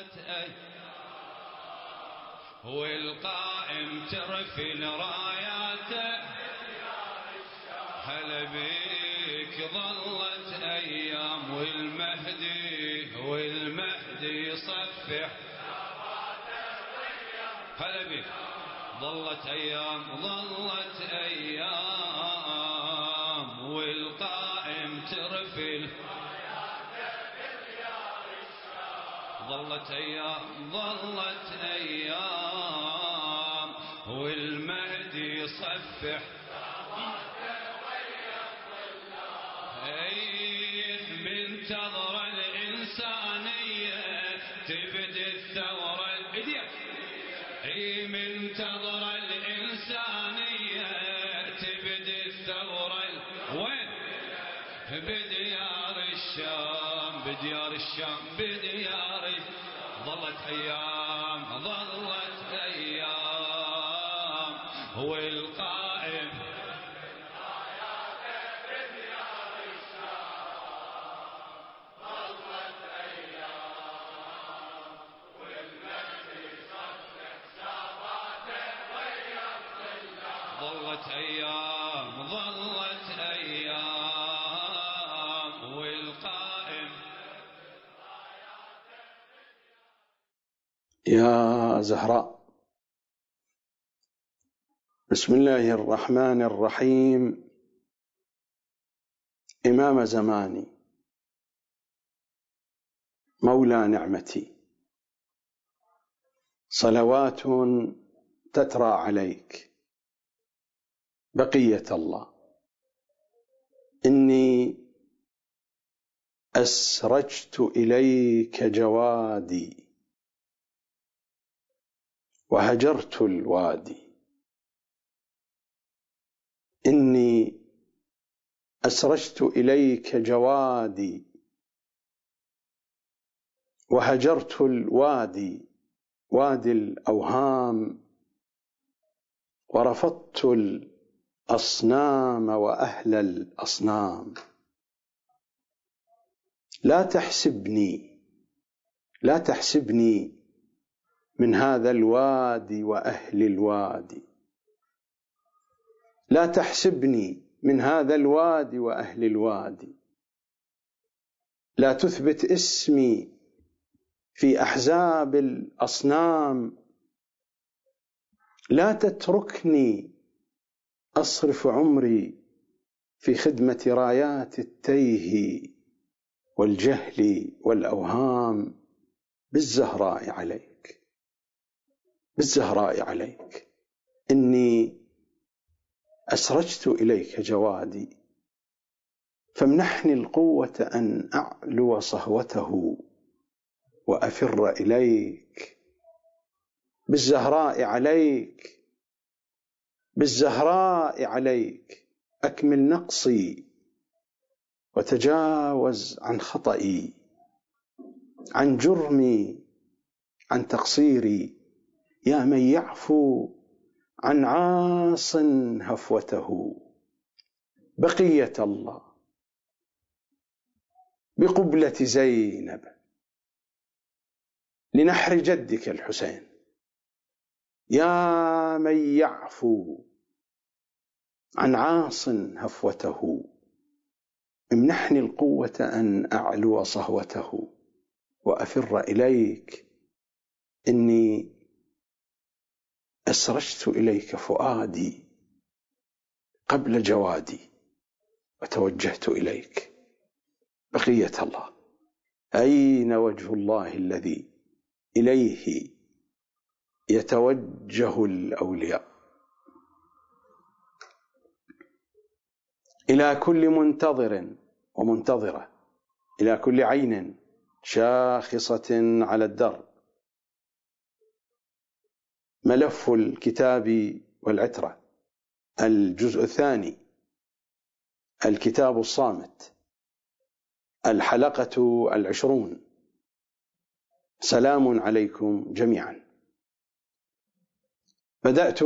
ظلت والقائم ترفل راياته. هل بيك ظلت أيام والمهدي والمهدي يصفح. هل بيك ظلت أيام ظلت أيام ظلت أيام ظلت أيام. والمهدي يصفح يا زهراء. بسم الله الرحمن الرحيم. إمام زماني. مولى نعمتي. صلوات تترى عليك. بقية الله. إني أسرجت إليك جوادي. وهجرت الوادي. إني أسرجت إليك جوادي. وهجرت الوادي وادي الأوهام. ورفضت الأصنام وأهل الأصنام. لا تحسبني لا تحسبني من هذا الوادي وأهل الوادي. لا تحسبني من هذا الوادي وأهل الوادي. لا تثبت اسمي في أحزاب الأصنام. لا تتركني أصرف عمري في خدمة رايات التيه والجهل والأوهام بالزهراء عليك بالزهراء عليك. إني أسرجت إليك جوادي. فامنحني القوة أن أعلو صهوته وأفر إليك. بالزهراء عليك. بالزهراء عليك. أكمل نقصي وتجاوز عن خطئي. عن جرمي. عن تقصيري. يا من يعفو عن عاص هفوته. بقية الله. بقبلة زينب. لنحر جدك الحسين. يا من يعفو عن عاص هفوته. امنحني القوة أن أعلو صهوته. وأفر إليك إني أسرجت إليك فؤادي قبل جوادي وتوجهت إليك. بقية الله أين وجه الله الذي إليه يتوجه الأولياء؟ إلى كل منتظر ومنتظرة إلى كل عين شاخصة على الدرب. ملف الكتاب والعترة. الجزء الثاني الكتاب الصامت. الحلقة العشرون. سلام عليكم جميعا. بدأت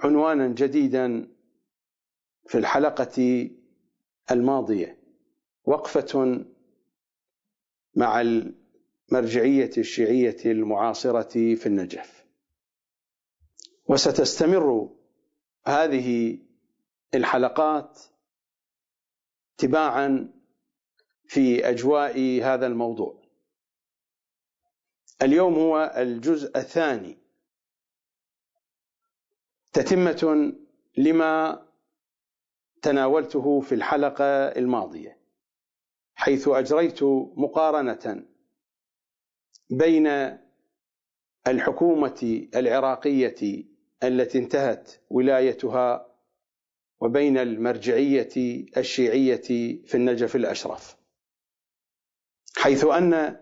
عنوانا جديدا في الحلقة الماضية. وقفة مع المرجعية الشيعية المعاصرة في النجف. وستستمر هذه الحلقات تباعا في أجواء هذا الموضوع. اليوم هو الجزء الثاني. تتمة لما تناولته في الحلقة الماضية حيث أجريت مقارنة بين الحكومة العراقية التي انتهت ولايتها وبين المرجعية الشيعية في النجف الأشرف. حيث أن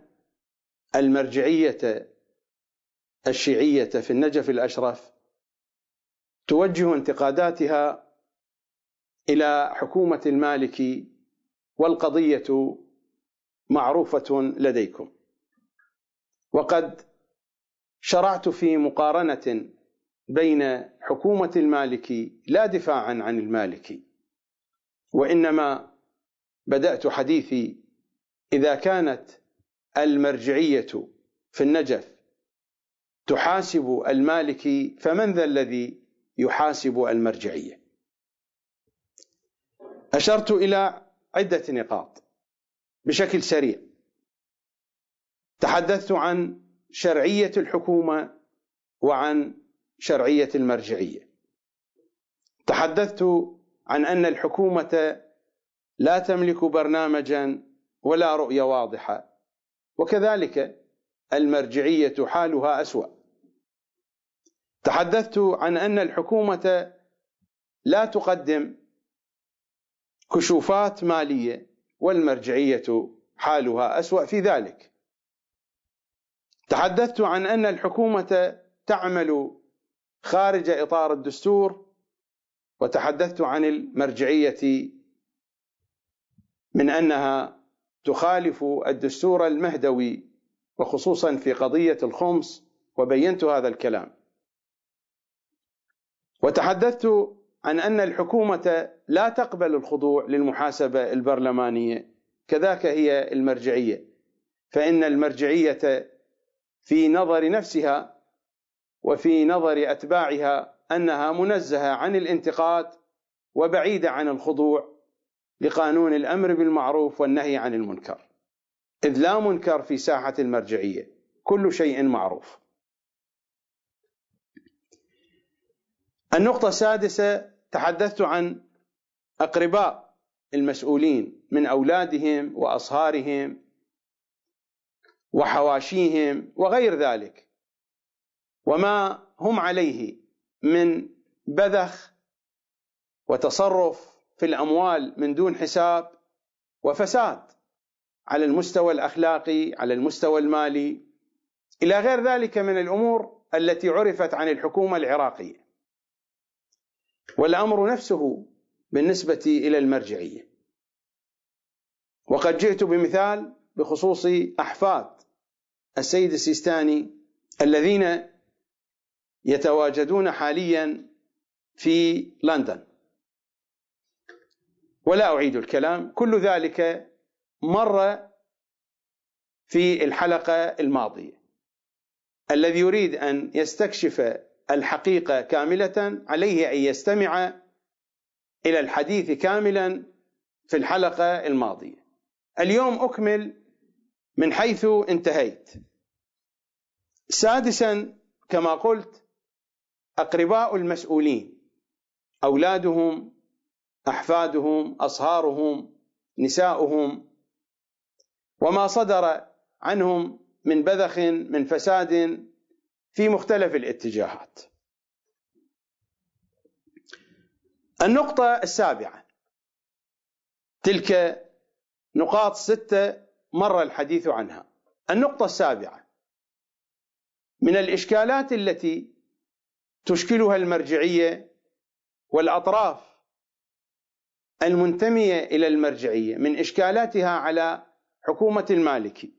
المرجعية الشيعية في النجف الأشرف توجه انتقاداتها إلى حكومة المالكي والقضية معروفة لديكم. وقد شرعت في مقارنة بين حكومة المالكي لا دفاعا عن المالكي وإنما بدأت حديثي إذا كانت المرجعية في النجف تحاسب المالكي فمن ذا الذي يحاسب المرجعية؟ أشرت إلى عدة نقاط بشكل سريع. تحدثت عن شرعية الحكومة وعن شرعية المرجعية. تحدثت عن أن الحكومة لا تملك برنامجا ولا رؤية واضحة وكذلك المرجعية حالها أسوأ. تحدثت عن أن الحكومة لا تقدم كشوفات مالية والمرجعية حالها أسوأ في ذلك. تحدثت عن أن الحكومة تعمل خارج إطار الدستور وتحدثت عن المرجعية من أنها تخالف الدستور المهدوي وخصوصا في قضية الخمس وبينت هذا الكلام. وتحدثت عن أن الحكومة لا تقبل الخضوع للمحاسبة البرلمانية كذاك هي المرجعية. فإن المرجعية في نظر نفسها وفي نظر أتباعها أنها منزهة عن الانتقاد وبعيدة عن الخضوع لقانون الأمر بالمعروف والنهي عن المنكر. إذ لا منكر في ساحة المرجعية كل شيء معروف. النقطة السادسة تحدثت عن أقرباء المسؤولين من أولادهم وأصهارهم وحواشيهم وغير ذلك. وما هم عليه من بذخ وتصرف في الأموال من دون حساب وفساد على المستوى الأخلاقي على المستوى المالي إلى غير ذلك من الأمور التي عرفت عن الحكومة العراقية. والأمر نفسه بالنسبة إلى المرجعية. وقد جئت بمثال بخصوص أحفاد السيد السيستاني الذين يتواجدون حاليا في لندن. ولا أعيد الكلام كل ذلك مر في الحلقة الماضية. الذي يريد أن يستكشف الحقيقة كاملة عليه أن يستمع إلى الحديث كاملا في الحلقة الماضية. اليوم أكمل من حيث انتهيت. سادسا كما قلت أقرباء المسؤولين أولادهم أحفادهم أصهارهم نساؤهم. وما صدر عنهم من بذخ من فساد في مختلف الاتجاهات. النقطة السابعة. تلك نقاط ستة مر الحديث عنها. النقطة السابعة. من الإشكالات التي تشكلها المرجعية والأطراف المنتمية إلى المرجعية من إشكالاتها على حكومة المالكي.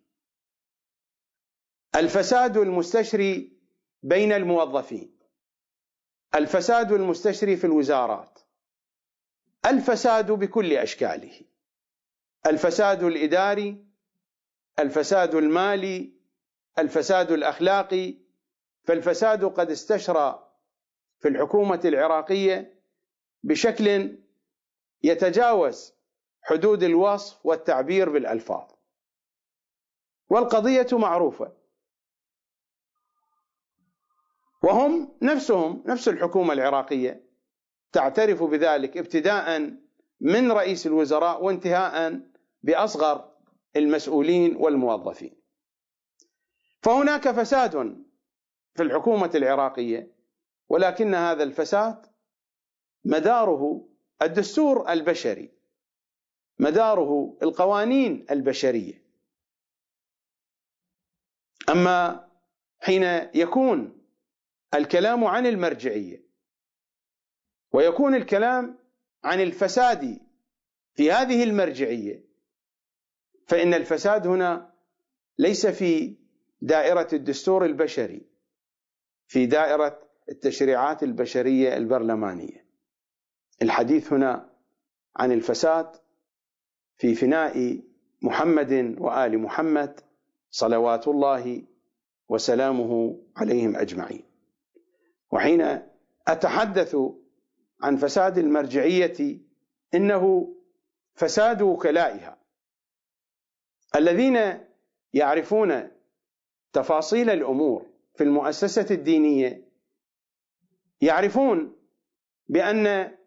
الفساد المستشري بين الموظفين. الفساد المستشري في الوزارات. الفساد بكل أشكاله. الفساد الإداري الفساد المالي الفساد الأخلاقي فالفساد قد استشرى في الحكومة العراقية بشكل يتجاوز حدود الوصف والتعبير بالألفاظ. والقضية معروفة. وهم نفسهم نفس الحكومة العراقية تعترف بذلك ابتداء من رئيس الوزراء وانتهاء بأصغر المسؤولين والموظفين. فهناك فساد في الحكومة العراقية. ولكن هذا الفساد مداره الدستور البشري مداره القوانين البشرية. أما حين يكون الكلام عن المرجعية ويكون الكلام عن الفساد في هذه المرجعية فإن الفساد هنا ليس في دائرة الدستور البشري في دائرة التشريعات البشرية البرلمانية. الحديث هنا عن الفساد في فناء محمد وآل محمد صلوات الله وسلامه عليهم أجمعين. وحين أتحدث عن فساد المرجعية إنه فساد وكلائها. الذين يعرفون تفاصيل الأمور في المؤسسة الدينية يعرفون بأن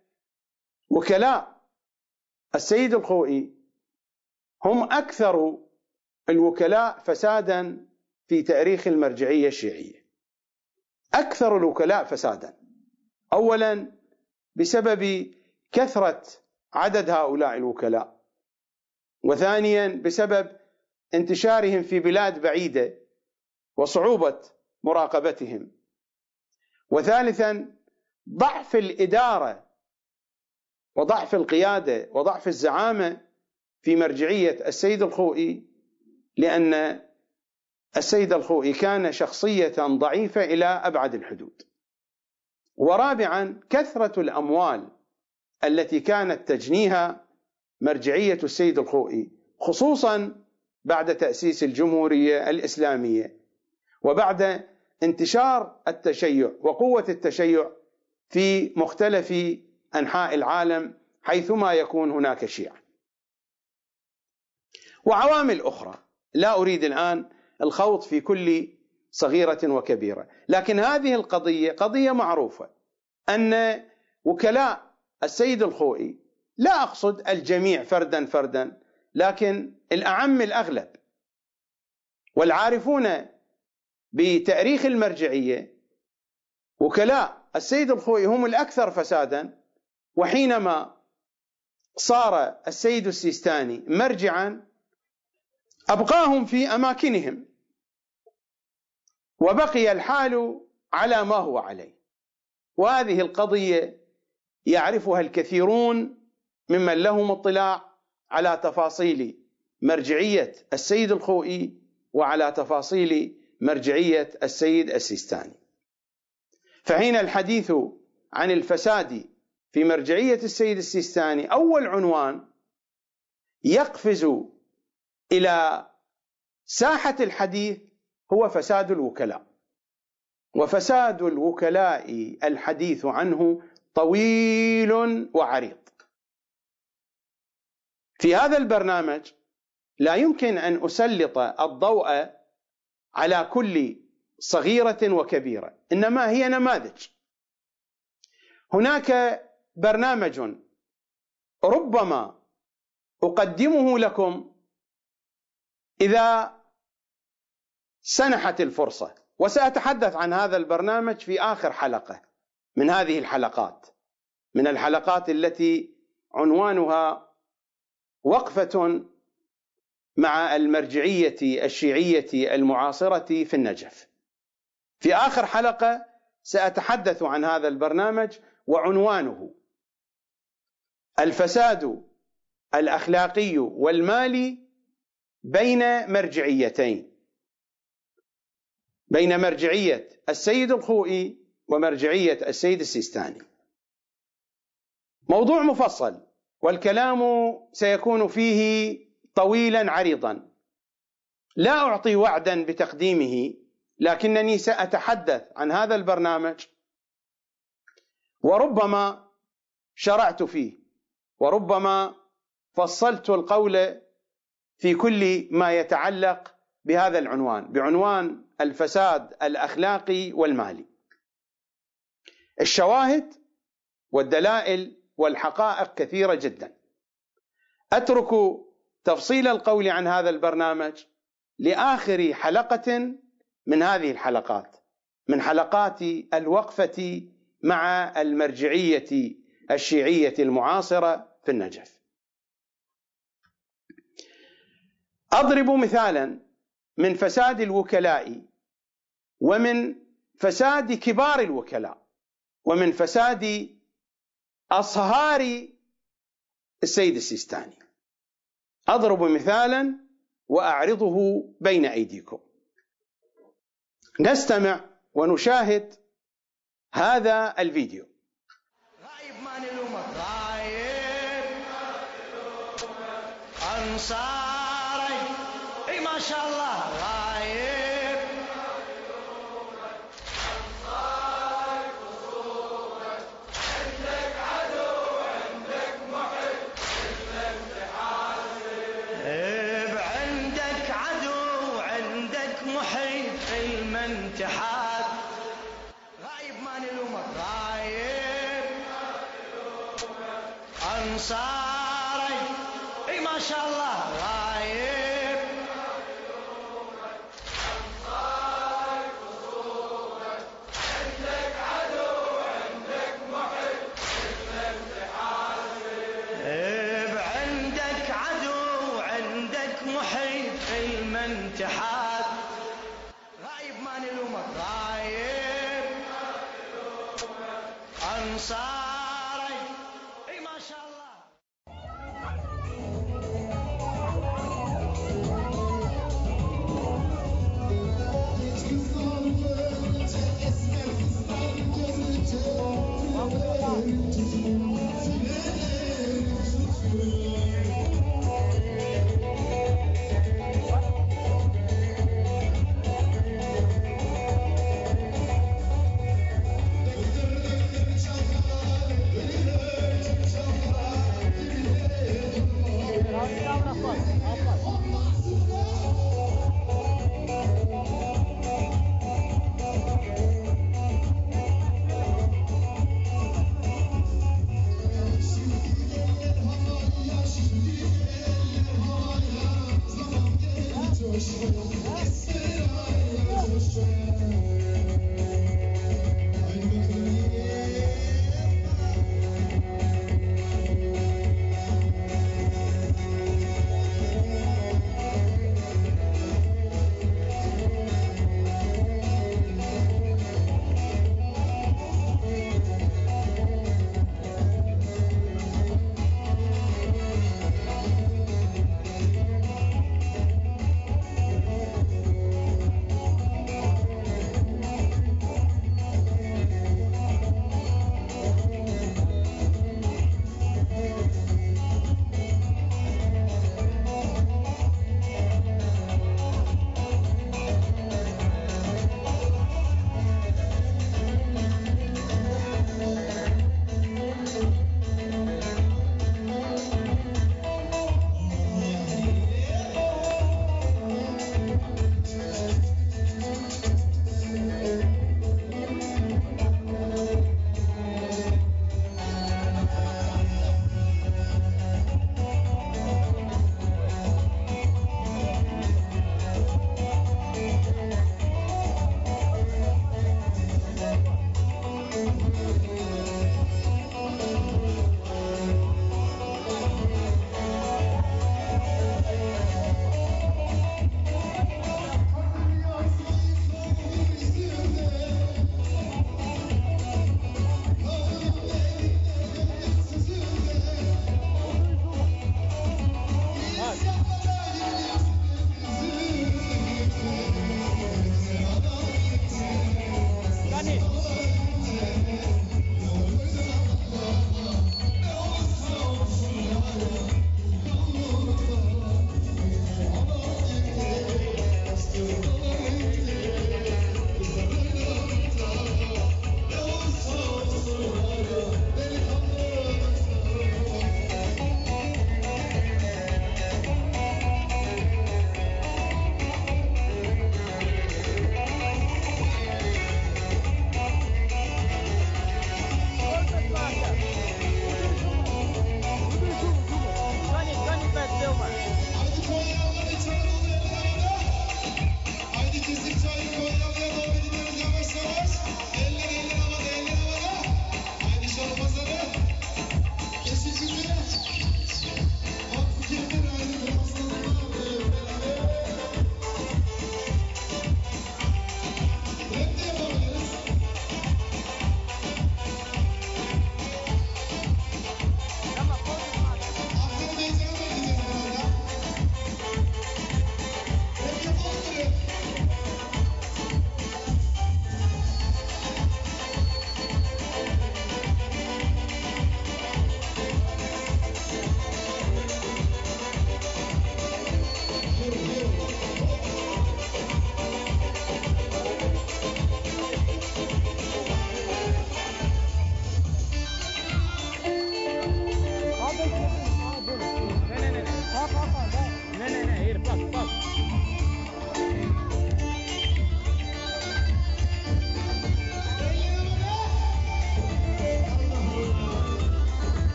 وكلاء السيد الخوئي هم أكثر الوكلاء فسادا في تاريخ المرجعية الشيعية. أكثر الوكلاء فسادا. اولا بسبب كثرة عدد هؤلاء الوكلاء. وثانيا بسبب انتشارهم في بلاد بعيدة وصعوبة مراقبتهم. وثالثا ضعف الإدارة وضعف القيادة وضعف الزعامة في مرجعية السيد الخوئي لأن السيد الخوئي كان شخصية ضعيفة إلى أبعد الحدود. ورابعا كثرة الأموال التي كانت تجنيها مرجعية السيد الخوئي خصوصا بعد تأسيس الجمهورية الإسلامية وبعد انتشار التشيع وقوة التشيع في مختلف أنحاء العالم حيثما يكون هناك شيعة. وعوامل أخرى لا أريد الآن الخوض في كل صغيرة وكبيرة، لكن هذه القضية قضية معروفة أن وكلاء السيد الخوئي لا أقصد الجميع فردا فردا لكن الأعم الأغلب والعارفون بتأريخ المرجعية. وكلاء السيد الخوئي هم الأكثر فسادا وحينما صار السيد السيستاني مرجعا أبقاهم في أماكنهم. وبقي الحال على ما هو عليه. وهذه القضية يعرفها الكثيرون ممن لهم اطلاع على تفاصيل مرجعية السيد الخوئي وعلى تفاصيل مرجعية السيد السيستاني. فحين الحديث عن الفساد في مرجعية السيد السيستاني أول عنوان يقفز إلى ساحة الحديث هو فساد الوكلاء. وفساد الوكلاء الحديث عنه طويل وعريض في هذا البرنامج لا يمكن أن أسلط الضوء على كل صغيرة وكبيرة. إنما هي نماذج. هناك برنامج ربما أقدمه لكم إذا سنحت الفرصة. وسأتحدث عن هذا البرنامج في آخر حلقة من هذه الحلقات. من الحلقات التي عنوانها وقفة مع المرجعية الشيعية المعاصرة في النجف. في آخر حلقة سأتحدث عن هذا البرنامج وعنوانه. الفساد الأخلاقي والمالي بين مرجعيتين. بين مرجعية السيد الخوئي ومرجعية السيد السيستاني. موضوع مفصل والكلام سيكون فيه طويلا عريضا. لا أعطي وعدا بتقديمه لكنني سأتحدث عن هذا البرنامج وربما شرعت فيه وربما فصلت القول في كل ما يتعلق بهذا العنوان بعنوان الفساد الأخلاقي والمالي. الشواهد والدلائل والحقائق كثيرة جدا. أترك تفصيل القول عن هذا البرنامج لآخر حلقة من هذه الحلقات من حلقات الوقفة مع المرجعية الشيعية المعاصرة في النجف. أضرب مثالا من فساد الوكلاء ومن فساد كبار الوكلاء ومن فساد أصهار السيد السيستاني. أضرب مثالا وأعرضه بين أيديكم. نستمع ونشاهد هذا الفيديو. غايب ما نلومك غايب أنصاري. إي ما شاء الله.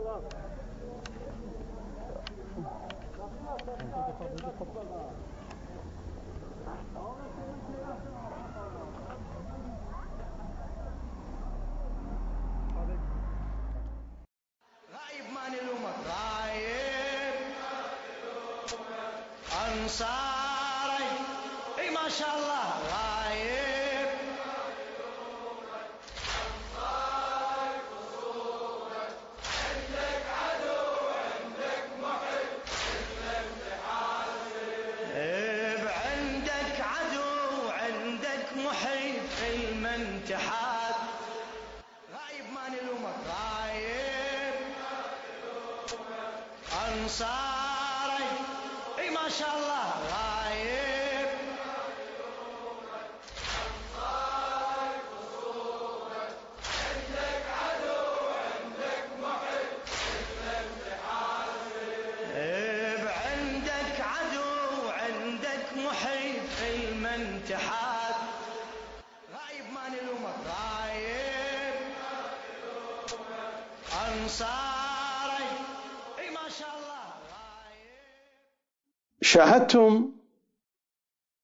غايب مان نلومك غايب. أنصاري. إي ما شاء الله. المنتحات غايب ما نلومك غايب أنصاري. إي ما شاء الله. شاهدتم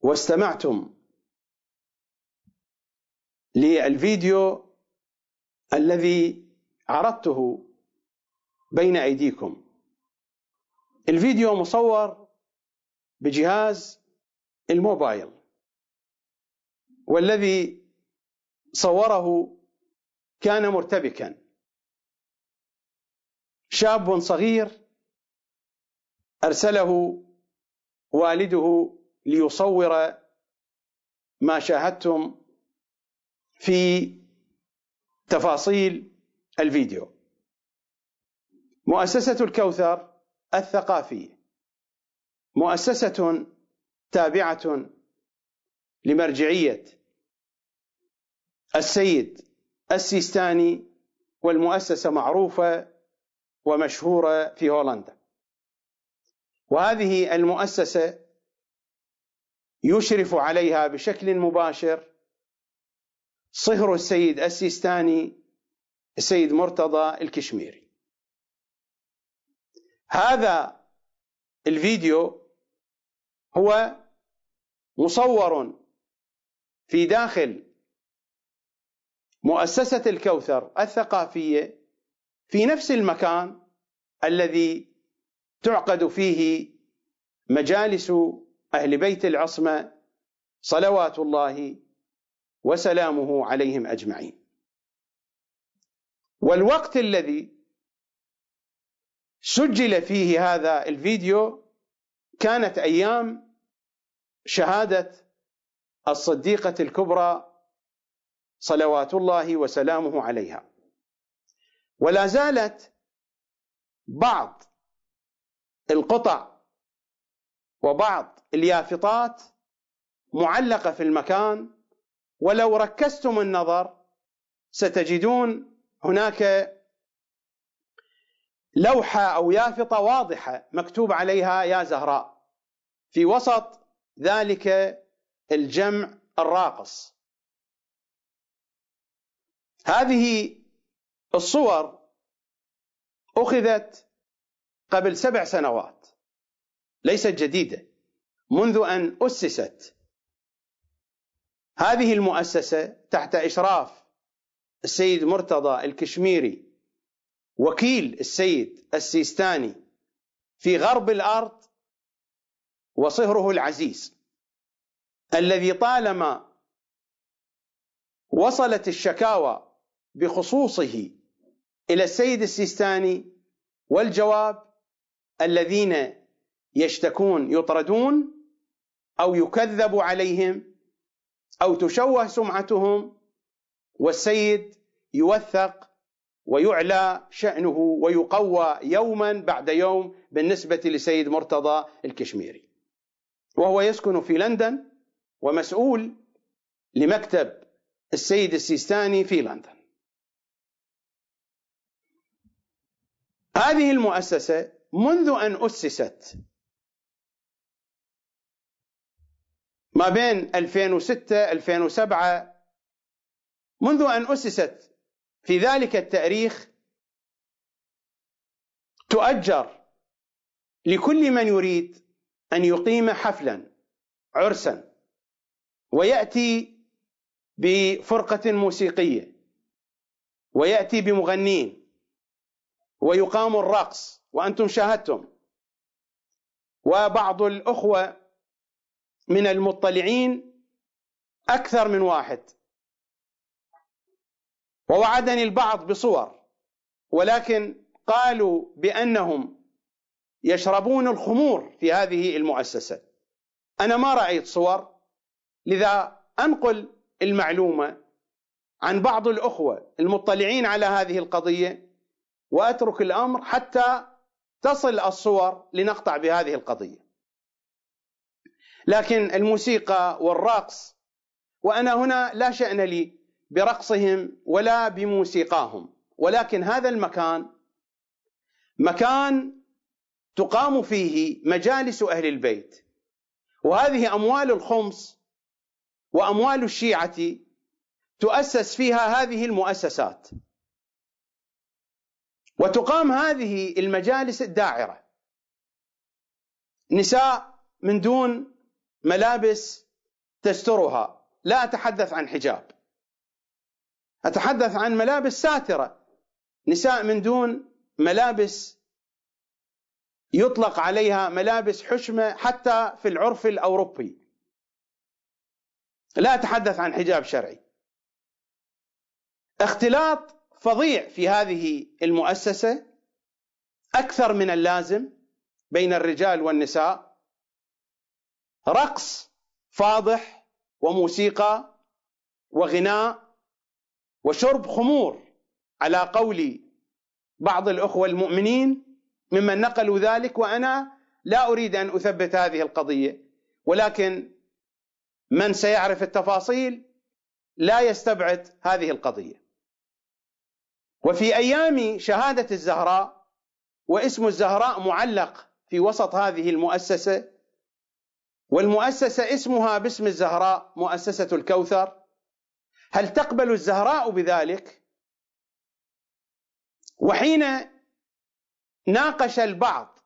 واستمعتم للفيديو الذي عرضته بين أيديكم. الفيديو مصور بجهاز الموبايل والذي صوره كان مرتبكا. شاب صغير أرسله والده ليصور ما شاهدتم في تفاصيل الفيديو. مؤسسة الكوثر الثقافية مؤسسة تابعة لمرجعية السيد السيستاني والمؤسسة معروفة ومشهورة في هولندا. وهذه المؤسسة يشرف عليها بشكل مباشر صهر السيد السيستاني السيد مرتضى الكشميري. هذا الفيديو هو مصور في داخل مؤسسة الكوثر الثقافية في نفس المكان الذي تعقد فيه مجالس أهل بيت العصمة صلوات الله وسلامه عليهم أجمعين. والوقت الذي سجل فيه هذا الفيديو كانت أيام شهادة الصديقة الكبرى صلوات الله وسلامه عليها. ولا زالت بعض القطع وبعض اليافطات معلقة في المكان ولو ركزتم النظر ستجدون هناك لوحة أو يافطة واضحة مكتوب عليها يا زهراء. في وسط ذلك الجمع الراقص. هذه الصور أخذت قبل سبع سنوات. ليست جديدة. منذ أن أسست. هذه المؤسسة تحت إشراف السيد مرتضى الكشميري وكيل السيد السيستاني في غرب الأرض وصهره العزيز الذي طالما وصلت الشكاوى بخصوصه إلى السيد السيستاني والجواب الذين يشتكون يطردون أو يكذب عليهم أو تشوه سمعتهم والسيد يوثق ويعلى شأنه ويقوى يوما بعد يوم بالنسبة لسيد مرتضى الكشميري. وهو يسكن في لندن ومسؤول لمكتب السيد السيستاني في لندن. هذه المؤسسة منذ أن أسست. ما بين 2006 2007 منذ أن أسست. في ذلك التاريخ تؤجر لكل من يريد أن يقيم حفلا عرسا ويأتي بفرقة موسيقية ويأتي بمغنين ويقام الرقص. وأنتم شاهدتم. وبعض الأخوة من المطلعين أكثر من واحد. ووعدني البعض بصور ولكن قالوا بأنهم يشربون الخمور في هذه المؤسسة. أنا ما رأيت صور لذا أنقل المعلومة عن بعض الأخوة المطلعين على هذه القضية وأترك الأمر حتى تصل الصور لنقطع بهذه القضية. لكن الموسيقى والرقص وأنا هنا لا شأن لي برقصهم ولا بموسيقاهم. ولكن هذا المكان مكان تقام فيه مجالس أهل البيت. وهذه أموال الخمس وأموال الشيعة تؤسس فيها هذه المؤسسات. وتقام هذه المجالس الداعرة. نساء من دون ملابس تسترها. لا أتحدث عن حجاب. أتحدث عن ملابس ساترة. نساء من دون ملابس يطلق عليها ملابس حشمة حتى في العرف الأوروبي. لا أتحدث عن حجاب شرعي. اختلاط فظيع في هذه المؤسسة أكثر من اللازم بين الرجال والنساء رقص فاضح وموسيقى وغناء وشرب خمور على قول بعض الأخوة المؤمنين ممن نقلوا ذلك وأنا لا أريد أن أثبت هذه القضية. ولكن من سيعرف التفاصيل لا يستبعد هذه القضية. وفي أيام شهادة الزهراء واسم الزهراء معلق في وسط هذه المؤسسة والمؤسسة اسمها باسم الزهراء مؤسسة الكوثر. هل تقبل الزهراء بذلك؟ وحين ناقش البعض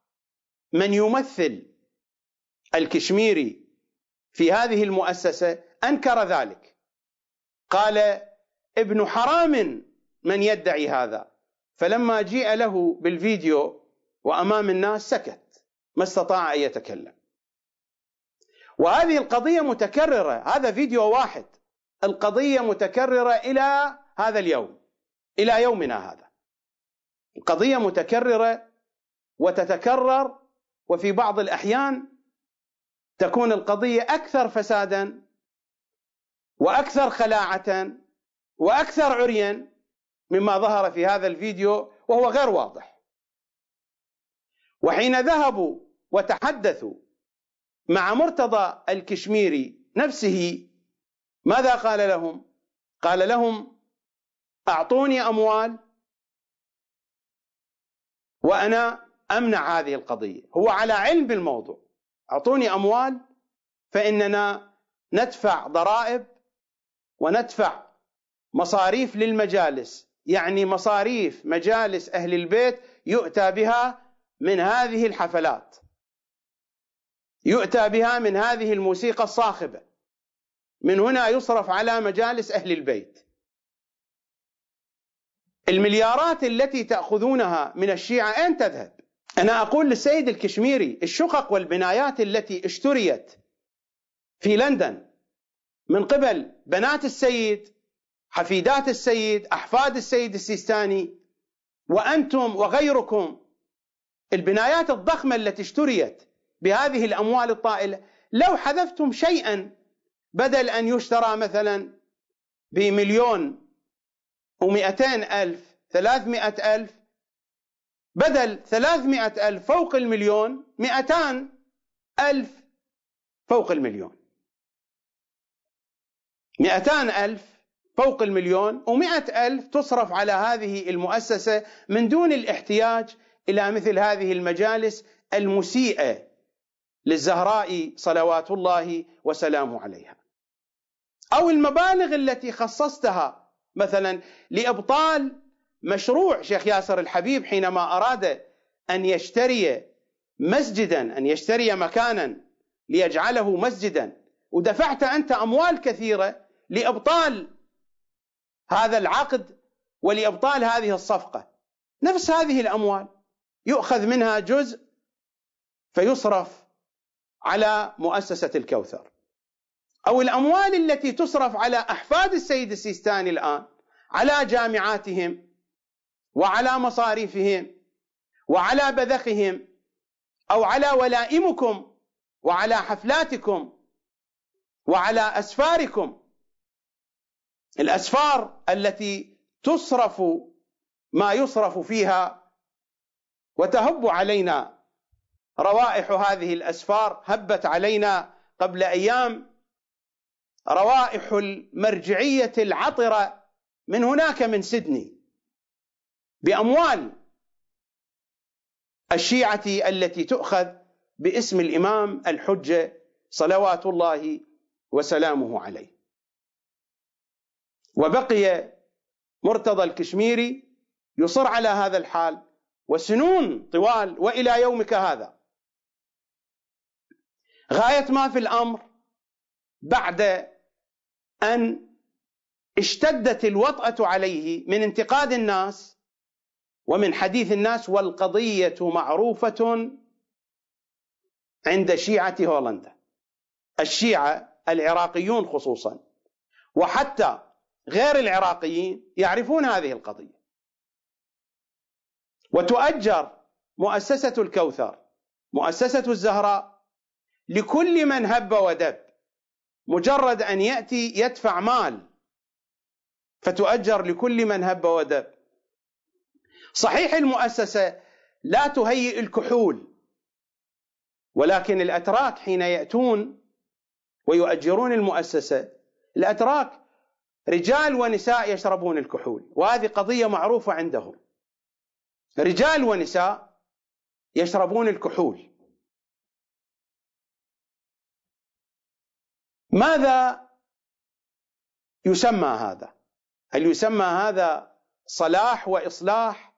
من يمثل الكشميري في هذه المؤسسة أنكر ذلك. قال ابن حرام من يدعي هذا. فلما جيء له بالفيديو وأمام الناس سكت ما استطاع أن يتكلم. وهذه القضية متكررة هذا فيديو واحد. القضية متكررة إلى هذا اليوم إلى يومنا هذا. القضية متكررة وتتكرر وفي بعض الأحيان تكون القضية أكثر فسادا وأكثر خلاعة وأكثر عريا. مما ظهر في هذا الفيديو وهو غير واضح. وحين ذهبوا وتحدثوا مع مرتضى الكشميري نفسه ماذا قال لهم؟ قال لهم أعطوني أموال وأنا أمنع هذه القضية. هو على علم بالموضوع. أعطوني أموال فإننا ندفع ضرائب وندفع مصاريف للمجالس يعني مصاريف مجالس أهل البيت يؤتى بها من هذه الحفلات. يؤتى بها من هذه الموسيقى الصاخبة. من هنا يصرف على مجالس أهل البيت. المليارات التي تأخذونها من الشيعة أين تذهب؟ أنا أقول للسيد الكشميري الشقق والبنايات التي اشتريت في لندن من قبل بنات السيد حفيدات السيد أحفاد السيد السيستاني وأنتم وغيركم البنايات الضخمة التي اشتريت بهذه الأموال الطائلة لو حذفتم شيئا بدل أن يشترى مثلا بمليون ومئتين ألف ثلاثمائة ألف بدل ثلاثمائة ألف فوق المليون مئتان ألف فوق المليون. مئتان ألف فوق المليون ومئة ألف تصرف على هذه المؤسسة من دون الاحتياج إلى مثل هذه المجالس المسيئة للزهراء صلوات الله وسلامه عليها. أو المبالغ التي خصصتها مثلا لإبطال مشروع شيخ ياسر الحبيب حينما أراد أن يشتري مسجدا أن يشتري مكانا ليجعله مسجدا. ودفعت أنت أموال كثيرة لإبطال هذا العقد ولأبطال هذه الصفقة. نفس هذه الأموال. يؤخذ منها جزء فيصرف على مؤسسة الكوثر. أو الأموال التي تصرف على أحفاد السيد السيستاني الآن على جامعاتهم وعلى مصاريفهم وعلى بذخهم أو على ولائمكم وعلى حفلاتكم وعلى أسفاركم. الأسفار التي تصرف ما يصرف فيها وتهب علينا روائح هذه الأسفار هبت علينا قبل أيام روائح المرجعية العطرة من هناك من سيدني بأموال الشيعة التي تؤخذ باسم الإمام الحجة صلوات الله وسلامه عليه. وبقي مرتضى الكشميري يصر على هذا الحال وسنون طوال وإلى يومك هذا. غاية ما في الأمر بعد أن اشتدت الوطأة عليه من انتقاد الناس ومن حديث الناس والقضية معروفة عند شيعة هولندا الشيعة العراقيون خصوصا. وحتى غير العراقيين يعرفون هذه القضية. وتؤجر مؤسسة الكوثر مؤسسة الزهراء لكل من هب ودب مجرد أن يأتي يدفع مال فتؤجر لكل من هب ودب. صحيح المؤسسة لا تهيئ الكحول ولكن الأتراك حين يأتون ويؤجرون المؤسسة الأتراك رجال ونساء يشربون الكحول وهذه قضية معروفة عندهم. رجال ونساء يشربون الكحول. ماذا يسمى هذا؟ هل يسمى هذا صلاح وإصلاح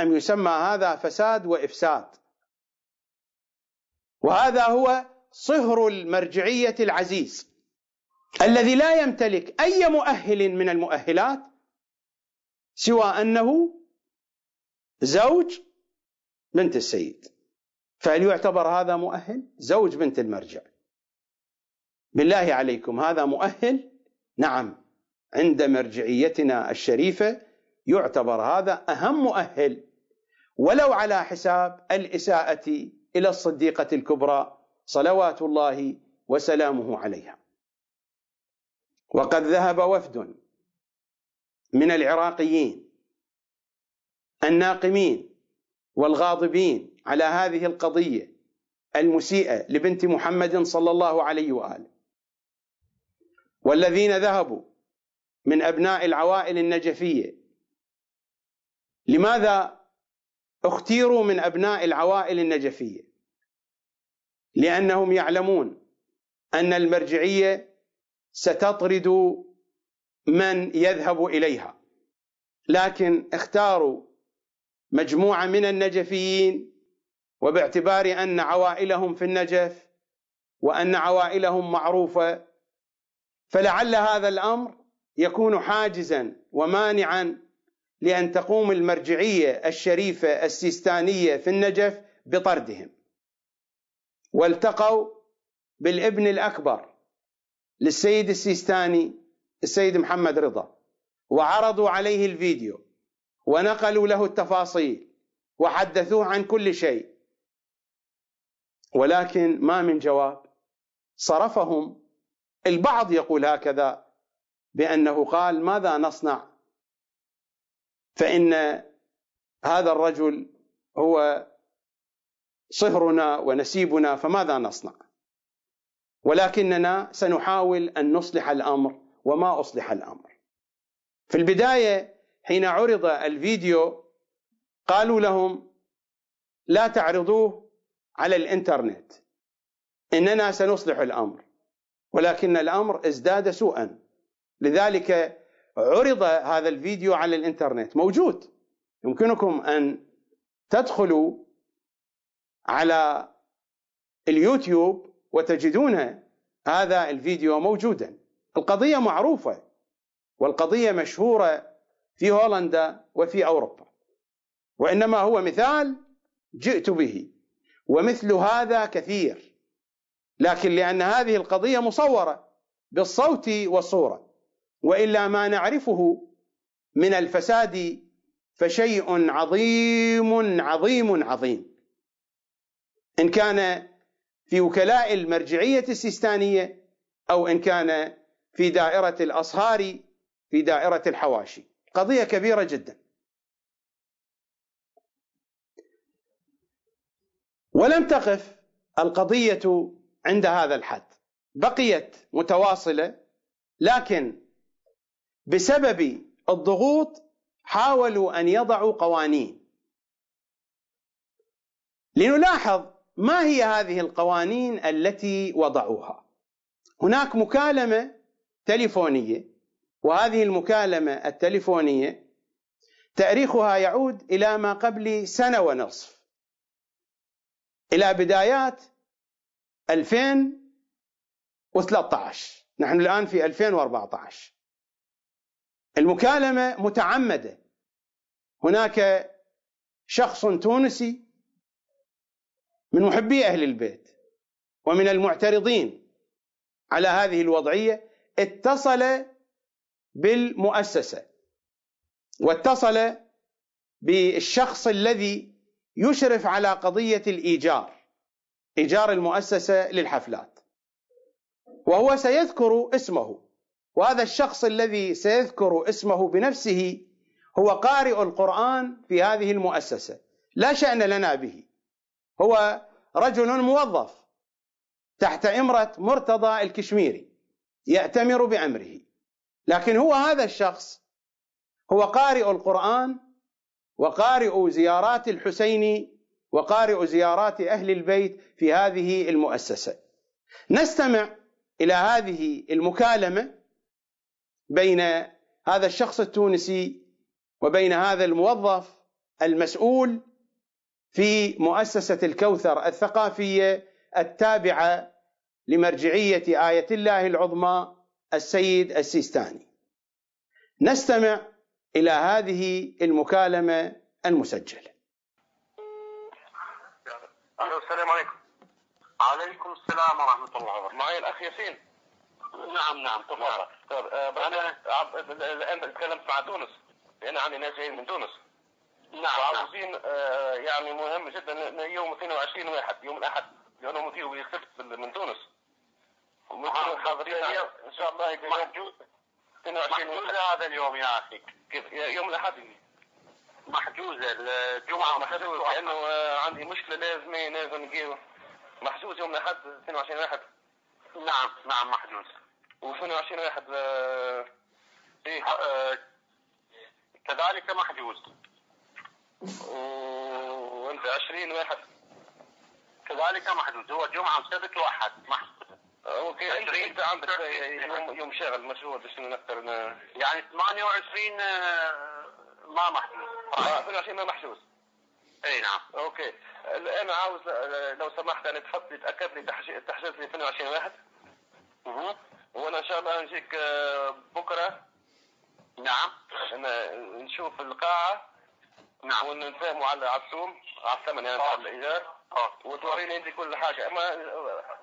أم يسمى هذا فساد وإفساد؟ وهذا هو صهر المرجعية العزيز. الذي لا يمتلك أي مؤهل من المؤهلات سوى أنه زوج بنت السيد. فهل يعتبر هذا مؤهل؟ زوج بنت المرجع. بالله عليكم هذا مؤهل؟ نعم. عند مرجعيتنا الشريفة يعتبر هذا أهم مؤهل. ولو على حساب الإساءة إلى الصديقة الكبرى صلوات الله وسلامه عليها. وقد ذهب وفد من العراقيين الناقمين والغاضبين على هذه القضية المسيئة لبنت محمد صلى الله عليه وآله. والذين ذهبوا من أبناء العوائل النجفية. لماذا اختيروا من أبناء العوائل النجفية؟ لأنهم يعلمون أن المرجعية ستطرد من يذهب إليها. لكن اختاروا مجموعة من النجفيين وباعتبار أن عوائلهم في النجف وأن عوائلهم معروفة فلعل هذا الأمر يكون حاجزا ومانعا لأن تقوم المرجعية الشريفة السيستانية في النجف بطردهم. والتقوا بالابن الأكبر للسيد السيستاني السيد محمد رضا. وعرضوا عليه الفيديو ونقلوا له التفاصيل وحدثوه عن كل شيء. ولكن ما من جواب صرفهم. البعض يقول هكذا بأنه قال ماذا نصنع؟ فإن هذا الرجل هو صهرنا ونسيبنا فماذا نصنع؟ ولكننا سنحاول أن نصلح الأمر وما أصلح الأمر. في البداية حين عرض الفيديو قالوا لهم لا تعرضوه على الإنترنت إننا سنصلح الأمر ولكن الأمر ازداد سوءا. لذلك عرض هذا الفيديو على الإنترنت. موجود. يمكنكم أن تدخلوا على اليوتيوب وتجدون هذا الفيديو موجودا. القضية معروفة والقضية مشهورة في هولندا وفي أوروبا. وإنما هو مثال جئت به ومثل هذا كثير. لكن لأن هذه القضية مصورة بالصوت والصورة وإلا ما نعرفه من الفساد فشيء عظيم عظيم عظيم. إن كان في وكلاء المرجعية السيستانية أو إن كان في دائرة الأصهار في دائرة الحواشي. قضية كبيرة جدا. ولم تقف القضية عند هذا الحد. بقيت متواصلة لكن بسبب الضغوط حاولوا أن يضعوا قوانين. لنلاحظ ما هي هذه القوانين التي وضعوها؟ هناك مكالمة تليفونية وهذه المكالمة التليفونية تاريخها يعود إلى ما قبل سنة ونصف. إلى بدايات 2013 نحن الآن في 2014 المكالمة متعمدة. هناك شخص تونسي من محبي أهل البيت ومن المعترضين على هذه الوضعية اتصل بالمؤسسة واتصل بالشخص الذي يشرف على قضية الإيجار إيجار المؤسسة للحفلات. وهو سيذكر اسمه وهذا الشخص الذي سيذكر اسمه بنفسه هو قارئ القرآن في هذه المؤسسة. لا شأن لنا به. هو رجل موظف تحت إمرة مرتضى الكشميري يأتمر بأمره. لكن هو هذا الشخص هو قارئ القرآن وقارئ زيارات الحسين وقارئ زيارات أهل البيت في هذه المؤسسة. نستمع إلى هذه المكالمة بين هذا الشخص التونسي وبين هذا الموظف المسؤول في مؤسسة الكوثر الثقافية التابعة لمرجعية آية الله العظمى السيد السيستاني. نستمع إلى هذه المكالمة المسجلة. ألو السلام عليكم. عليكم السلام ورحمة الله وبركاته معي الأخ ياسين. نعم نعم تفضل طيب أنا تكلمت مع تونس. أنا عندي ناس جايين من تونس. نعم. نعم وعاوزين آه، يعني مهم جدا يوم 22 واحد يوم الأحد لأنهم فيه يخف من تونس. وممكن حاضرين. إن شاء الله يوم محجوز 22 محجوز واحد. هذا اليوم يا أخي. كيف؟ يوم الأحد. محجوزة الجمعة محجوز. لأنه آه، عندي مشكلة لازم لازم نجيب محجوز يوم الأحد 22 واحد. نعم نعم محجوز. و22 واحد آه، إيه؟ آه، كذلك محجوز. وانت 20 واحد. كذلك محجوز هو جمعة وسبت وأحد. محجوز أوكي انت 20 أنت عندك يوم يوم شاغل مشغول باش نقدر ن- يعني 28 آه، ما محجوز آه، 22 ما محجوز إي نعم. okay. الان عاوز آه، لو سمحت يعني تحط لي تأكد لي تحجز لي 22 واحد. مه. وأنا إن شاء الله نجيك آه، بكرة. نعم. ن- نشوف القاعة. نعم ونتفاهموا على على على الثمن يعني على الإيجار. okay. وتوريني أنت كل حاجة. أما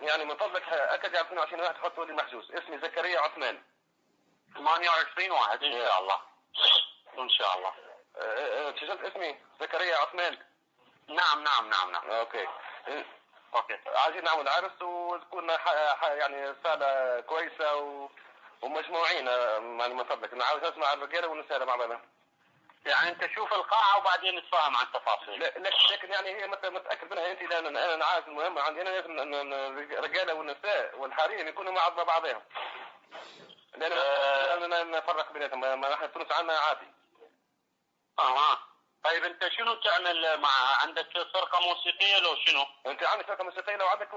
يعني من فضلك أكد على 22 واحد حطوا لي محجوز. اسمي زكريا عثمان. 28 واحد إن شاء الله. إن شاء الله. آه، آه، سجلت اسمي؟ زكريا عثمان. نعم نعم نعم نعم. okay. آه، okay. عايزين نعمل عرس وتكون يعني صاله كويسة و... ومجموعين آه، من فضلك. أنا عاوز اسمع الرجاله والنساء مع بعضنا. يعني انت شوف القاعة وبعدين نتفاهم عن التفاصيل لا- لكن يعني هي مت- متأكد منها انت لأن أنا عارف المهم عندي أنا لازم الرجاله والنساء والحريم يكونوا مع بعضهم لأن. لأننا نفرق بيناتهم ما في تونس عندنا عادي أها طيب انت شنو تعمل مع عندك فرقة موسيقية لو شنو؟ انت عندك فرقة موسيقية لو عندك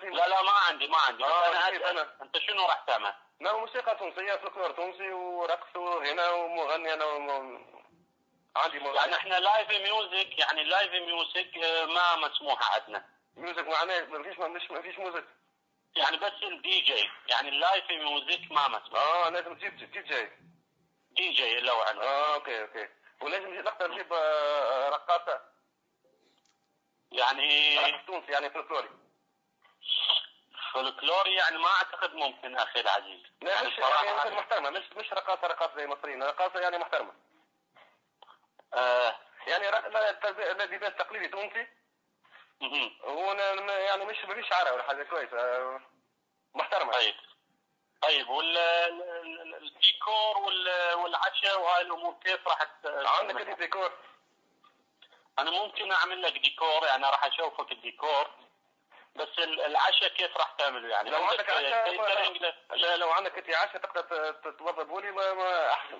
في لا لا ما عندي ما عندي آه، أنا أسأل أنا؟ أنت شنو راح تعمل؟ لا موسيقى تونسية فلكلور تونسي ورقص وغنى ومغني أنا يعني إحنا live music يعني live music آه، ما مسموحة عندنا. music معناه ما فيش ما فيش music يعني بس الدي جي يعني ال live music ما مسموح. آه لازم تجيب تجيب جاي دي جي لو عندنا. آه okay okay. ولازم نقدر نجيب آه، رقاصة. يعني رقص تونسي يعني فلكلوري فولكلوري يعني ما أعتقد ممكن أخي العزيز. لا مش صراحة يعني محترمة. مش مش رقاصة رقاصة زي المصريين رقاصة يعني محترمة. آه يعني لا، التلب- الذي تقليدي تونسي. هو ن- يعني مش فيش عرا ولا حاجة كويسه آه، محترمه طيب. طيب والديكور والعشاء وهاي الأمور كيف راح عندك انت ديكور؟ أنا ممكن أعمل لك ديكور يعني راح أشوفك الديكور. بس ال- العشاء كيف راح تعمله؟ يعني لو عندك عشاء لا لو عندك أنت عشاء تقدر ت- تتوظف لي ما أحسن.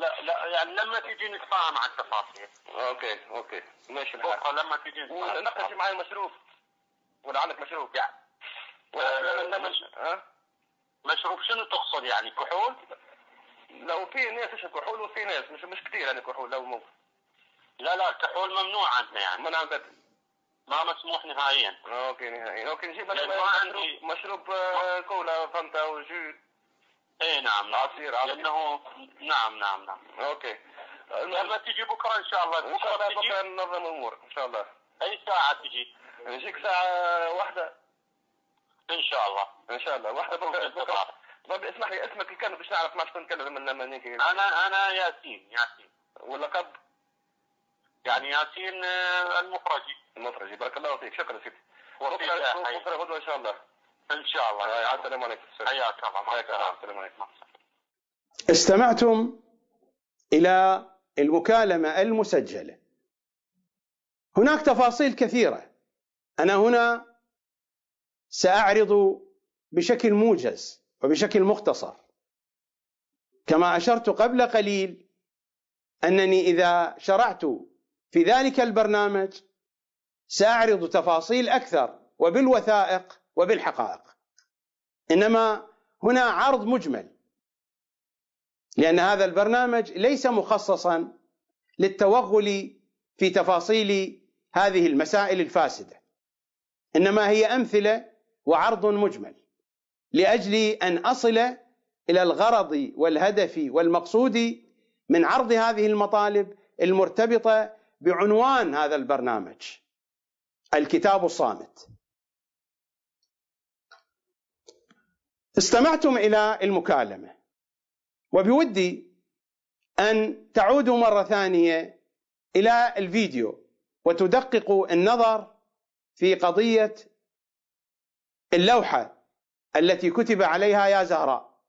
لا لا يعني لما تيجي نتفاهم على التفاصيل. okay okay. ماشي بكرة لما تيجي التفاصيل. معي مشروب ولا عندك مشروب يعني ولا مش- مشروب شنو تقصد يعني كحول؟ لو في ناس يشرب كحول وفي ناس مش مش كثير يعني كحول لو ممكن لا لا كحول ممنوع عندنا يعني. ما نعم ما مسموح نهائيا. okay نهائي okay نجيب مشروب- عندي- مشروب آه، كولا فانتا وجو اي نعم نعم عصير عصير لأنه نعم نعم نعم. أوكي. لما تجي بكرة إن شاء الله إن شاء الله بكره ننظم الأمور إن شاء الله. أي ساعة تجي؟ نجيك ساعة واحدة. إن شاء الله. إن شاء الله واحدة بكرة. طب اسمح لي اسمك الكلمة باش نعرف ما شكون نتكلم من لما نيجي. أنا أنا ياسين ياسين. واللقب يعني ياسين آه، المخرجي المخرجي بارك الله فيك. شكرا سيدي. وفيك بكرة يا حي. بكرة غدوة إن شاء الله. ان شاء الله. آه، السلام عليكم حياك الله. مع حياك الله. السلام عليكم. استمعتم إلى المكالمة المسجلة. هناك تفاصيل كثيرة. أنا هنا سأعرض بشكل موجز وبشكل مختصر. كما أشرت قبل قليل أنني إذا شرعت في ذلك البرنامج سأعرض تفاصيل أكثر وبالوثائق وبالحقائق. إنما هنا عرض مجمل. لأن هذا البرنامج ليس مخصصا للتوغل في تفاصيل هذه المسائل الفاسدة. إنما هي أمثلة وعرض مجمل. لأجل أن أصل إلى الغرض والهدف والمقصود من عرض هذه المطالب المرتبطة بعنوان هذا البرنامج. الكتاب الصامت. استمعتم إلى المكالمة. وبودي أن تعودوا مرة ثانية إلى الفيديو وتدققوا النظر في قضية اللوحة التي كتب عليها يا زهراء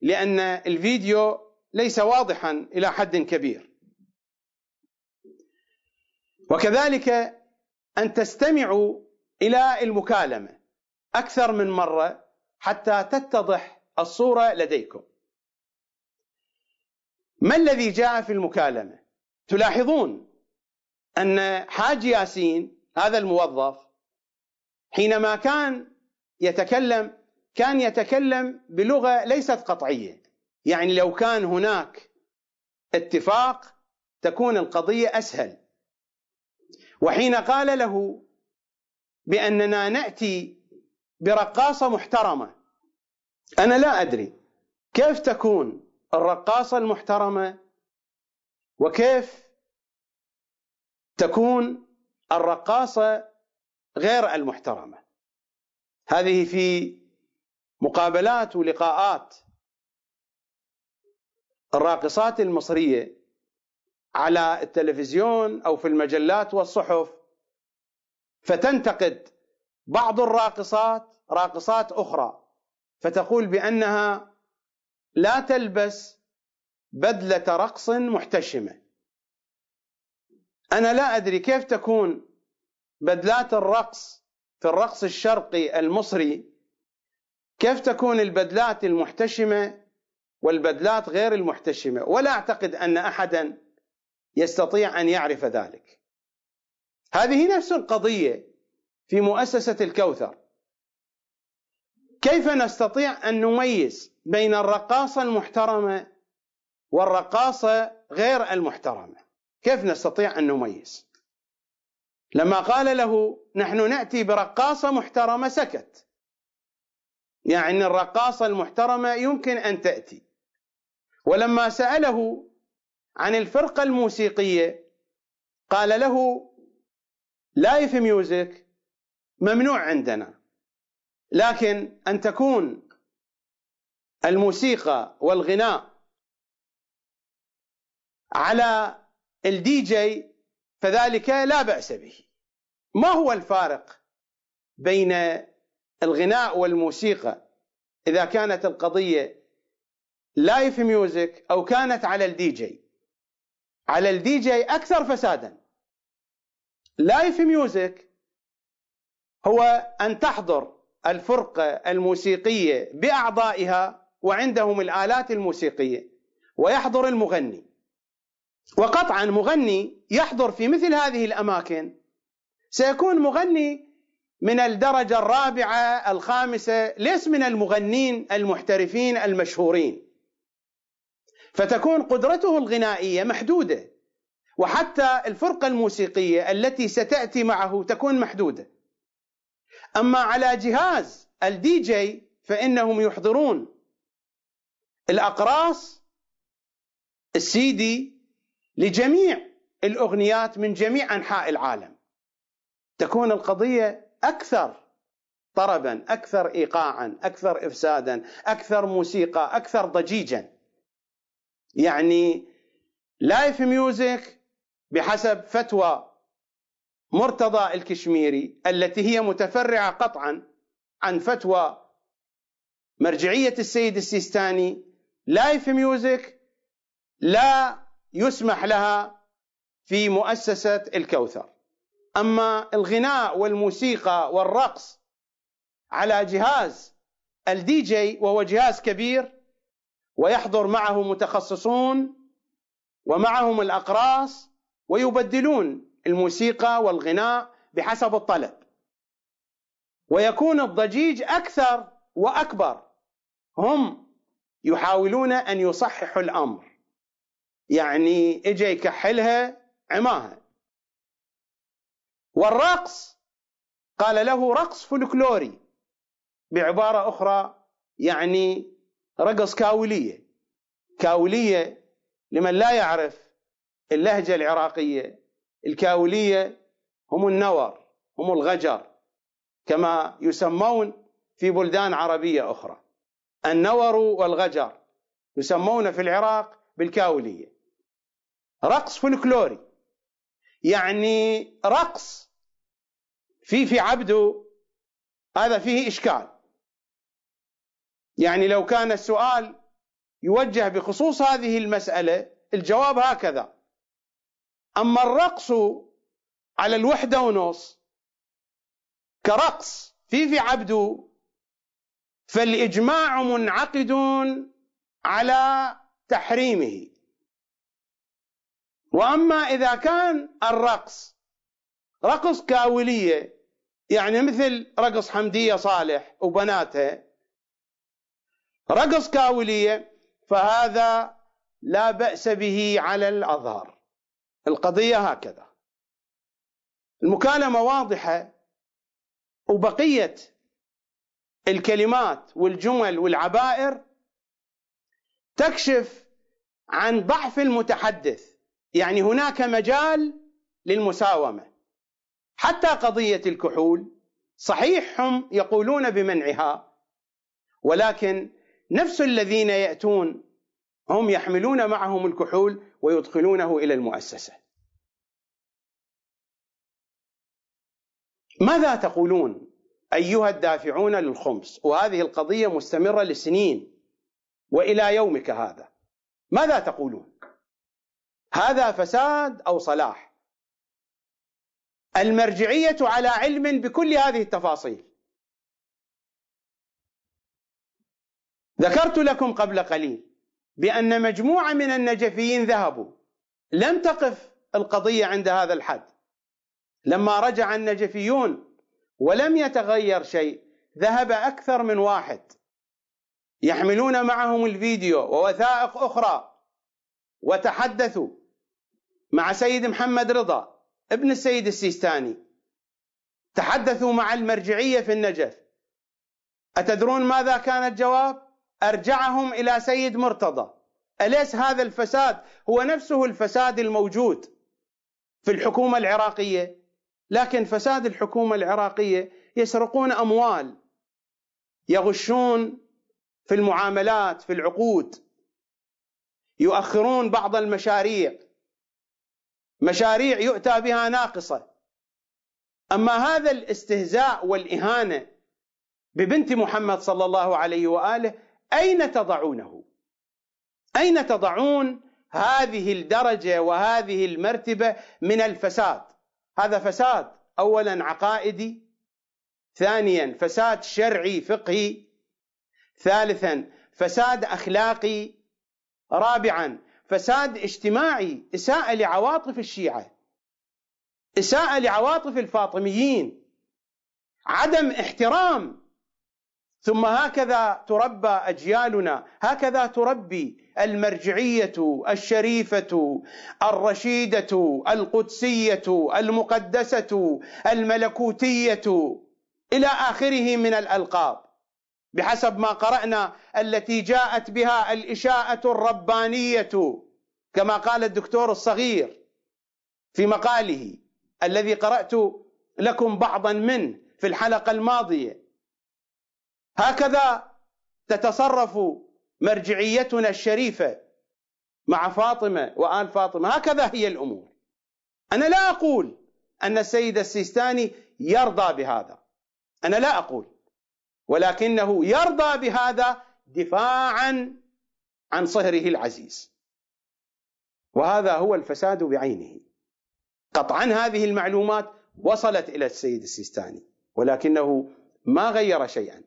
لأن الفيديو ليس واضحا إلى حد كبير. وكذلك أن تستمعوا إلى المكالمة أكثر من مرة حتى تتضح الصورة لديكم. ما الذي جاء في المكالمة؟ تلاحظون أن حاج ياسين هذا الموظف حينما كان يتكلم كان يتكلم بلغة ليست قطعية. يعني لو كان هناك اتفاق تكون القضية أسهل. وحين قال له بأننا نأتي برقاصة محترمة. أنا لا أدري كيف تكون الرقاصة المحترمة وكيف تكون الرقاصة غير المحترمة. هذه في مقابلات ولقاءات الراقصات المصرية على التلفزيون أو في المجلات والصحف. فتنتقد بعض الراقصات راقصات أخرى فتقول بأنها لا تلبس بدلة رقص محتشمة. أنا لا أدري كيف تكون بدلات الرقص في الرقص الشرقي المصري كيف تكون البدلات المحتشمة والبدلات غير المحتشمة ولا أعتقد أن أحدا يستطيع أن يعرف ذلك. هذه نفس القضية في مؤسسة الكوثر. كيف نستطيع أن نميز بين الرقاصة المحترمة والرقاصة غير المحترمة؟ كيف نستطيع أن نميز؟ لما قال له نحن نأتي برقاصة محترمة سكت. يعني الرقاصة المحترمة يمكن أن تأتي. ولما سأله عن الفرقة الموسيقية قال له لايف ميوزك ممنوع عندنا. لكن أن تكون الموسيقى والغناء على الدي جي فذلك لا بأس به. ما هو الفارق بين الغناء والموسيقى؟ إذا كانت القضية live music أو كانت على الدي جي على الدي جي أكثر فسادا. live music هو أن تحضر الفرقه الموسيقية بأعضائها وعندهم الآلات الموسيقية ويحضر المغني. وقطعا مغني يحضر في مثل هذه الأماكن. سيكون مغني من الدرجة الرابعة الخامسة ليس من المغنين المحترفين المشهورين. فتكون قدرته الغنائية محدودة وحتى الفرقة الموسيقية التي ستأتي معه تكون محدودة. أما على جهاز الدي جي فإنهم يحضرون الأقراص السي دي لجميع الأغنيات من جميع أنحاء العالم. تكون القضية أكثر طربا أكثر ايقاعا أكثر افسادا أكثر موسيقى أكثر ضجيجا. يعني live music بحسب فتوى مرتضى الكشميري التي هي متفرعة قطعا عن فتوى مرجعية السيد السيستاني live music لا يسمح لها في مؤسسة الكوثر. أما الغناء والموسيقى والرقص على جهاز الدي جي وهو جهاز كبير ويحضر معه متخصصون ومعهم الأقراص ويبدلون الموسيقى والغناء بحسب الطلب. ويكون الضجيج أكثر وأكبر. هم يحاولون أن يصححوا الأمر. يعني اجى يكحلها عماها. والرقص قال له رقص فلكلوري بعبارة أخرى يعني رقص كاولية. كاولية لمن لا يعرف اللهجة العراقية. الكاولية هم النور هم الغجر كما يسمون في بلدان عربية أخرى. النور والغجر يسمون في العراق بالكاولية. رقص فلكلوري يعني رقص في في عبده هذا فيه إشكال. يعني لو كان السؤال يوجه بخصوص هذه المسألة الجواب هكذا. أما الرقص على الوحدة ونص كرقص في في عبده فالإجماع منعقد على تحريمه. وأما إذا كان الرقص رقص كاولية يعني مثل رقص حمدية صالح وبناتها رقص كاولية فهذا لا بأس به على الأظهر. القضية هكذا. المكالمة واضحة وبقية الكلمات والجمل والعبائر تكشف عن ضعف المتحدث. يعني هناك مجال للمساومة. حتى قضية الكحول صحيح هم يقولون بمنعها ولكن نفس الذين يأتون هم يحملون معهم الكحول ويدخلونه إلى المؤسسة. ماذا تقولون أيها الدافعون للخمس؟ وهذه القضية مستمرة لسنين وإلى يومك هذا. ماذا تقولون؟ هذا فساد أو صلاح؟ المرجعية على علم بكل هذه التفاصيل. ذكرت لكم قبل قليل بأن مجموعة من النجفيين ذهبوا. لم تقف القضية عند هذا الحد. لما رجع النجفيون ولم يتغير شيء ذهب أكثر من واحد. يحملون معهم الفيديو ووثائق أخرى. وتحدثوا مع سيد محمد رضا ابن السيد السيستاني. تحدثوا مع المرجعية في النجف. أتدرون ماذا كان الجواب؟ أرجعهم إلى سيد مرتضى. أليس هذا الفساد هو نفسه الفساد الموجود في الحكومة العراقية؟ لكن فساد الحكومة العراقية يسرقون أموال يغشون في المعاملات في العقود يؤخرون بعض المشاريع. مشاريع يؤتى بها ناقصة. أما هذا الاستهزاء والإهانة ببنت محمد صلى الله عليه وآله أين تضعونه؟ أين تضعون هذه الدرجة وهذه المرتبة من الفساد؟ هذا فساد اولا عقائدي ثانيا فساد شرعي فقهي ثالثا فساد أخلاقي رابعا فساد اجتماعي إساءة لعواطف الشيعة إساءة لعواطف الفاطميين عدم احترام ثم هكذا تربى أجيالنا هكذا تربي المرجعية الشريفة الرشيدة القدسية المقدسة الملكوتية إلى آخره من الألقاب. بحسب ما قرأنا التي جاءت بها الإشاءة الربانية كما قال الدكتور الصغير في مقاله الذي قرأت لكم بعضا منه في الحلقة الماضية. هكذا تتصرف مرجعيتنا الشريفة مع فاطمة وآل فاطمة. هكذا هي الأمور. أنا لا أقول أن السيد السيستاني يرضى بهذا. أنا لا أقول. ولكنه يرضى بهذا دفاعا عن صهره العزيز. وهذا هو الفساد بعينه. قطعا هذه المعلومات وصلت إلى السيد السيستاني ولكنه ما غير شيئا.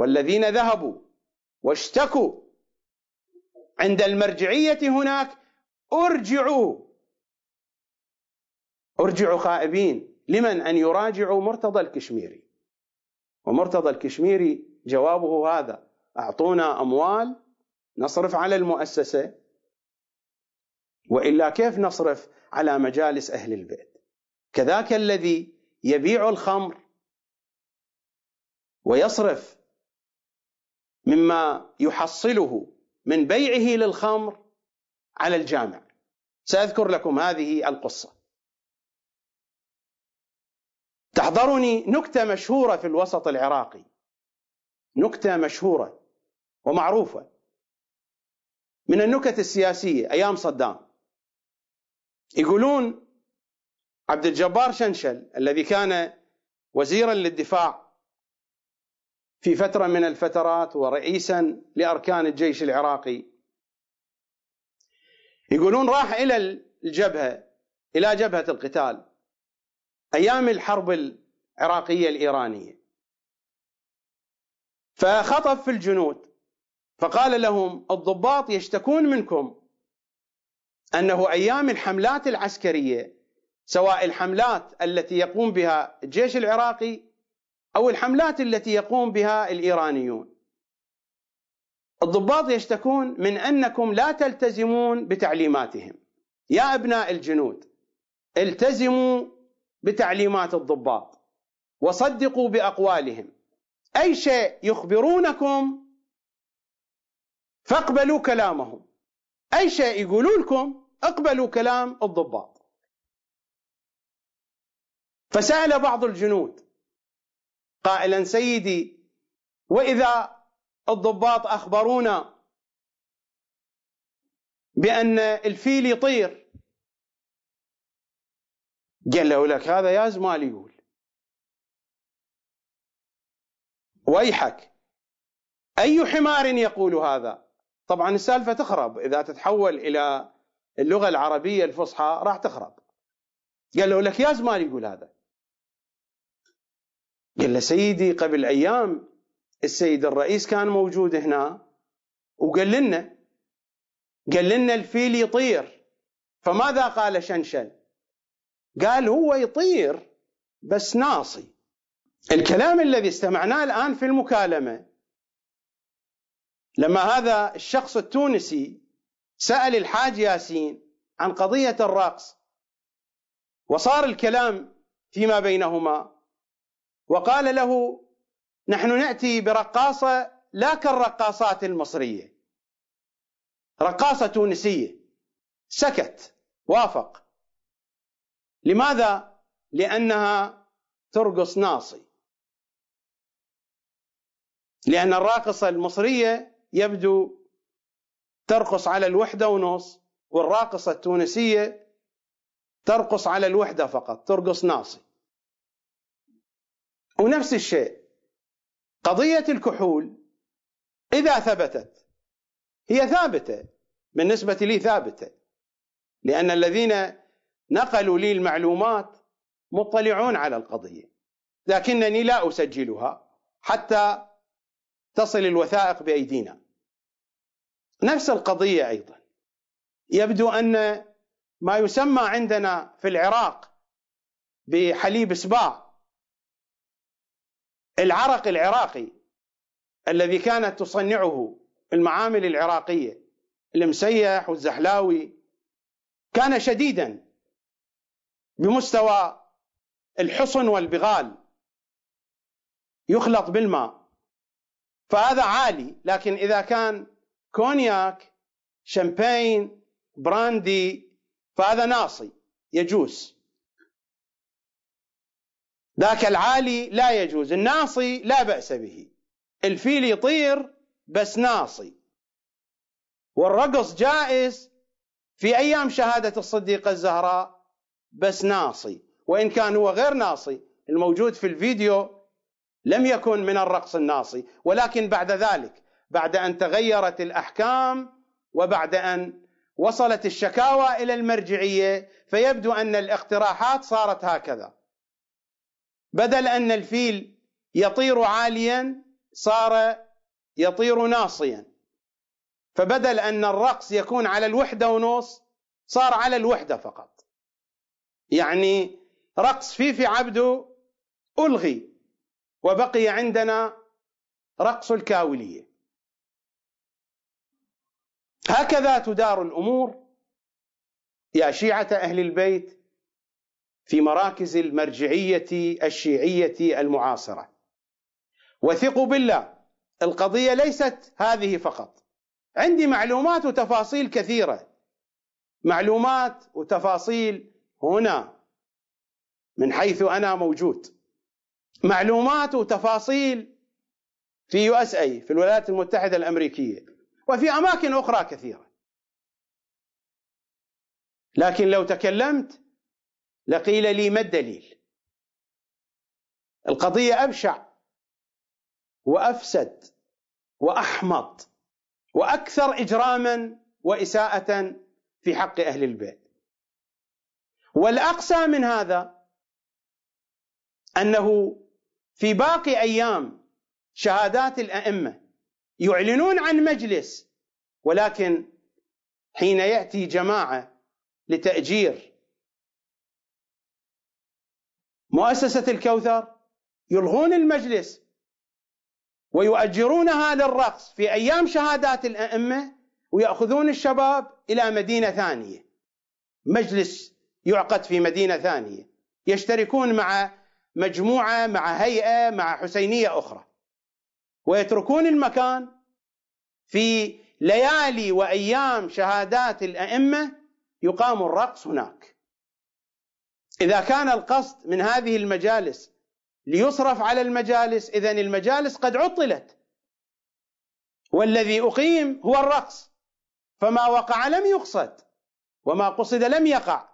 والذين ذهبوا واشتكوا عند المرجعية هناك أرجعوا. أرجعوا خائبين. لمن؟ أن يراجعوا مرتضى الكشميري. ومرتضى الكشميري جوابه هذا أعطونا أموال نصرف على المؤسسة. وإلا كيف نصرف على مجالس أهل البيت؟ كذاك الذي يبيع الخمر ويصرف مما يحصله من بيعه للخمر على الجامع. سأذكر لكم هذه القصة. تحضرني نكتة مشهورة في الوسط العراقي. نكتة مشهورة ومعروفة. من النكت السياسية أيام صدام. يقولون عبد الجبار شنشل الذي كان وزيرا للدفاع في فترة من الفترات ورئيسا لأركان الجيش العراقي. يقولون راح إلى الجبهة إلى جبهة القتال أيام الحرب العراقية الإيرانية. فخطب في الجنود فقال لهم الضباط يشتكون منكم أنه أيام الحملات العسكرية سواء الحملات التي يقوم بها الجيش العراقي أو الحملات التي يقوم بها الإيرانيون. الضباط يشتكون من أنكم لا تلتزمون بتعليماتهم. يا أبناء الجنود التزموا بتعليمات الضباط. وصدقوا بأقوالهم. أي شيء يخبرونكم فاقبلوا كلامهم. أي شيء يقولوا لكم اقبلوا كلام الضباط. فسأل بعض الجنود قائلا سيدي وإذا الضباط أخبرونا بأن الفيل يطير. قال له لك هذا يا زمال يقول. ويحك أي حمار يقول هذا؟ طبعا السالفة تخرب. إذا تتحول إلى اللغة العربية الفصحى راح تخرب. قال له لك يا زمال يقول هذا. قال له سيدي قبل أيام السيد الرئيس كان موجود هنا وقال لنا قال لنا الفيل يطير. فماذا قال شنشل؟ قال هو يطير بس ناصي. الكلام الذي استمعناه الآن في المكالمة. لما هذا الشخص التونسي سأل الحاج ياسين عن قضية الرقص وصار الكلام فيما بينهما وقال له نحن نأتي برقاصة لا كالرقاصات المصرية. رقاصة تونسية. سكت. وافق. لماذا؟ لأنها ترقص ناصي. لأن الراقصة المصرية يبدو ترقص على الوحدة ونص والراقصة التونسية ترقص على الوحدة فقط ترقص ناصي. ونفس الشيء. قضية الكحول إذا ثبتت هي ثابتة بالنسبة لي ثابتة لأن الذين نقلوا لي المعلومات مطلعون على القضية لكنني لا أسجلها حتى تصل الوثائق بأيدينا. نفس القضية أيضا. يبدو أن ما يسمى عندنا في العراق بحليب سباع العرق العراقي الذي كانت تصنعه المعامل العراقية المسيح والزحلاوي كان شديدا بمستوى الحصن والبغال. يخلط بالماء. فهذا عالي لكن إذا كان كونياك شامبين براندي فهذا ناصي يجوز ذاك العالي لا يجوز الناصي لا بأس به. الفيل يطير بس ناصي. والرقص جائز في أيام شهادة الصديقة الزهراء بس ناصي. وإن كان هو غير ناصي الموجود في الفيديو لم يكن من الرقص الناصي. ولكن بعد ذلك بعد أن تغيرت الأحكام وبعد أن وصلت الشكاوى إلى المرجعية فيبدو أن الاقتراحات صارت هكذا. بدل أن الفيل يطير عاليا صار يطير ناصيا. فبدل أن الرقص يكون على الوحدة ونص صار على الوحدة فقط. يعني رقص فيفي عبده ألغي وبقي عندنا رقص الكاولية. هكذا تدار الأمور. يا شيعة أهل البيت في مراكز المرجعية الشيعية المعاصرة. وثقوا بالله القضية ليست هذه فقط. عندي معلومات وتفاصيل كثيرة. معلومات وتفاصيل هنا من حيث أنا موجود. معلومات وتفاصيل في يو إس أي في الولايات المتحدة الأمريكية وفي أماكن أخرى كثيرة. لكن لو تكلمت لقيل لي ما الدليل؟ القضية أبشع وأفسد وأحمط وأكثر إجراما وإساءة في حق أهل البيت. والأقسى من هذا أنه في باقي أيام شهادات الأئمة يعلنون عن مجلس ولكن حين يأتي جماعة لتأجير مؤسسة الكوثر يلغون المجلس ويؤجرونها للرقص في أيام شهادات الأئمة ويأخذون الشباب إلى مدينة ثانية. مجلس يعقد في مدينة ثانية. يشتركون مع مجموعة مع هيئة مع حسينية أخرى. ويتركون المكان في ليالي وأيام شهادات الأئمة يقام الرقص هناك. إذا كان القصد من هذه المجالس ليصرف على المجالس إذا المجالس قد عطلت. والذي أقيم هو الرقص. فما وقع لم يقصد وما قصد لم يقع.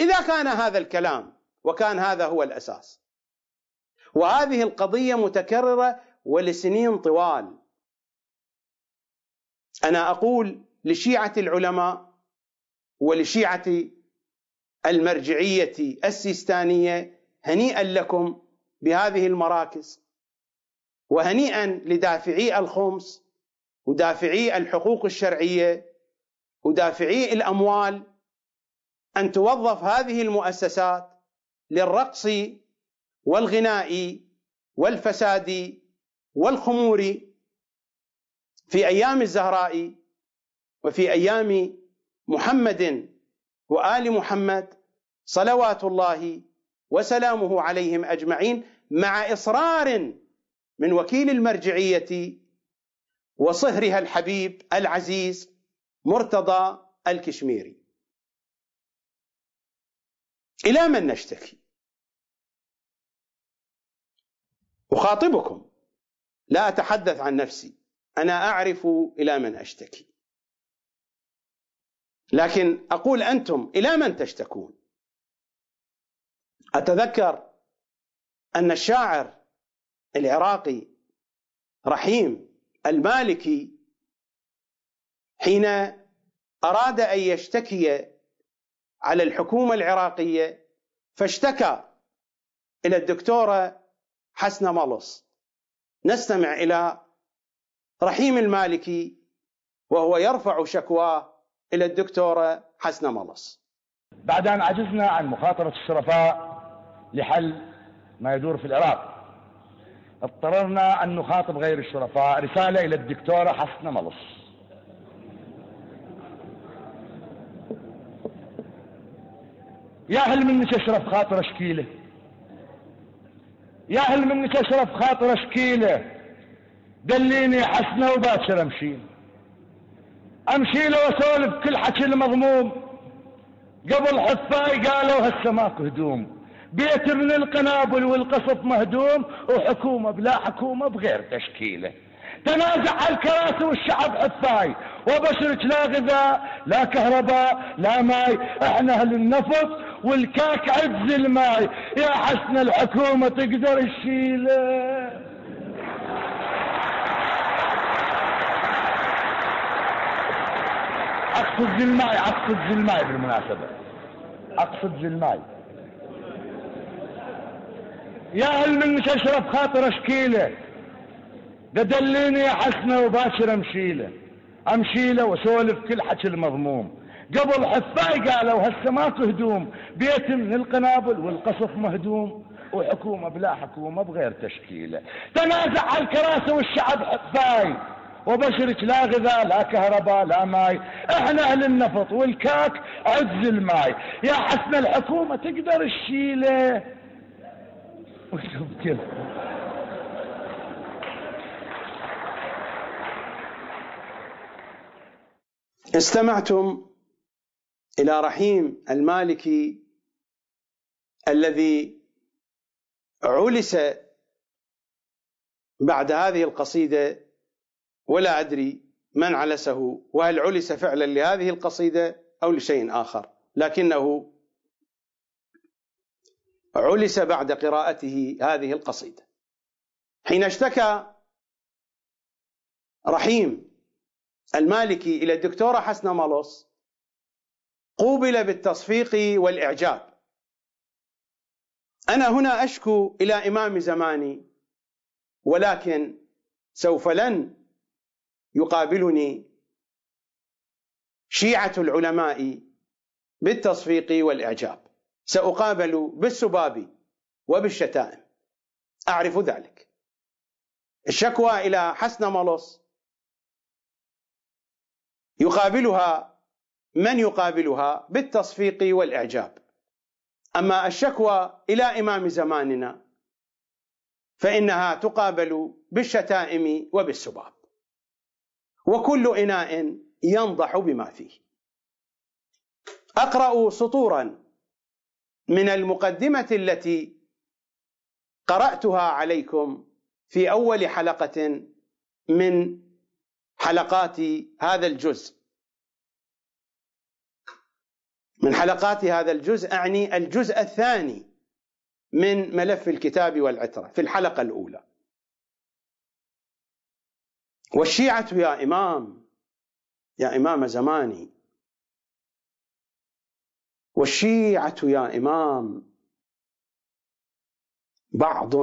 إذا كان هذا الكلام وكان هذا هو الأساس. وهذه القضية متكررة ولسنين طوال. أنا أقول لشيعة العلماء ولشيعة المرجعية السيستانية هنيئا لكم بهذه المراكز وهنيئا لدافعي الخمس ودافعي الحقوق الشرعية ودافعي الأموال أن توظف هذه المؤسسات للرقص والغناء والفساد والخمور في أيام الزهراء وفي أيام محمد وآل محمد صلوات الله وسلامه عليهم أجمعين مع إصرار من وكيل المرجعية وصهرها الحبيب العزيز مرتضى الكشميري. إلى من نشتكي؟ أخاطبكم. لا أتحدث عن نفسي. أنا أعرف إلى من أشتكي. لكن أقول أنتم إلى من تشتكون؟ أتذكر أن الشاعر العراقي رحيم المالكي حين أراد أن يشتكي على الحكومة العراقية فاشتكى إلى الدكتورة حسنه ملص نستمع إلى رحيم المالكي وهو يرفع شكواه إلى الدكتورة حسنة ملص. بعد ان عجزنا عن مخاطرة الشرفاء لحل ما يدور في العراق. اضطررنا أن نخاطب غير الشرفاء. رسالة إلى الدكتورة حسنة ملص. يا هل منك اشرف خاطر أشكيلة؟ يا هل منك اشرف خاطر أشكيلة؟ دليني حسنة وباكر امشي أمشي له وأسولف كل حكي المضموم. قبل حفاي قالوا ماكو هدوم. بيت من القنابل والقصف مهدوم وحكومة بلا حكومة بغير تشكيلة. تنازع على الكراسي والشعب حفاي. وبشرك لا غذاء لا كهرباء لا ماي. إحنا أهل النفط والكاك عز الماي. يا حسن الحكومة تقدر تشيله. أقصد زلماي أقصد زلماي بالمناسبة. أقصد زلماي يا هل من اشرف خاطر أشكيله؟ دليني يا حسنة وباشر أمشيله. أمشيله واسولف كل حكي المضموم. قبل حفاي قالوا هسه ماكو هدوم. بيت من القنابل والقصف مهدوم. وحكومة بلا حكومة بغير تشكيله. تنازع على الكراسي والشعب حفاي. وبشرك لا غذاء لا كهرباء لا ماي. إحنا أهل النفط والكاز عز الماي. يا حسن الحكومة تقدر تشيله. كيف. استمعتم إلى رحيم المالكي الذي علس بعد هذه القصيدة ولا أدري من علسه وهل علس فعلا لهذه القصيدة أو لشيء آخر. لكنه علس بعد قراءته هذه القصيدة. حين اشتكى رحيم المالكي إلى الدكتورة حسنه مالوس قوبل بالتصفيق والإعجاب. أنا هنا أشكو إلى إمام زماني ولكن سوف لن يقابلني شيعة العلماء بالتصفيق والإعجاب. سأقابل بالسباب وبالشتائم. أعرف ذلك. الشكوى إلى حسن ملص يقابلها من يقابلها بالتصفيق والإعجاب. أما الشكوى إلى إمام زماننا فإنها تقابل بالشتائم وبالسباب. وكل إناء ينضح بما فيه. أقرأ سطورا من المقدمة التي قرأتها عليكم في أول حلقة من حلقات هذا الجزء. من حلقات هذا الجزء أعني الجزء الثاني من ملف الكتاب والعترة في الحلقة الأولى. والشيعة يا إمام يا إمام زماني. والشيعة يا إمام بعض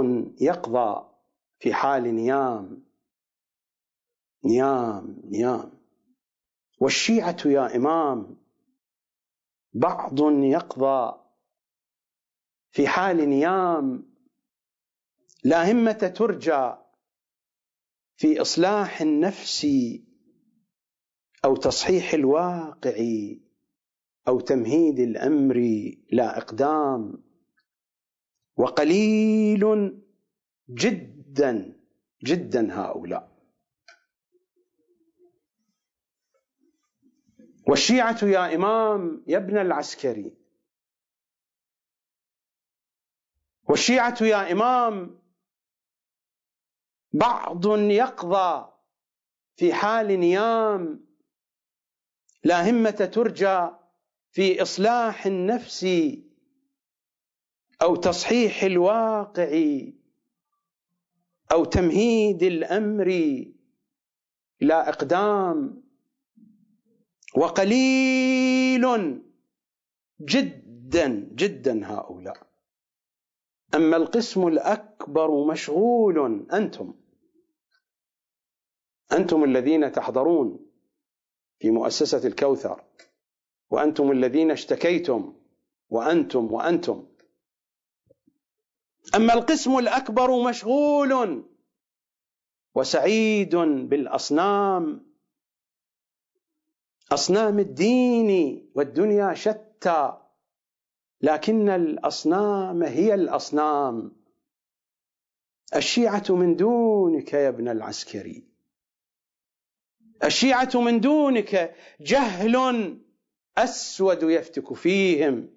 يقضى في حال نيام. نيام نيام. والشيعة يا إمام بعض يقضى في حال نيام. لا همة ترجى في إصلاح النفس أو تصحيح الواقع أو تمهيد الأمر لا إقدام. وقليل جدا جدا هؤلاء. والشيعة يا إمام يا ابن العسكري. والشيعة يا إمام بعض يقضى في حال نيام لا همة ترجى في إصلاح النفس أو تصحيح الواقع أو تمهيد الأمر لا إقدام. وقليل جدا جدا هؤلاء. أما القسم الأكبر مشغول أنتم. أنتم الذين تحضرون في مؤسسة الكوثر وأنتم الذين اشتكيتم وأنتم وأنتم. أما القسم الأكبر مشغول وسعيد بالأصنام أصنام الدين والدنيا شتى. لكن الأصنام هي الأصنام. الشيعة من دونك يا ابن العسكري. الشيعة من دونك جهل أسود يفتك فيهم.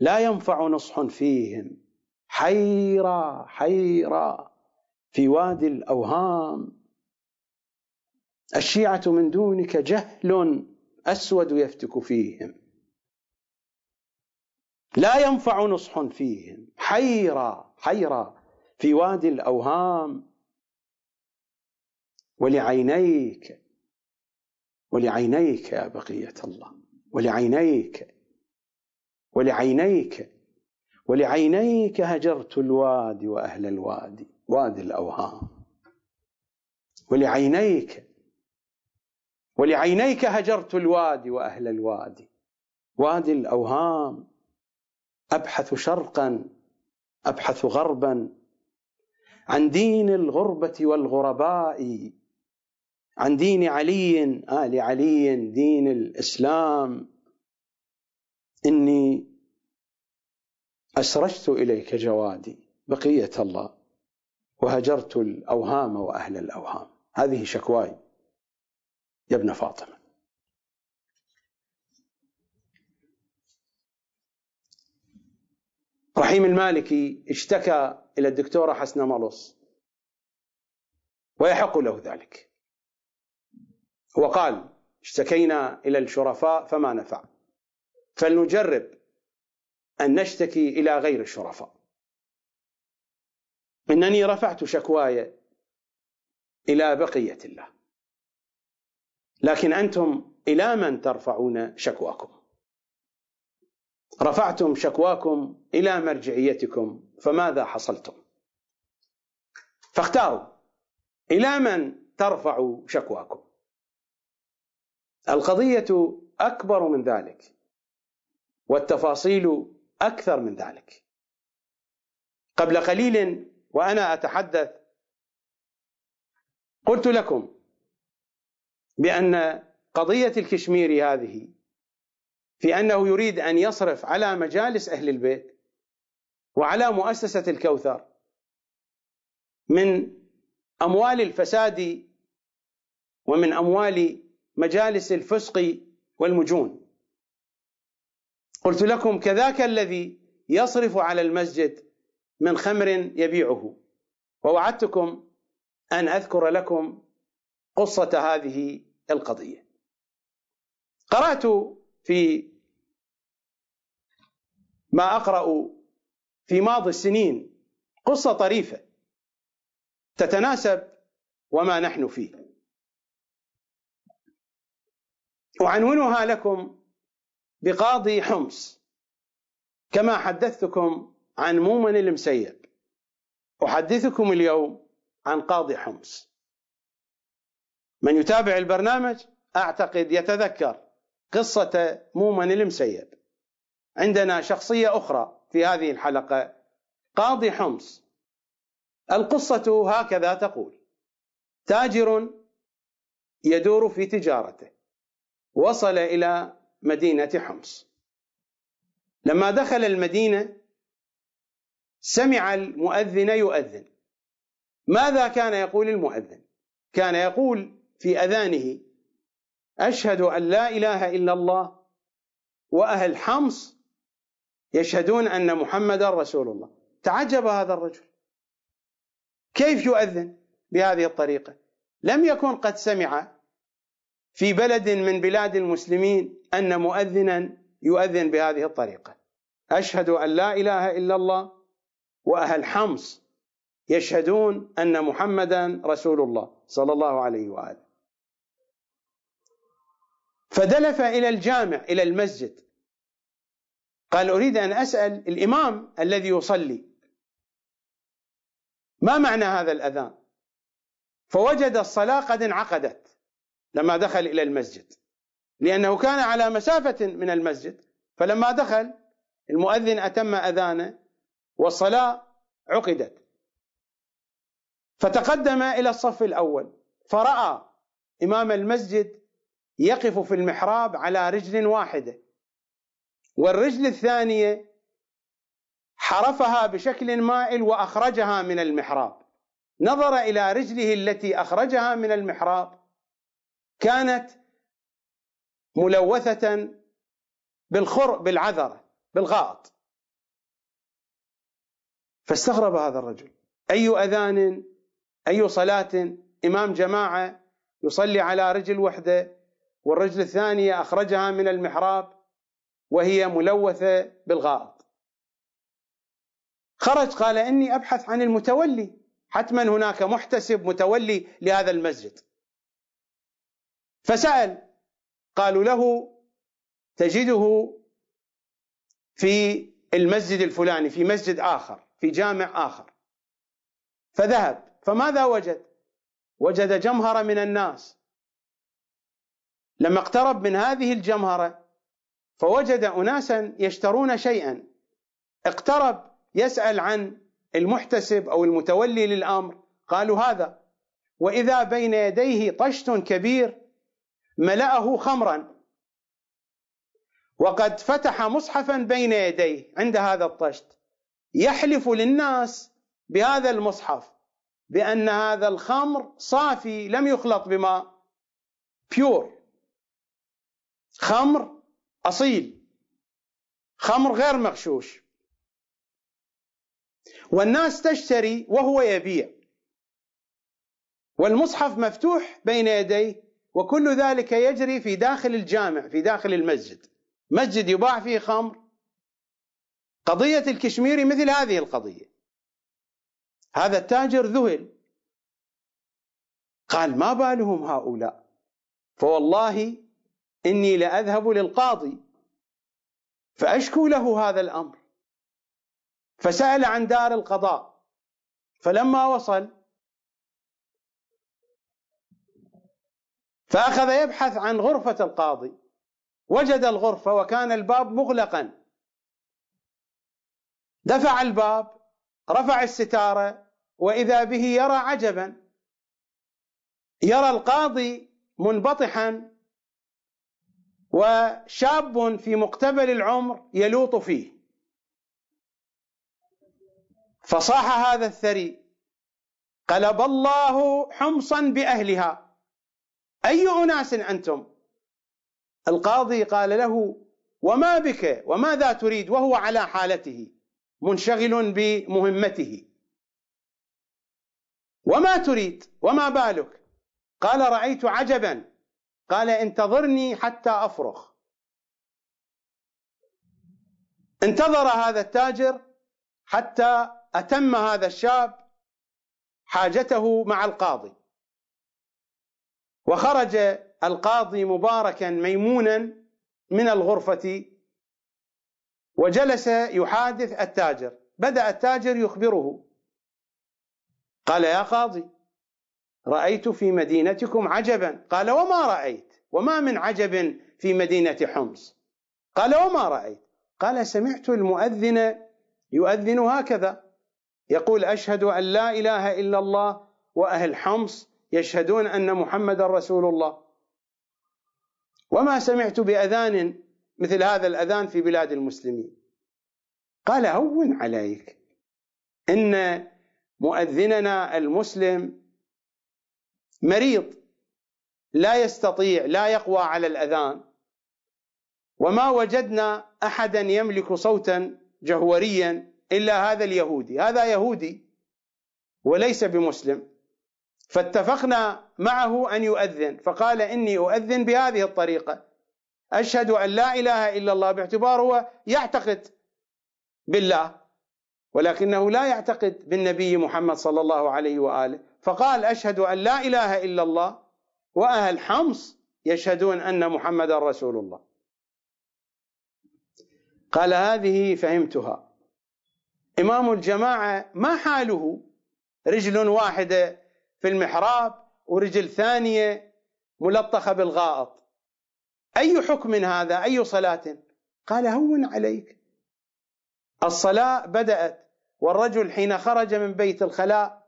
لا ينفع نصح فيهم. حيرى حيرى في وادي الأوهام. الشيعة من دونك جهل أسود يفتك فيهم. لا ينفع نصح فيهم. حيرى حيرى في وادي الأوهام. ولعينيك ولعينيك يا بقية الله. ولعينيك ولعينيك ولعينيك هجرت الوادي وأهل الوادي وادي الأوهام. ولعينيك ولعينيك هجرت الوادي وأهل الوادي وادي الأوهام. أبحث شرقا أبحث غربا. عن دين الغربة والغرباء. عن دين علي آل علي دين الإسلام. إني أسرجت إليك جوادي بقية الله. وهجرت الأوهام وأهل الأوهام. هذه شكواي. يا ابن فاطمة. رحيم المالكي اشتكى إلى الدكتورة حسنه ملص ويحق له ذلك. هو قال اشتكينا إلى الشرفاء فما نفع. فلنجرب أن نشتكي إلى غير الشرفاء. إنني رفعت شكواي إلى بقية الله. لكن أنتم إلى من ترفعون شكواكم؟ رفعتم شكواكم إلى مرجعيتكم فماذا حصلتم؟ فاختاروا إلى من ترفعوا شكواكم. القضية أكبر من ذلك والتفاصيل أكثر من ذلك. قبل قليل وأنا أتحدث قلت لكم بأن قضية الكشميري هذه في أنه يريد أن يصرف على مجالس أهل البيت وعلى مؤسسة الكوثر من أموال الفساد ومن أموال مجالس الفسق والمجون. قلت لكم كذاك الذي يصرف على المسجد من خمر يبيعه ووعدتكم أن أذكر لكم قصة هذه القضية. قرأت في ما أقرأ في ماضي السنين قصة طريفة تتناسب وما نحن فيه. أعنونها لكم بقاضي حمص كما حدثتكم عن مومن المسيب. أحدثكم اليوم عن قاضي حمص. من يتابع البرنامج أعتقد يتذكر قصة مومن المسيب. عندنا شخصية أخرى في هذه الحلقة قاضي حمص. القصة هكذا تقول تاجر يدور في تجارته وصل إلى مدينة حمص. لما دخل المدينة سمع المؤذن يؤذن. ماذا كان يقول المؤذن؟ كان يقول في أذانه أشهد أن لا إله إلا الله وأهل حمص يشهدون أن محمدا رسول الله. تعجب هذا الرجل. كيف يؤذن بهذه الطريقة؟ لم يكن قد سمع في بلد من بلاد المسلمين أن مؤذنا يؤذن بهذه الطريقة. أشهد أن لا إله إلا الله وأهل حمص يشهدون أن محمدا رسول الله صلى الله عليه وآله. فدلف إلى الجامع إلى المسجد. قال أريد أن أسأل الإمام الذي يصلي. ما معنى هذا الأذان؟ فوجد الصلاة قد انعقدت لما دخل إلى المسجد. لأنه كان على مسافة من المسجد فلما دخل المؤذن أتم أذانه والصلاة عقدت. فتقدم إلى الصف الأول فرأى إمام المسجد يقف في المحراب على رجل واحدة. والرجل الثانية حرفها بشكل مائل وأخرجها من المحراب. نظر إلى رجله التي أخرجها من المحراب. كانت ملوثة بالخر بالعذرة بالغائط. فاستغرب هذا الرجل. أي أذان أي صلاة؟ إمام جماعة يصلي على رجل وحده والرجل الثانية أخرجها من المحراب وهي ملوثة بالغائط خرج قال إني أبحث عن المتولي. حتما هناك محتسب متولي لهذا المسجد. فسأل قالوا له تجده في المسجد الفلاني في مسجد آخر في جامع آخر. فذهب. فماذا وجد؟ وجد جمهرة من الناس لما اقترب من هذه الجمهرة فوجد أناسا يشترون شيئا. اقترب يسأل عن المحتسب أو المتولي للأمر قالوا هذا. وإذا بين يديه طشت كبير ملأه خمرا. وقد فتح مصحفا بين يديه عند هذا الطشت. يحلف للناس بهذا المصحف بأن هذا الخمر صافي لم يخلط بماء. بيور خمر أصيل خمر غير مغشوش. والناس تشتري وهو يبيع. والمصحف مفتوح بين يديه وكل ذلك يجري في داخل الجامع في داخل المسجد. مسجد يباع فيه خمر. قضية الكشميري مثل هذه القضية. هذا التاجر ذهل. قال ما بالهم هؤلاء؟ فوالله إني لأذهب للقاضي. فأشكو له هذا الأمر. فسأل عن دار القضاء. فلما وصل فأخذ يبحث عن غرفة القاضي. وجد الغرفة وكان الباب مغلقا. دفع الباب رفع الستارة وإذا به يرى عجبا. يرى القاضي منبطحا. وشاب في مقتبل العمر يلوط فيه. فصاح هذا الثري قلب الله حمصا بأهلها. أي أناس أنتم؟ القاضي قال له وما بك وماذا تريد؟ وهو على حالته منشغل بمهمته. وما تريد؟ وما بالك؟ قال رأيت عجبا. قال انتظرني حتى أفرغ. انتظر هذا التاجر حتى أتم هذا الشاب حاجته مع القاضي. وخرج القاضي مباركا ميمونا من الغرفة وجلس يحادث التاجر. بدأ التاجر يخبره. قال يا قاضي رأيت في مدينتكم عجبا. قال وما رأيت؟ وما من عجب في مدينة حمص. قال وما رأيت؟ قال سمعت المؤذن يؤذن هكذا. يقول أشهد أن لا إله إلا الله وأهل حمص يشهدون أن محمدا رسول الله. وما سمعت بأذان مثل هذا الأذان في بلاد المسلمين. قال هون عليك إن مؤذننا المسلم مريض لا يستطيع لا يقوى على الأذان. وما وجدنا أحدا يملك صوتا جهوريا إلا هذا اليهودي. هذا يهودي وليس بمسلم. فاتفقنا معه أن يؤذن. فقال إني أؤذن بهذه الطريقة. أشهد أن لا إله إلا الله باعتباره هو يعتقد بالله ولكنه لا يعتقد بالنبي محمد صلى الله عليه وآله. فقال أشهد أن لا إله إلا الله وأهل حمص يشهدون أن محمدا رسول الله. قال هذه فهمتها. إمام الجماعة ما حاله؟ رجل واحدة في المحراب ورجل ثانية ملطخة بالغائط. أي حكم هذا؟ أي صلاة؟ قال هون عليك. الصلاة بدأت والرجل حين خرج من بيت الخلاء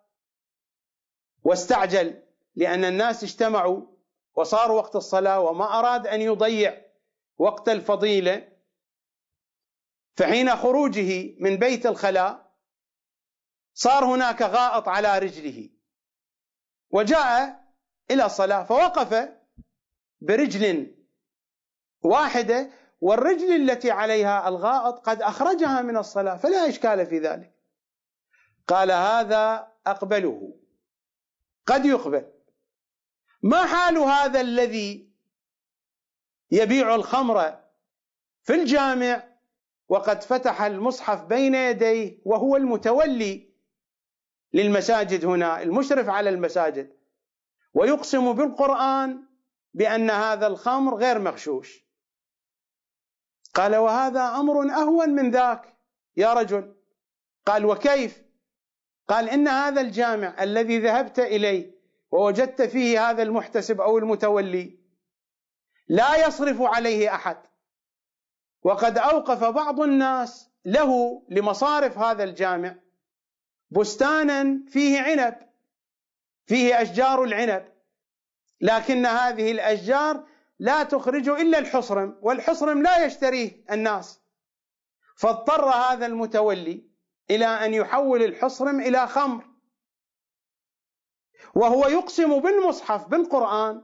واستعجل لأن الناس اجتمعوا وصار وقت الصلاة وما أراد أن يضيع وقت الفضيلة. فحين خروجه من بيت الخلاء صار هناك غائط على رجله. وجاء إلى الصلاة فوقف برجل واحدة والرجل التي عليها الغائط قد أخرجها من الصلاة فلا إشكال في ذلك. قال هذا أقبله. قد يقبل. ما حال هذا الذي يبيع الخمر في الجامع وقد فتح المصحف بين يديه وهو المتولي للمساجد هنا المشرف على المساجد ويقسم بالقرآن بأن هذا الخمر غير مغشوش. قال وهذا أمر أهون من ذاك يا رجل. قال وكيف؟ قال إن هذا الجامع الذي ذهبت إليه ووجدت فيه هذا المحتسب أو المتولي لا يصرف عليه أحد. وقد أوقف بعض الناس له لمصارف هذا الجامع بستانا فيه عنب فيه أشجار العنب لكن هذه الأشجار لا تخرج إلا الحصرم والحصرم لا يشتريه الناس. فاضطر هذا المتولي إلى أن يحول الحصرم إلى خمر. وهو يقسم بالمصحف بالقرآن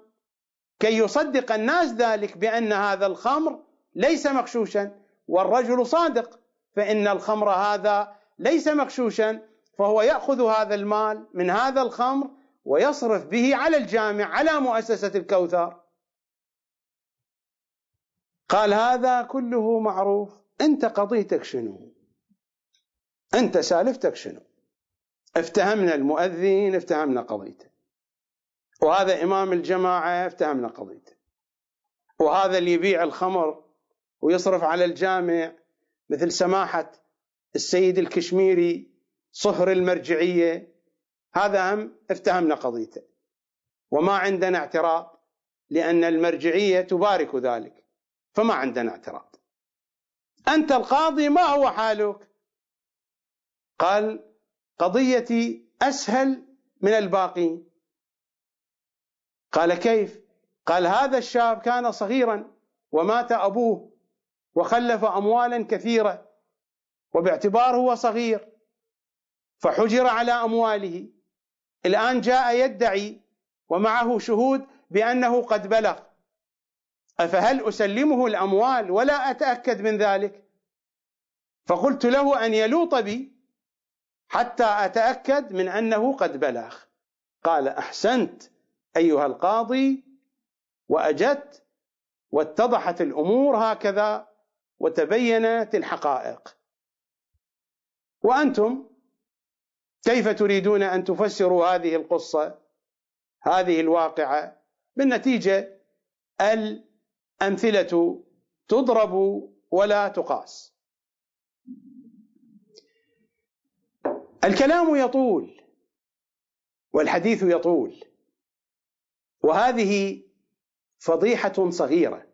كي يصدق الناس ذلك بأن هذا الخمر ليس مغشوشا. والرجل صادق فإن الخمر هذا ليس مغشوشا. فهو يأخذ هذا المال من هذا الخمر ويصرف به على الجامع على مؤسسة الكوثر. قال هذا كله معروف. أنت قضيتك شنو؟ أنت سالفتك شنو؟ افتهمنا المؤذن افتهمنا قضيته. وهذا إمام الجماعة افتهمنا قضيته. وهذا اللي يبيع الخمر ويصرف على الجامع مثل سماحة السيد الكشميري صهر المرجعية. هذا هم افتهمنا قضيته. وما عندنا اعتراض لأن المرجعية تبارك ذلك. فما عندنا اعتراض. أنت القاضي ما هو حالك؟ قال قضيتي أسهل من الباقين. قال كيف؟ قال هذا الشاب كان صغيرا ومات أبوه وخلف اموالا كثيرة وباعتباره هو صغير فحجر على أمواله. الآن جاء يدعي ومعه شهود بأنه قد بلغ. أفهل أسلمه الأموال ولا أتأكد من ذلك؟ فقلت له أن يلوط بي؟ حتى أتأكد من أنه قد بلغ. قال أحسنت أيها القاضي واجدت واتضحت الأمور هكذا وتبينت الحقائق. وأنتم كيف تريدون أن تفسروا هذه القصة هذه الواقعة؟ بالنتيجة الأمثلة تضرب ولا تقاس. الكلام يطول والحديث يطول وهذه فضيحة صغيرة.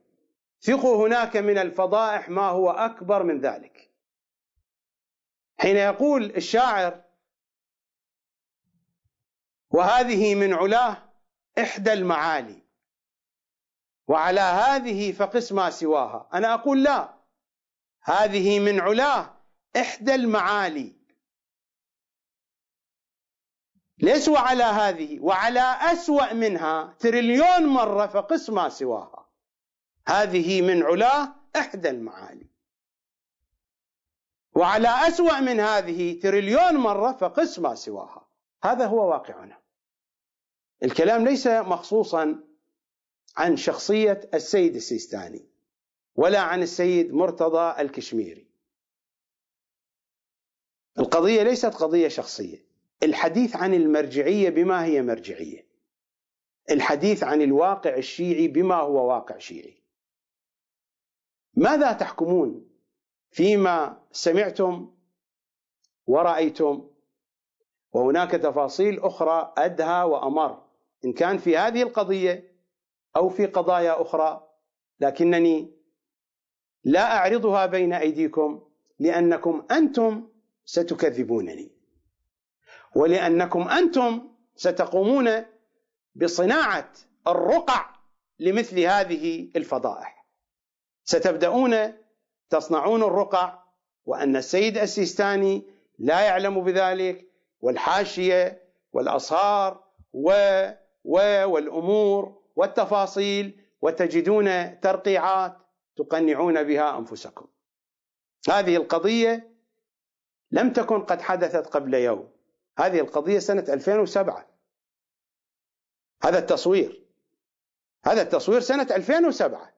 ثقوا هناك من الفضائح ما هو أكبر من ذلك. حين يقول الشاعر وهذه من علاه إحدى المعالي وعلى هذه فقس ما سواها. أنا أقول لا هذه من علاه إحدى المعالي. ليس وعلى هذه؟ وعلى أسوأ منها تريليون مرة فقس ما سواها. هذه من علاه إحدى المعالي. وعلى أسوأ من هذه تريليون مرة فقس ما سواها. هذا هو واقعنا. الكلام ليس مخصوصا عن شخصية السيد السيستاني ولا عن السيد مرتضى الكشميري. القضية ليست قضية شخصية. الحديث عن المرجعية بما هي مرجعية. الحديث عن الواقع الشيعي بما هو واقع شيعي. ماذا تحكمون فيما سمعتم ورأيتم؟ وهناك تفاصيل أخرى أدهى وأمر. إن كان في هذه القضية أو في قضايا أخرى لكنني لا أعرضها بين أيديكم لأنكم أنتم ستكذبونني. ولأنكم أنتم ستقومون بصناعة الرقع لمثل هذه الفضائح. ستبدأون تصنعون الرقع وأن السيد السيستاني لا يعلم بذلك والحاشية والأصهار و و والأمور والتفاصيل وتجدون ترقيعات تقنعون بها أنفسكم. هذه القضية لم تكن قد حدثت قبل يوم. هذه القضية سنة 2007 هذا التصوير. هذا التصوير سنة 2007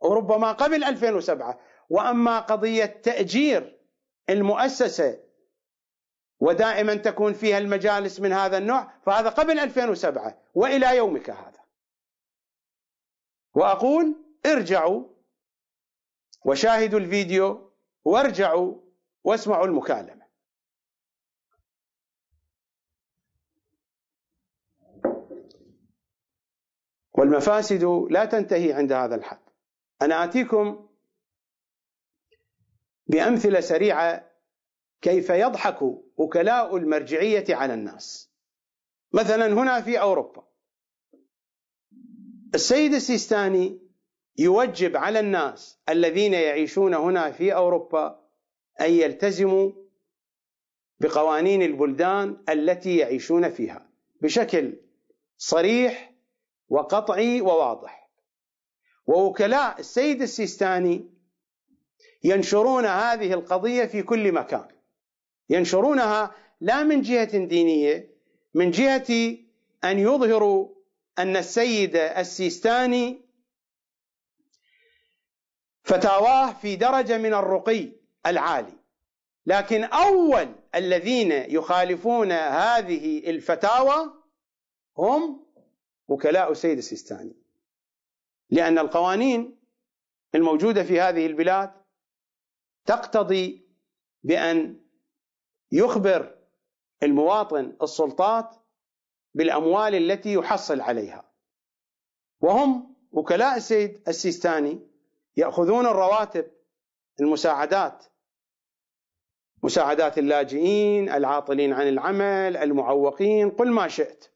وربما قبل 2007 وأما قضية تأجير المؤسسة ودائما تكون فيها المجالس من هذا النوع فهذا قبل 2007 وإلى يومك هذا. وأقول ارجعوا وشاهدوا الفيديو وارجعوا واسمعوا المكالمة. والمفاسد لا تنتهي عند هذا الحد. أنا اتيكم بأمثلة سريعة كيف يضحك وكلاء المرجعية على الناس. مثلا هنا في أوروبا. السيد السيستاني يوجب على الناس الذين يعيشون هنا في أوروبا أن يلتزموا بقوانين البلدان التي يعيشون فيها. بشكل صريح وقطعي وواضح. ووكلاء السيد السيستاني ينشرون هذه القضية في كل مكان. ينشرونها لا من جهة دينية من جهة أن يظهروا أن السيد السيستاني فتاواه في درجة من الرقي العالي. لكن أول الذين يخالفون هذه الفتاوى هم وكلاء السيد السيستاني. لأن القوانين الموجودة في هذه البلاد تقتضي بأن يخبر المواطن السلطات بالأموال التي يحصل عليها. وهم وكلاء السيد السيستاني يأخذون الرواتب المساعدات مساعدات اللاجئين العاطلين عن العمل المعوقين قل ما شئت.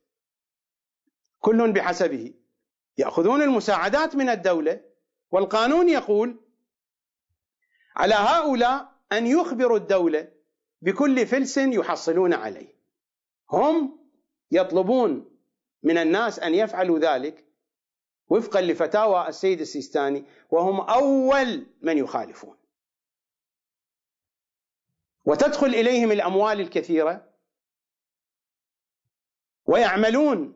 كل بحسبه. يأخذون المساعدات من الدولة والقانون يقول على هؤلاء أن يخبروا الدولة بكل فلس يحصلون عليه. هم يطلبون من الناس أن يفعلوا ذلك وفقا لفتاوى السيد السيستاني وهم أول من يخالفون. وتدخل إليهم الأموال الكثيرة ويعملون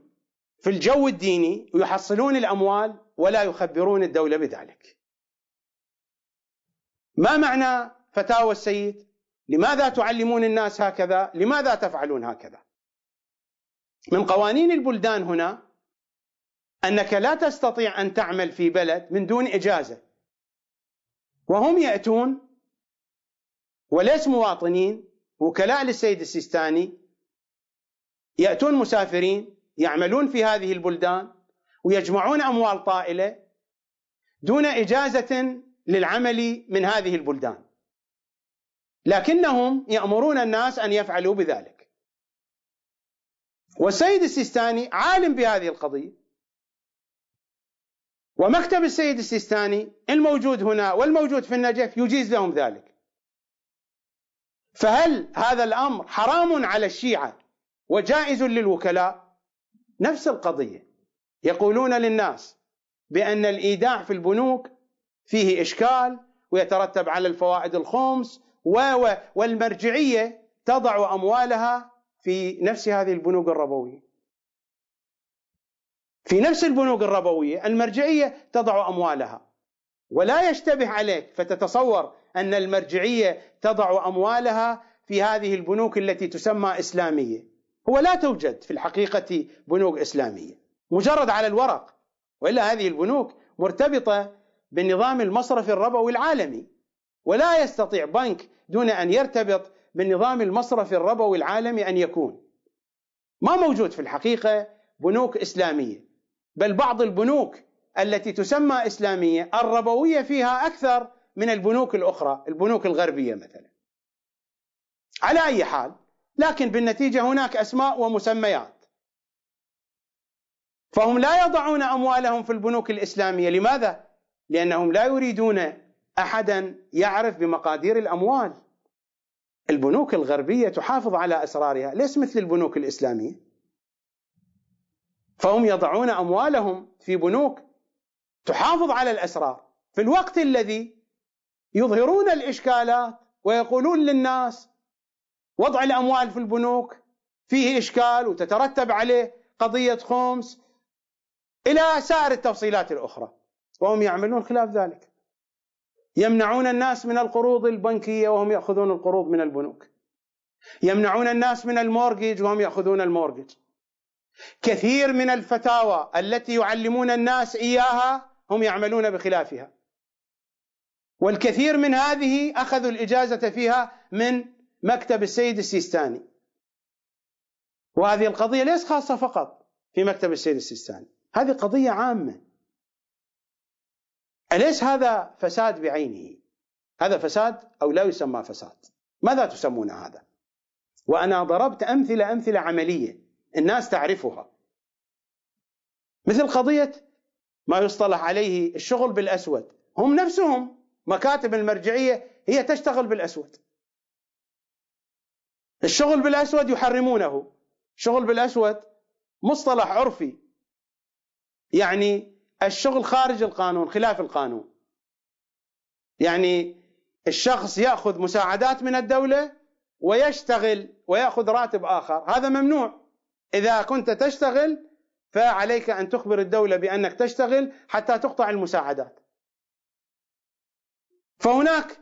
في الجو الديني ويحصلون الأموال ولا يخبرون الدولة بذلك. ما معنى فتاوى السيد؟ لماذا تعلمون الناس هكذا؟ لماذا تفعلون هكذا؟ من قوانين البلدان هنا أنك لا تستطيع أن تعمل في بلد من دون إجازة. وهم يأتون وليس مواطنين وكلاء للسيد السيستاني يأتون مسافرين يعملون في هذه البلدان ويجمعون أموال طائلة دون إجازة للعمل من هذه البلدان. لكنهم يأمرون الناس أن يفعلوا بذلك. والسيد السيستاني عالم بهذه القضية. ومكتب السيد السيستاني الموجود هنا والموجود في النجف يجيز لهم ذلك. فهل هذا الأمر حرام على الشيعة وجائز للوكلاء؟ نفس القضية. يقولون للناس بأن الإيداع في البنوك فيه إشكال ويترتب على الفوائد الخمس والمرجعية تضع أموالها في نفس هذه البنوك الربوية. في نفس البنوك الربوية المرجعية تضع أموالها. ولا يشتبه عليك فتتصور أن المرجعية تضع أموالها في هذه البنوك التي تسمى إسلامية. هو لا توجد في الحقيقة بنوك إسلامية. مجرد على الورق وإلا هذه البنوك مرتبطة بالنظام المصرفي الربوي العالمي. ولا يستطيع بنك دون أن يرتبط بالنظام المصرفي الربوي العالمي أن يكون. ما موجود في الحقيقة بنوك إسلامية. بل بعض البنوك التي تسمى إسلامية الربوية فيها أكثر من البنوك الأخرى البنوك الغربية مثلا. على أي حال لكن بالنتيجة هناك أسماء ومسميات. فهم لا يضعون أموالهم في البنوك الإسلامية. لماذا؟ لأنهم لا يريدون احدا يعرف بمقادير الأموال. البنوك الغربية تحافظ على أسرارها ليس مثل البنوك الإسلامية. فهم يضعون أموالهم في بنوك تحافظ على الأسرار. في الوقت الذي يظهرون الإشكالات ويقولون للناس وضع الأموال في البنوك فيه إشكال وتترتب عليه قضية خمس إلى سائر التفصيلات الأخرى وهم يعملون خلاف ذلك. يمنعون الناس من القروض البنكية وهم يأخذون القروض من البنوك. يمنعون الناس من المورجج وهم يأخذون المورجج كثير من الفتاوى التي يعلمون الناس إياها هم يعملون بخلافها. والكثير من هذه أخذوا الإجازة فيها من مكتب السيد السيستاني. وهذه القضية ليس خاصة فقط في مكتب السيد السيستاني هذه قضية عامة. أليس هذا فساد بعينه؟ هذا فساد أو لا يسمى فساد؟ ماذا تسمون هذا؟ وأنا ضربت أمثلة أمثلة عملية الناس تعرفها. مثل قضية ما يصطلح عليه الشغل بالأسود. هم نفسهم مكاتب المرجعية هي تشتغل بالأسود. الشغل بالأسود يحرمونه. الشغل بالأسود مصطلح عرفي. يعني الشغل خارج القانون خلاف القانون. يعني الشخص يأخذ مساعدات من الدولة ويشتغل ويأخذ راتب آخر. هذا ممنوع. إذا كنت تشتغل فعليك أن تخبر الدولة بأنك تشتغل حتى تقطع المساعدات. فهناك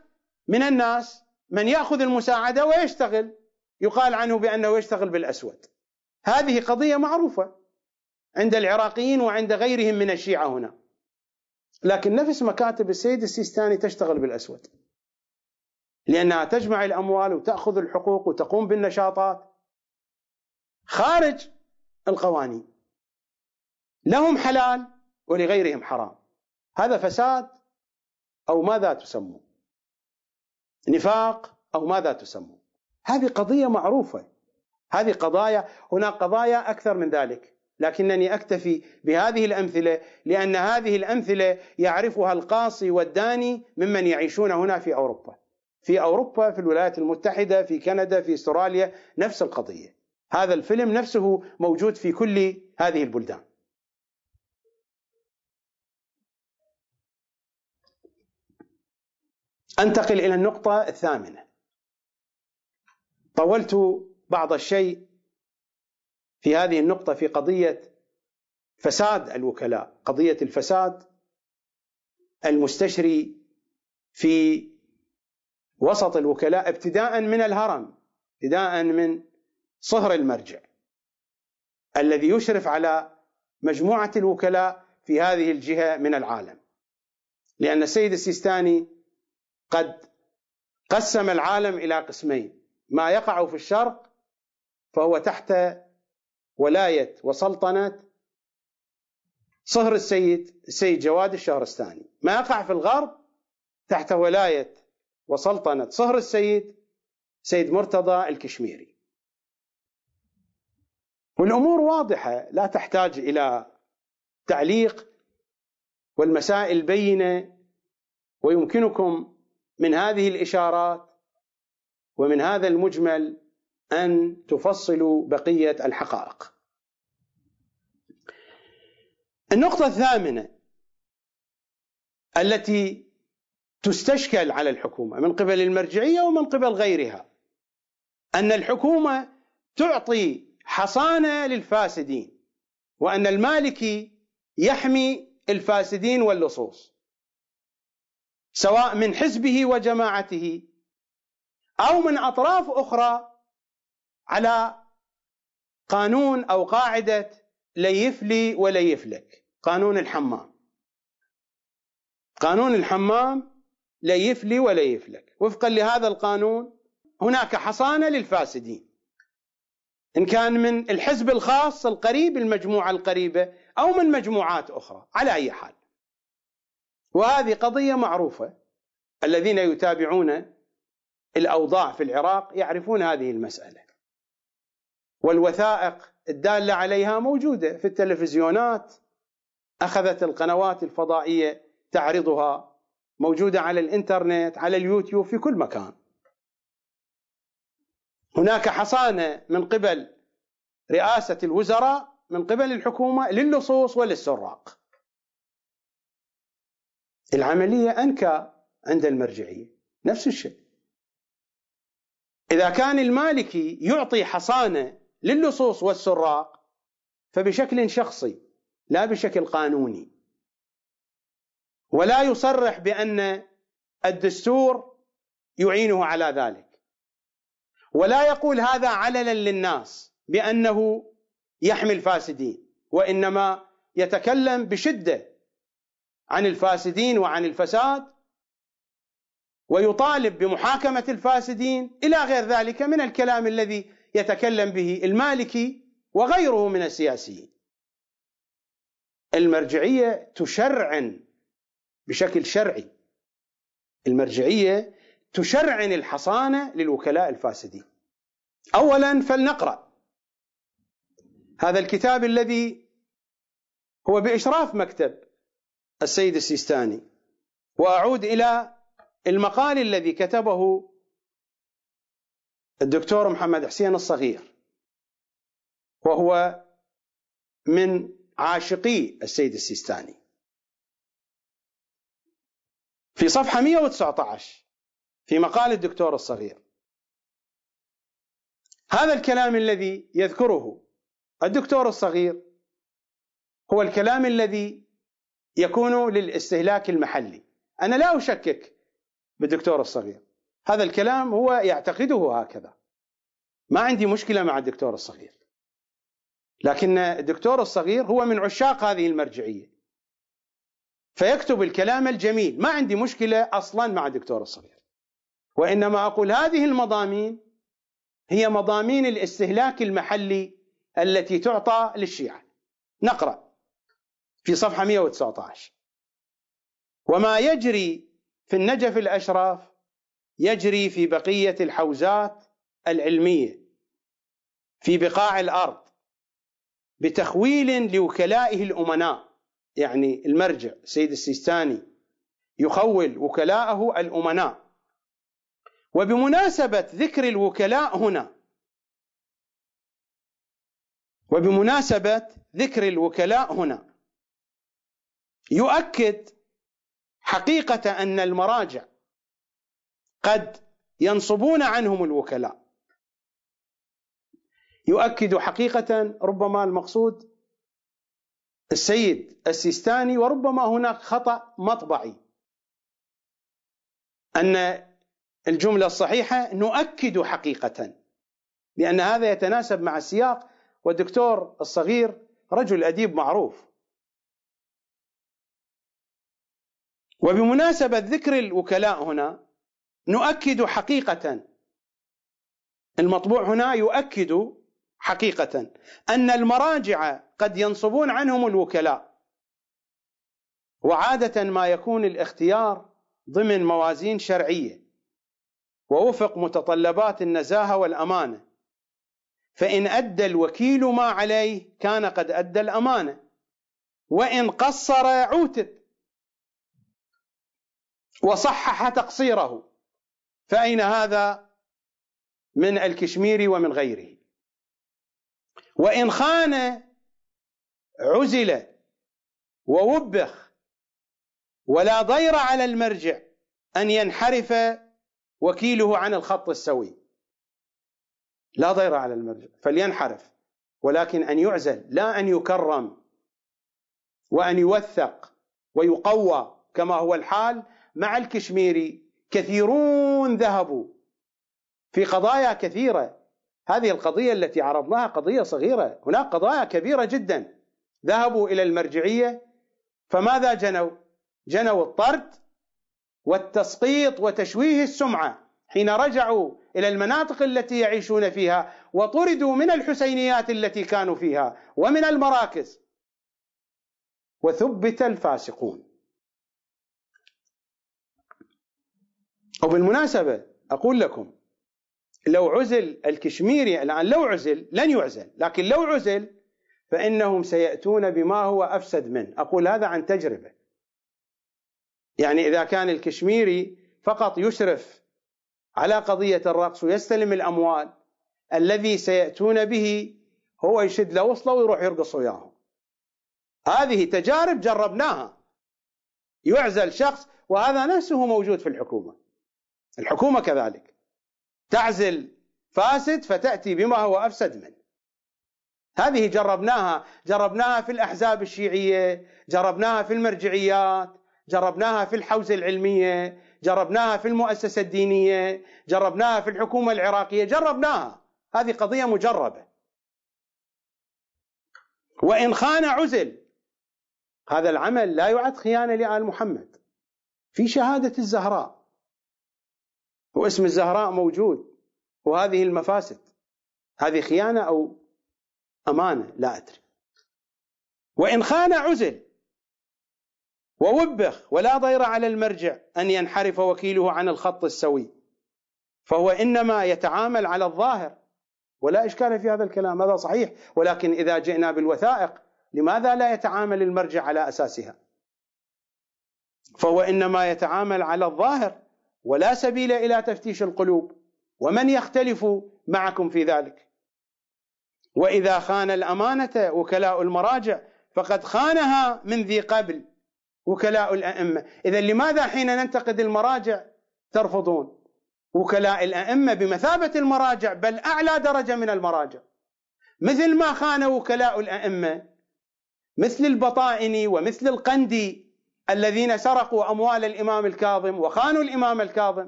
من الناس من يأخذ المساعدة ويشتغل. يقال عنه بأنه يشتغل بالأسود. هذه قضية معروفة عند العراقيين وعند غيرهم من الشيعة هنا. لكن نفس مكاتب السيد السيستاني تشتغل بالأسود. لأنها تجمع الأموال وتأخذ الحقوق وتقوم بالنشاطات. خارج القوانين. لهم حلال ولغيرهم حرام. هذا فساد أو ماذا تسمون نفاق أو ماذا تسمون هذه قضية معروفة هذه قضايا هناك قضايا أكثر من ذلك لكنني أكتفي بهذه الأمثلة لأن هذه الأمثلة يعرفها القاصي والداني ممن يعيشون هنا في أوروبا. في أوروبا في الولايات المتحدة في كندا في استراليا نفس القضية. هذا الفيلم نفسه موجود في كل هذه البلدان. أنتقل إلى النقطة الثامنة. طولت بعض الشيء في هذه النقطة في قضية فساد الوكلاء قضية الفساد المستشري في وسط الوكلاء ابتداء من الهرم ابتداء من صهر المرجع الذي يشرف على مجموعة الوكلاء في هذه الجهة من العالم. لأن السيد السيستاني قد قسم العالم إلى قسمين. ما يقع في الشرق فهو تحت ولاية وسلطنة صهر السيد السيد جواد الشهرستاني. ما يقع في الغرب تحت ولاية وسلطنة صهر السيد سيد مرتضى الكشميري. والأمور واضحة لا تحتاج إلى تعليق والمسائل بينة ويمكنكم من هذه الإشارات ومن هذا المجمل أن تفصلوا بقية الحقائق. النقطة الثامنة التي تستشكل على الحكومة من قبل المرجعية ومن قبل غيرها أن الحكومة تعطي حصانة للفاسدين وأن المالكي يحمي الفاسدين واللصوص سواء من حزبه وجماعته أو من أطراف أخرى على قانون أو قاعدة ليف لي ولا يفلك. قانون الحمام. قانون الحمام ليف لي ولا يفلك. وفقا لهذا القانون هناك حصانة للفاسدين. إن كان من الحزب الخاص القريب المجموعة القريبة أو من مجموعات أخرى على أي حال. وهذه قضية معروفة الذين يتابعون الأوضاع في العراق يعرفون هذه المسألة. والوثائق الدالة عليها موجودة في التلفزيونات أخذت القنوات الفضائية تعرضها موجودة على الإنترنت على اليوتيوب في كل مكان. هناك حصانة من قبل رئاسة الوزراء من قبل الحكومة للصوص وللسراق. العملية أنكى عند المرجعية. نفس الشيء. إذا كان المالكي يعطي حصانة للصوص والسراق فبشكل شخصي لا بشكل قانوني. ولا يصرح بأن الدستور يعينه على ذلك. ولا يقول هذا عللا للناس بأنه يحمي الفاسدين وإنما يتكلم بشدة عن الفاسدين وعن الفساد ويطالب بمحاكمة الفاسدين إلى غير ذلك من الكلام الذي يتكلم به المالكي وغيره من السياسيين. المرجعية تشرعن بشكل شرعي. المرجعية تشرعن الحصانة للوكلاء الفاسدين. اولا فلنقرأ هذا الكتاب الذي هو بإشراف مكتب السيد السيستاني وأعود إلى المقال الذي كتبه الدكتور محمد حسين الصغير وهو من عاشقي السيد السيستاني. في صفحة 119 في مقال الدكتور الصغير. هذا الكلام الذي يذكره الدكتور الصغير هو الكلام الذي يكون للاستهلاك المحلي. أنا لا أشكك بالدكتور الصغير. هذا الكلام هو يعتقده هكذا. ما عندي مشكلة مع الدكتور الصغير. لكن الدكتور الصغير هو من عشاق هذه المرجعية. فيكتب الكلام الجميل. ما عندي مشكلة أصلا مع الدكتور الصغير. وإنما أقول هذه المضامين هي مضامين الاستهلاك المحلي التي تعطى للشيعة. نقرأ في صفحة 119 وما يجري في النجف الأشراف يجري في بقية الحوزات العلمية في بقاع الأرض بتخويل لوكلائه الأمناء يعني المرجع سيد السيستاني يخول وكلاءه الأمناء. وبمناسبة ذكر الوكلاء هنا وبمناسبة ذكر الوكلاء هنا يؤكد حقيقة أن المراجع قد ينصبون عنهم الوكلاء. يؤكد حقيقة ربما المقصود السيد السيستاني وربما هناك خطأ مطبعي. أن الجملة الصحيحة نؤكد حقيقة لأن هذا يتناسب مع السياق والدكتور الصغير رجل أديب معروف. وبمناسبة ذكر الوكلاء هنا نؤكد حقيقة. المطبوع هنا يؤكد حقيقة أن المراجع قد ينصبون عنهم الوكلاء. وعادة ما يكون الاختيار ضمن موازين شرعية. ووفق متطلبات النزاهة والأمانة. فإن أدى الوكيل ما عليه كان قد أدى الأمانة. وإن قصر عوتب وصحح تقصيره. فأين هذا؟ من الكشميري ومن غيره. وإن خان عزل ووبخ ولا ضير على المرجع أن ينحرف وكيله عن الخط السوي. لا ضير على المرجع فلينحرف ولكن أن يعزل لا أن يكرم وأن يوثق ويقوى كما هو الحال. مع الكشميري كثيرون ذهبوا في قضايا كثيرة. هذه القضية التي عرضناها قضية صغيرة. هناك قضايا كبيرة جدا. ذهبوا إلى المرجعية. فماذا جنوا؟ جنوا الطرد والتسقيط وتشويه السمعة. حين رجعوا إلى المناطق التي يعيشون فيها وطردوا من الحسينيات التي كانوا فيها ومن المراكز. وثبت الفاسقون. وبالمناسبة أقول لكم لو عزل الكشميري الآن لو عزل لن يعزل لكن لو عزل فإنهم سيأتون بما هو أفسد منه. أقول هذا عن تجربة. يعني إذا كان الكشميري فقط يشرف على قضية الرقص ويستلم الأموال الذي سيأتون به هو يشد له وصلة ويروح يرقص وياهم. هذه تجارب جربناها. يعزل شخص وهذا نفسه موجود في الحكومة. الحكومة كذلك. تعزل فاسد فتأتي بما هو أفسد منه. هذه جربناها جربناها في الأحزاب الشيعية جربناها في المرجعيات جربناها في الحوزة العلمية جربناها في المؤسسة الدينية جربناها في الحكومة العراقية جربناها. هذه قضية مجربة. وإن خان عزل هذا العمل لا يعد خيانة لآل محمد. في شهادة الزهراء واسم الزهراء موجود. وهذه المفاسد. هذه خيانة أو أمانة؟ لا أدري. وإن خان عزل ووبخ ولا ضير على المرجع أن ينحرف وكيله عن الخط السوي. فهو إنما يتعامل على الظاهر. ولا إشكال في هذا الكلام هذا صحيح. ولكن إذا جئنا بالوثائق لماذا لا يتعامل المرجع على أساسها؟ فهو إنما يتعامل على الظاهر. ولا سبيل إلى تفتيش القلوب ومن يختلف معكم في ذلك. وإذا خان الأمانة وكلاء المراجع فقد خانها من ذي قبل وكلاء الأئمة. إذا لماذا حين ننتقد المراجع ترفضون؟ وكلاء الأئمة بمثابة المراجع بل أعلى درجة من المراجع. مثل ما خان وكلاء الأئمة مثل البطائني ومثل القندي الذين سرقوا أموال الإمام الكاظم وخانوا الإمام الكاظم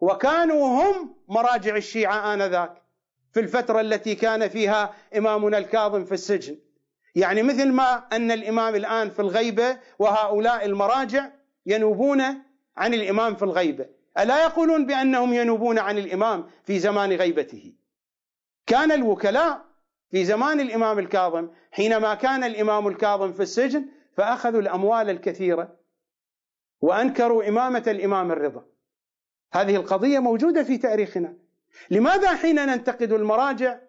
وكانوا هم مراجع الشيعة آنذاك في الفترة التي كان فيها إمامنا الكاظم في السجن. يعني مثل ما أن الإمام الآن في الغيبة وهؤلاء المراجع ينوبون عن الإمام في الغيبة. ألا يقولون بأنهم ينوبون عن الإمام في زمان غيبته؟ كان الوكلاء في زمان الإمام الكاظم حينما كان الإمام الكاظم في السجن فأخذوا الأموال الكثيرة وأنكروا إمامة الإمام الرضا. هذه القضية موجودة في تاريخنا. لماذا حين ننتقد المراجع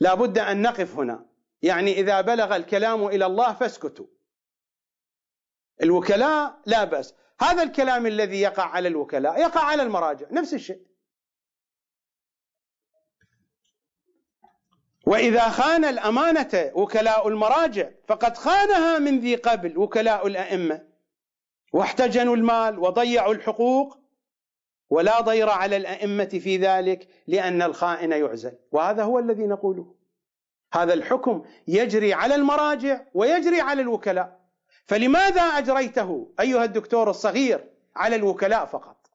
لا بد أن نقف هنا؟ يعني إذا بلغ الكلام إلى الله فاسكتوا. الوكلاء لا بأس. هذا الكلام الذي يقع على الوكلاء يقع على المراجع نفس الشيء. وإذا خان الأمانة وكلاء المراجع فقد خانها من ذي قبل وكلاء الأئمة. واحتجنوا المال وضيعوا الحقوق ولا ضير على الأئمة في ذلك لأن الخائن يعزل. وهذا هو الذي نقوله. هذا الحكم يجري على المراجع ويجري على الوكلاء. فلماذا أجريته أيها الدكتور الصغير على الوكلاء فقط؟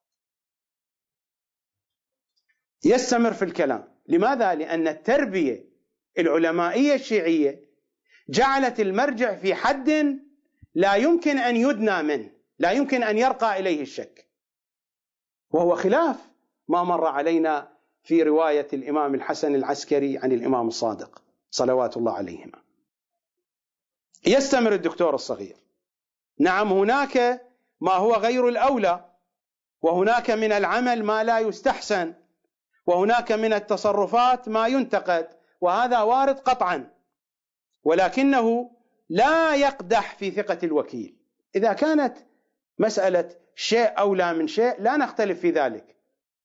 يستمر في الكلام. لماذا؟ لأن التربية العلمائية الشيعية جعلت المرجع في حد لا يمكن أن يدنى منه لا يمكن أن يرقى إليه الشك. وهو خلاف ما مر علينا في رواية الإمام الحسن العسكري عن الإمام الصادق صلوات الله عليهما. يستمر الدكتور الصغير. نعم هناك ما هو غير الأولى وهناك من العمل ما لا يستحسن وهناك من التصرفات ما ينتقد. وهذا وارد قطعا. ولكنه لا يقدح في ثقة الوكيل. إذا كانت مسألة شيء اولى من شيء لا نختلف في ذلك.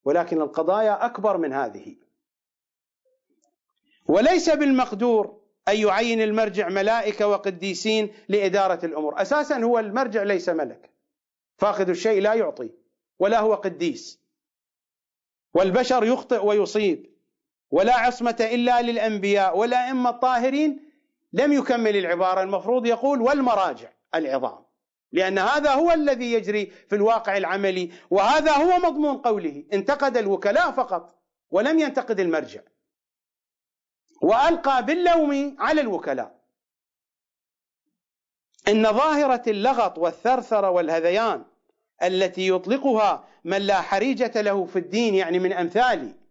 ولكن القضايا أكبر من هذه. وليس بالمقدور أن يعين المرجع ملائكة وقديسين لإدارة الأمور، أساسا هو المرجع ليس ملك. فاقد الشيء لا يعطي ولا هو قديس. والبشر يخطئ ويصيب. ولا عصمة إلا للأنبياء والأئمة الطاهرين لم يكمل العبارة. المفروض يقول والمراجع العظام. لأن هذا هو الذي يجري في الواقع العملي وهذا هو مضمون قوله. انتقد الوكلاء فقط ولم ينتقد المرجع. وألقى باللوم على الوكلاء. إن ظاهرة اللغط والثرثرة والهذيان التي يطلقها من لا حريجة له في الدين يعني من امثالي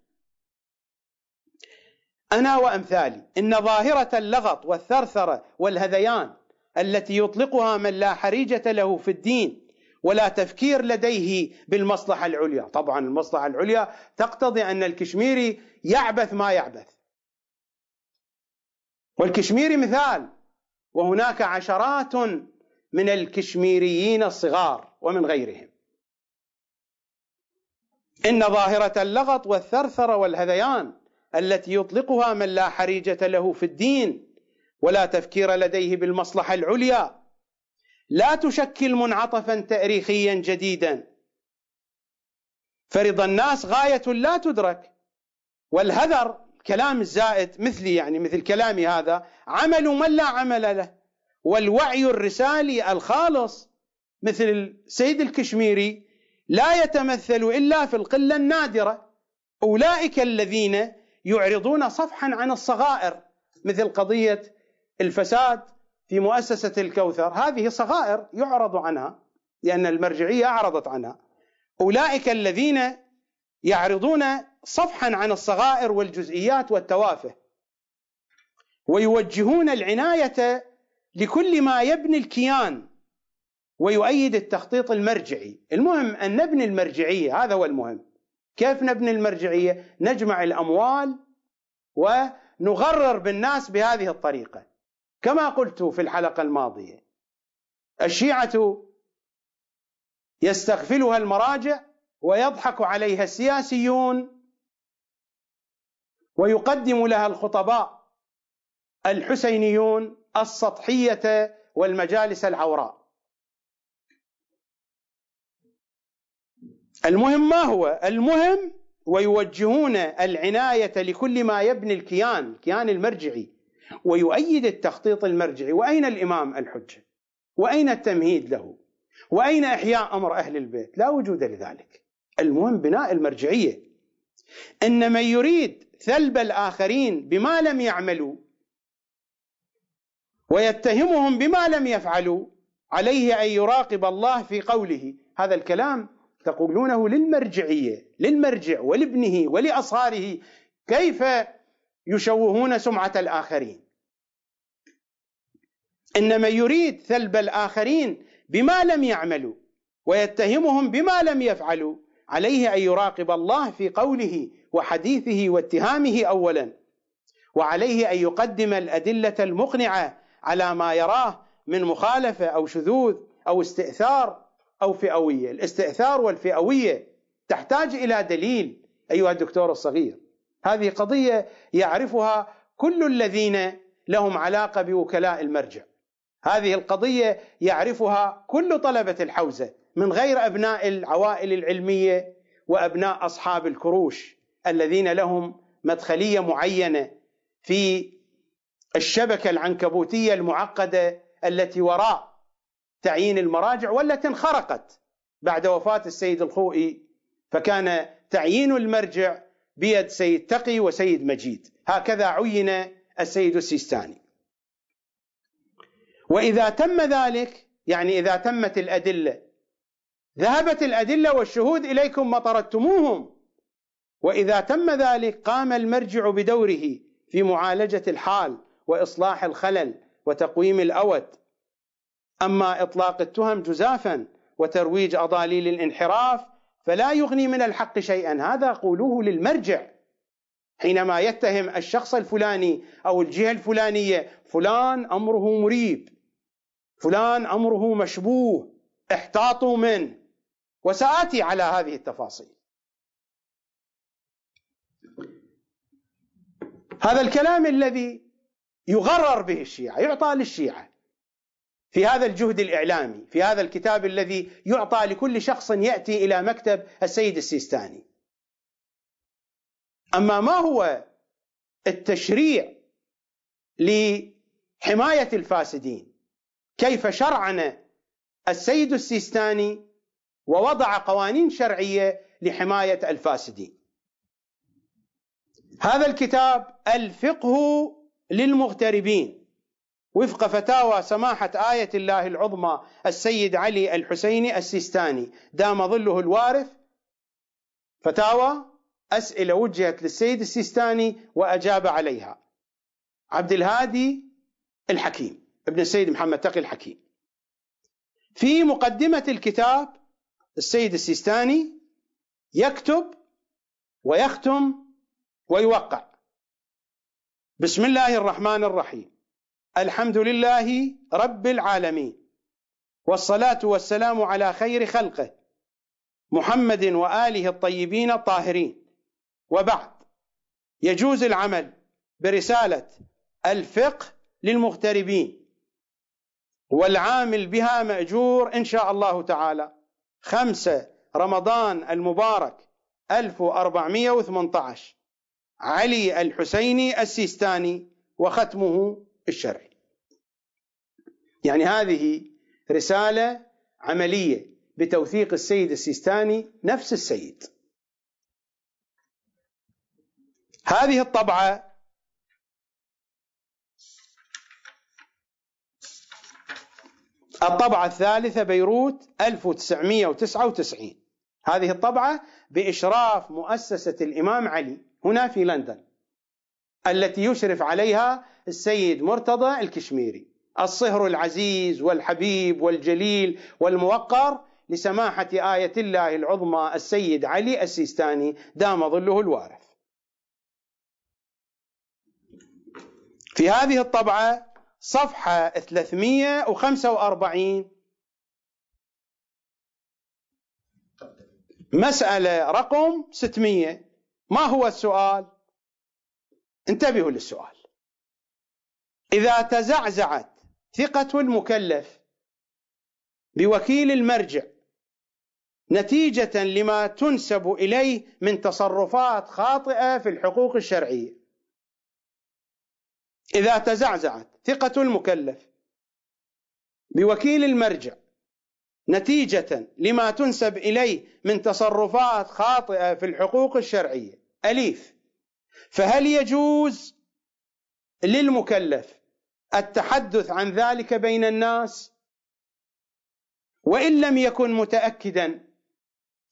أنا وأمثالي إن ظاهرة اللغط والثرثرة والهذيان التي يطلقها من لا حريجة له في الدين ولا تفكير لديه بالمصلحة العليا، طبعا المصلحة العليا تقتضي أن الكشميري يعبث ما يعبث. والكشميري مثال وهناك عشرات من الكشميريين الصغار ومن غيرهم. إن ظاهرة اللغط والثرثرة والهذيان التي يطلقها من لا حريجة له في الدين ولا تفكير لديه بالمصلحة العليا. لا تشكل منعطفا تاريخيا جديدا. فرضا الناس غاية لا تدرك. والهذر كلام الزائد مثلي يعني مثل كلامي هذا عمل من لا عمل له. والوعي الرسالي الخالص مثل السيد الكشميري لا يتمثل إلا في القلة النادرة. أولئك الذين يعرضون صفحا عن الصغائر مثل قضية الفساد في مؤسسة الكوثر. هذه صغائر يعرض عنها لأن المرجعية أعرضت عنها. أولئك الذين يعرضون صفحا عن الصغائر والجزئيات والتوافه ويوجهون العناية لكل ما يبني الكيان ويؤيد التخطيط المرجعي. المهم أن نبني المرجعية هذا هو المهم. كيف نبني المرجعية؟ نجمع الأموال ونغرر بالناس بهذه الطريقة. كما قلت في الحلقة الماضية الشيعة يستغفلها المراجع ويضحك عليها السياسيون ويقدم لها الخطباء الحسينيون السطحية والمجالس العوراء. المهم ما هو؟ المهم ويوجهون العناية لكل ما يبني الكيان الكيان المرجعي ويؤيد التخطيط المرجعي. وأين الإمام الحجة؟ وأين التمهيد له؟ وأين إحياء أمر أهل البيت؟ لا وجود لذلك. المهم بناء المرجعية. إن من يريد ثلب الآخرين بما لم يعملوا ويتهمهم بما لم يفعلوا عليه أن يراقب الله في قوله. هذا الكلام تقولونه للمرجعية للمرجع ولابنه ولأصهاره كيف يشوهون سمعة الآخرين. إن من يريد ثلب الآخرين بما لم يعملوا ويتهمهم بما لم يفعلوا. عليه أن يراقب الله في قوله وحديثه واتهامه أولا وعليه أن يقدم الأدلة المقنعة على ما يراه من مخالفة أو شذوذ أو استئثار أو فئوية. الاستئثار والفئوية تحتاج إلى دليل أيها الدكتور الصغير. هذه قضية يعرفها كل الذين لهم علاقة بوكلاء المرجع. هذه القضية يعرفها كل طلبة الحوزة من غير أبناء العوائل العلمية وأبناء أصحاب الكروش الذين لهم مدخلية معينة في الشبكة العنكبوتية المعقدة التي وراء تعيين المراجع والتي انخرقت بعد وفاة السيد الخوئي فكان تعيين المرجع بيد سيد تقي وسيد مجيد. هكذا عين السيد السيستاني. وإذا تم ذلك يعني إذا تمت الأدلة ذهبت الأدلة والشهود إليكم ما طردتموهم وإذا تم ذلك قام المرجع بدوره في معالجة الحال وإصلاح الخلل وتقويم الاود أما إطلاق التهم جزافا وترويج أضاليل الانحراف فلا يغني من الحق شيئا. هذا قولوه للمرجع. حينما يتهم الشخص الفلاني أو الجهة الفلانية فلان أمره مريب فلان أمره مشبوه احتاطوا منه. وسآتي على هذه التفاصيل. هذا الكلام الذي يغرر به الشيعة يعطى للشيعة. في هذا الجهد الإعلامي في هذا الكتاب الذي يعطى لكل شخص يأتي إلى مكتب السيد السيستاني. أما ما هو التشريع لحماية الفاسدين؟ كيف شرعن السيد السيستاني ووضع قوانين شرعية لحماية الفاسدين؟ هذا الكتاب الفقه للمغتربين. وفق فتاوى سماحة آية الله العظمى السيد علي الحسيني السيستاني. دام ظله الوارث فتاوى أسئلة وجهت للسيد السيستاني وأجاب عليها. عبد الهادي الحكيم ابن السيد محمد تقي الحكيم. في مقدمة الكتاب السيد السيستاني يكتب ويختم ويوقع. بسم الله الرحمن الرحيم. الحمد لله رب العالمين والصلاة والسلام على خير خلقه محمد وآله الطيبين الطاهرين. وبعد يجوز العمل برسالة الفقه للمغتربين والعامل بها مأجور إن شاء الله تعالى. خمسة رمضان المبارك 1418 علي الحسيني السيستاني وختمه الشرعي يعني هذه رسالة عملية بتوثيق السيد السيستاني نفس السيد. هذه الطبعة الطبعة الثالثة بيروت 1999 هذه الطبعة بإشراف مؤسسة الإمام علي هنا في لندن. التي يشرف عليها السيد مرتضى الكشميري. الصهر العزيز والحبيب والجليل والموقر لسماحة آية الله العظمى السيد علي السيستاني دام ظله الوارث. في هذه الطبعة صفحة 345 مسألة رقم 600 ما هو السؤال؟ انتبهوا للسؤال. إذا تزعزعت ثقة المكلف بوكيل المرجع نتيجة لما تنسب إليه من تصرفات خاطئة في الحقوق الشرعية. إذا تزعزعت ثقة المكلف بوكيل المرجع نتيجة لما تنسب إليه من تصرفات خاطئة في الحقوق الشرعية. أليف. فهل يجوز للمكلف التحدث عن ذلك بين الناس؟ وإن لم يكن متأكدا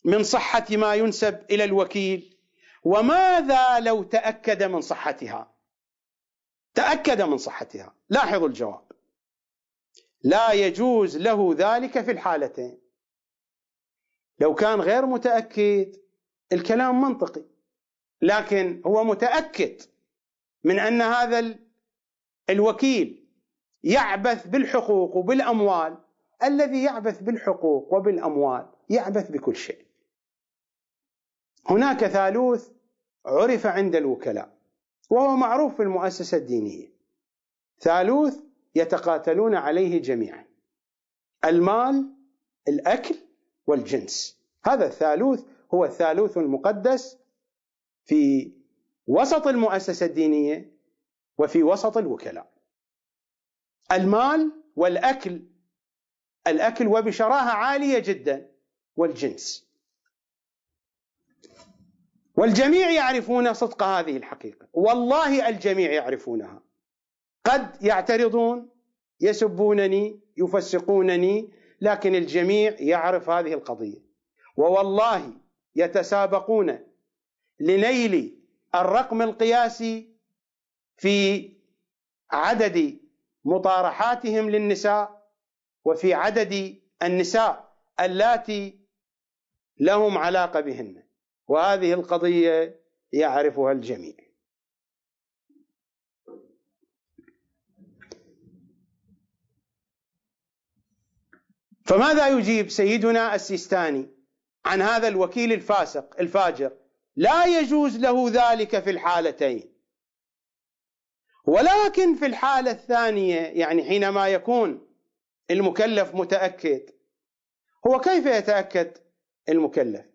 من صحة ما ينسب إلى الوكيل وماذا لو تأكد من صحتها؟ تأكد من صحتها. لاحظوا الجواب. لا يجوز له ذلك في الحالتين. لو كان غير متأكد الكلام منطقي. لكن هو متأكد من أن هذا الوكيل يعبث بالحقوق وبالأموال. الذي يعبث بالحقوق وبالأموال يعبث بكل شيء. هناك ثالوث عرف عند الوكلاء وهو معروف في المؤسسة الدينية. ثالوث يتقاتلون عليه جميعا المال الأكل والجنس. هذا الثالوث هو الثالوث المقدس في وسط المؤسسة الدينية وفي وسط الوكلاء. المال والأكل الأكل وبشراهة عالية جدا والجنس. والجميع يعرفون صدق هذه الحقيقة. والله الجميع يعرفونها. قد يعترضون يسبونني يفسقونني لكن الجميع يعرف هذه القضية. ووالله يتسابقون لنيل الرقم القياسي في عدد مطارحاتهم للنساء وفي عدد النساء اللاتي لهم علاقة بهن. وهذه القضية يعرفها الجميع. فماذا يجيب سيدنا السيستاني عن هذا الوكيل الفاسق الفاجر؟ لا يجوز له ذلك في الحالتين. ولكن في الحالة الثانية يعني حينما يكون المكلف متأكد هو كيف يتأكد المكلف؟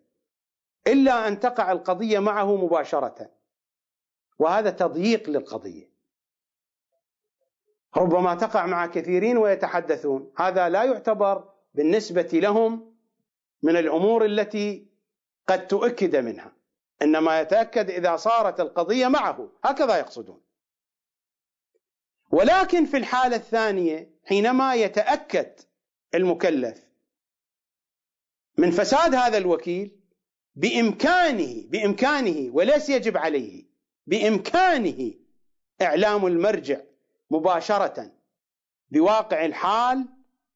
إلا أن تقع القضية معه مباشرة. وهذا تضييق للقضية. ربما تقع مع كثيرين ويتحدثون. هذا لا يعتبر بالنسبة لهم من الأمور التي قد تؤكد منها. إنما يتأكد إذا صارت القضية معه. هكذا يقصدون. ولكن في الحالة الثانية حينما يتأكد المكلف من فساد هذا الوكيل بإمكانه بإمكانه وليس يجب عليه بإمكانه إعلام المرجع مباشرة بواقع الحال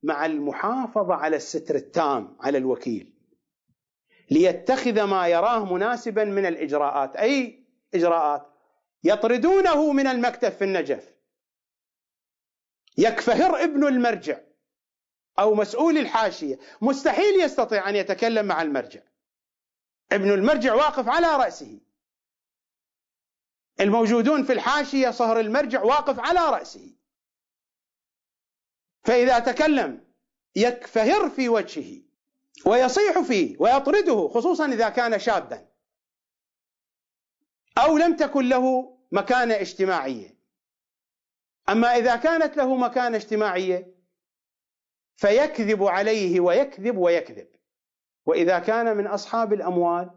مع المحافظة على الستر التام على الوكيل. ليتخذ ما يراه مناسبا من الإجراءات. أي إجراءات؟ يطردونه من المكتب في النجف. يكفهر ابن المرجع أو مسؤول الحاشية. مستحيل يستطيع أن يتكلم مع المرجع. ابن المرجع واقف على رأسه. الموجودون في الحاشية صهر المرجع واقف على رأسه. فإذا تكلم يكفهر في وجهه. ويصيح فيه ويطرده خصوصا إذا كان شابا أو لم تكن له مكانة اجتماعية. أما إذا كانت له مكانة اجتماعية فيكذب عليه ويكذب ويكذب. وإذا كان من أصحاب الأموال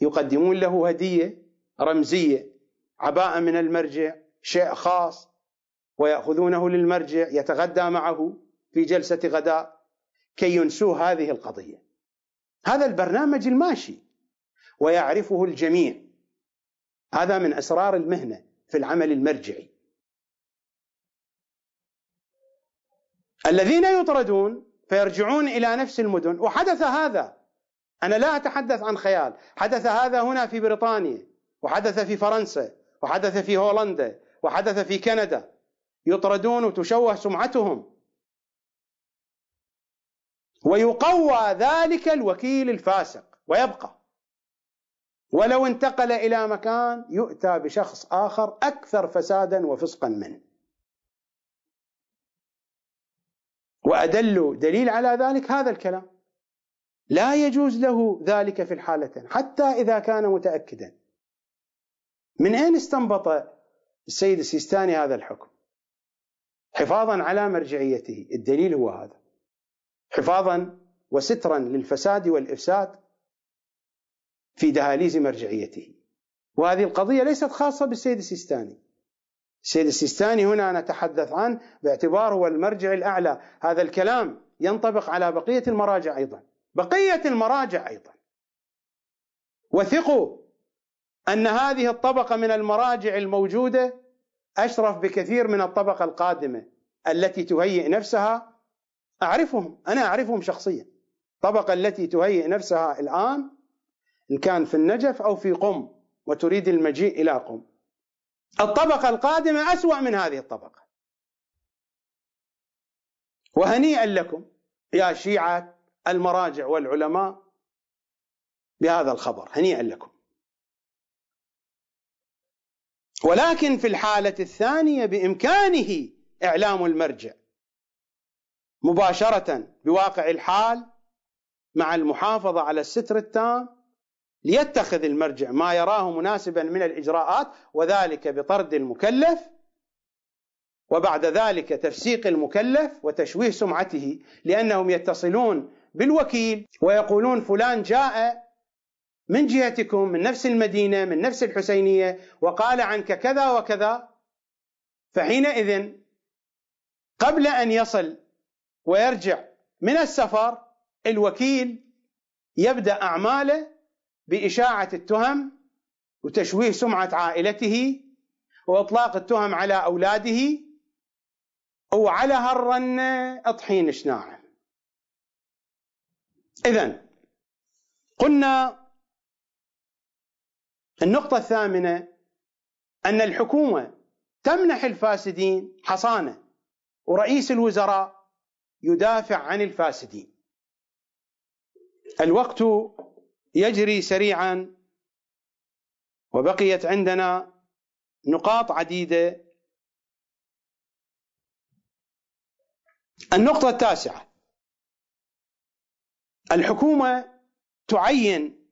يقدمون له هدية رمزية عباءة من المرجع شيء خاص ويأخذونه للمرجع يتغدى معه في جلسة غداء. كي ينسوه هذه القضية. هذا البرنامج الماشي ويعرفه الجميع. هذا من أسرار المهنة في العمل المرجعي. الذين يطردون فيرجعون إلى نفس المدن. وحدث هذا. أنا لا أتحدث عن خيال. حدث هذا هنا في بريطانيا وحدث في فرنسا وحدث في هولندا وحدث في كندا. يطردون وتشوه سمعتهم. ويقوى ذلك الوكيل الفاسق ويبقى. ولو انتقل إلى مكان يؤتى بشخص آخر أكثر فسادا وفسقا منه. وأدل دليل على ذلك هذا الكلام. لا يجوز له ذلك في الحالتين حتى إذا كان متأكدا. من أين استنبط السيد السيستاني هذا الحكم؟ حفاظا على مرجعيته الدليل هو هذا. حفاظا وسترا للفساد والإفساد في دهاليز مرجعيته. وهذه القضية ليست خاصة بالسيد السيستاني. السيد السيستاني هنا نتحدث عنه باعتباره هو المرجع الأعلى. هذا الكلام ينطبق على بقية المراجع أيضا. بقية المراجع أيضا. وثقوا أن هذه الطبقة من المراجع الموجودة أشرف بكثير من الطبقة القادمة التي تهيئ نفسها أعرفهم أنا أعرفهم شخصيا. الطبقه التي تهيئ نفسها الآن إن كان في النجف أو في قم وتريد المجيء إلى قم. الطبقة القادمة أسوأ من هذه الطبقة. وهنيئا لكم يا شيعة المراجع والعلماء بهذا الخبر هنيئا لكم. ولكن في الحالة الثانية بإمكانه إعلام المرجع. مباشرة بواقع الحال مع المحافظة على الستر التام ليتخذ المرجع ما يراه مناسبا من الإجراءات وذلك بطرد المكلف وبعد ذلك تفسيق المكلف وتشويه سمعته لأنهم يتصلون بالوكيل ويقولون فلان جاء من جهتكم من نفس المدينة من نفس الحسينية وقال عنك كذا وكذا. فحينئذ قبل أن يصل ويرجع من السفر الوكيل يبدأ أعماله بإشاعة التهم وتشويه سمعة عائلته وإطلاق التهم على أولاده وعلى هالرنه اطحين شناعة. اذا قلنا النقطة الثامنة أن الحكومة تمنح الفاسدين حصانة ورئيس الوزراء يدافع عن الفاسدين. الوقت يجري سريعا وبقيت عندنا نقاط عديدة. النقطة التاسعة. الحكومة تعين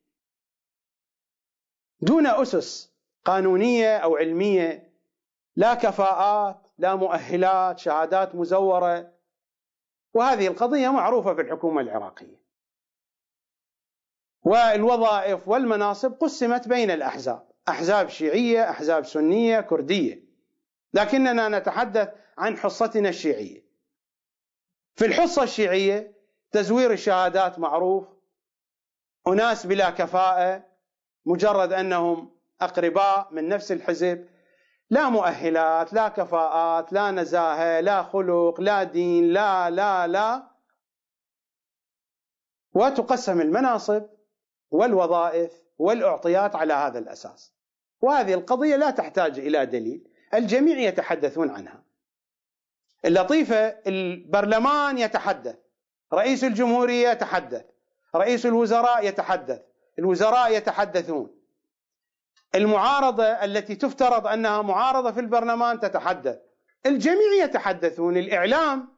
دون أسس قانونية أو علمية لا كفاءات لا مؤهلات شهادات مزورة وهذه القضية معروفة في الحكومة العراقية. والوظائف والمناصب قسمت بين الأحزاب أحزاب شيعية أحزاب سنية كردية. لكننا نتحدث عن حصتنا الشيعية. في الحصة الشيعية تزوير الشهادات معروف أناس بلا كفاءة مجرد أنهم أقرباء من نفس الحزب لا مؤهلات لا كفاءات لا نزاهة لا خلق لا دين لا لا لا. وتقسم المناصب والوظائف والأعطيات على هذا الأساس. وهذه القضية لا تحتاج إلى دليل الجميع يتحدثون عنها. اللطيفة البرلمان يتحدث رئيس الجمهورية يتحدث رئيس الوزراء يتحدث الوزراء يتحدثون. المعارضة التي تفترض أنها معارضة في البرلمان تتحدث. الجميع يتحدثون الإعلام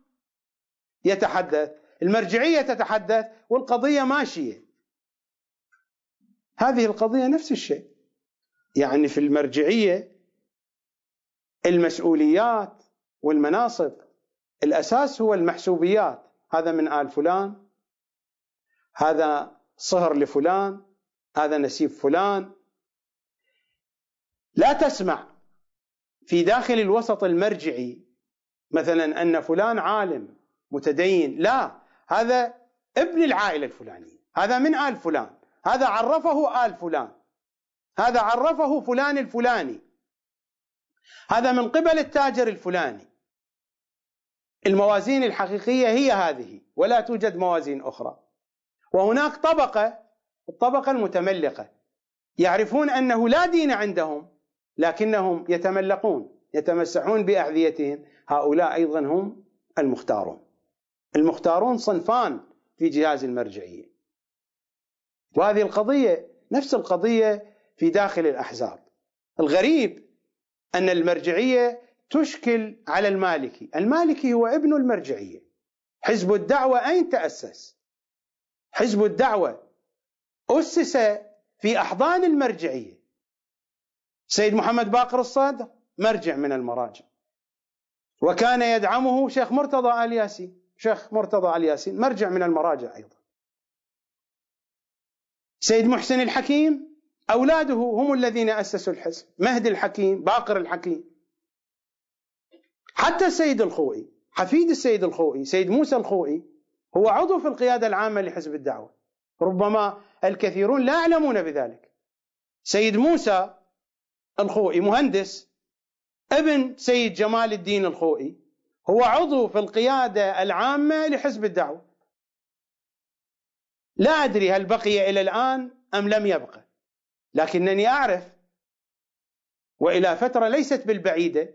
يتحدث المرجعية تتحدث والقضية ماشية. هذه القضية نفس الشيء. يعني في المرجعية المسؤوليات والمناصب الأساس هو المحسوبيات. هذا من آل فلان هذا صهر لفلان هذا نسيب فلان لا تسمع. في داخل الوسط المرجعي مثلا أن فلان عالم متدين لا هذا ابن العائلة الفلانية هذا من آل فلان هذا عرفه آل فلان هذا عرفه فلان الفلاني هذا من قبل التاجر الفلاني. الموازين الحقيقية هي هذه ولا توجد موازين أخرى. وهناك طبقة الطبقة المتملقة يعرفون أنه لا دين عندهم لكنهم يتملقون يتمسحون بأحذيتهم. هؤلاء أيضا هم المختارون. المختارون صنفان في جهاز المرجعية. وهذه القضية نفس القضية في داخل الأحزاب. الغريب أن المرجعية تشكل على المالكي. المالكي هو ابن المرجعية. حزب الدعوة أين تأسس؟ حزب الدعوة أسس في أحضان المرجعية. سيد محمد باقر الصادق مرجع من المراجع. وكان يدعمه شيخ مرتضى آل ياسين. شيخ مرتضى آل ياسين مرجع من المراجع أيضا. سيد محسن الحكيم أولاده هم الذين أسسوا الحزب. مهدي الحكيم باقر الحكيم. حتى السيد الخوئي حفيد السيد الخوئي سيد موسى الخوئي هو عضو في القيادة العامة لحزب الدعوة. ربما الكثيرون لا يعلمون بذلك. سيد موسى الخوئي مهندس. ابن سيد جمال الدين الخوئي. هو عضو في القيادة العامة لحزب الدعوة. لا أدري هل بقي إلى الآن أم لم يبقى. لكنني أعرف. وإلى فترة ليست بالبعيدة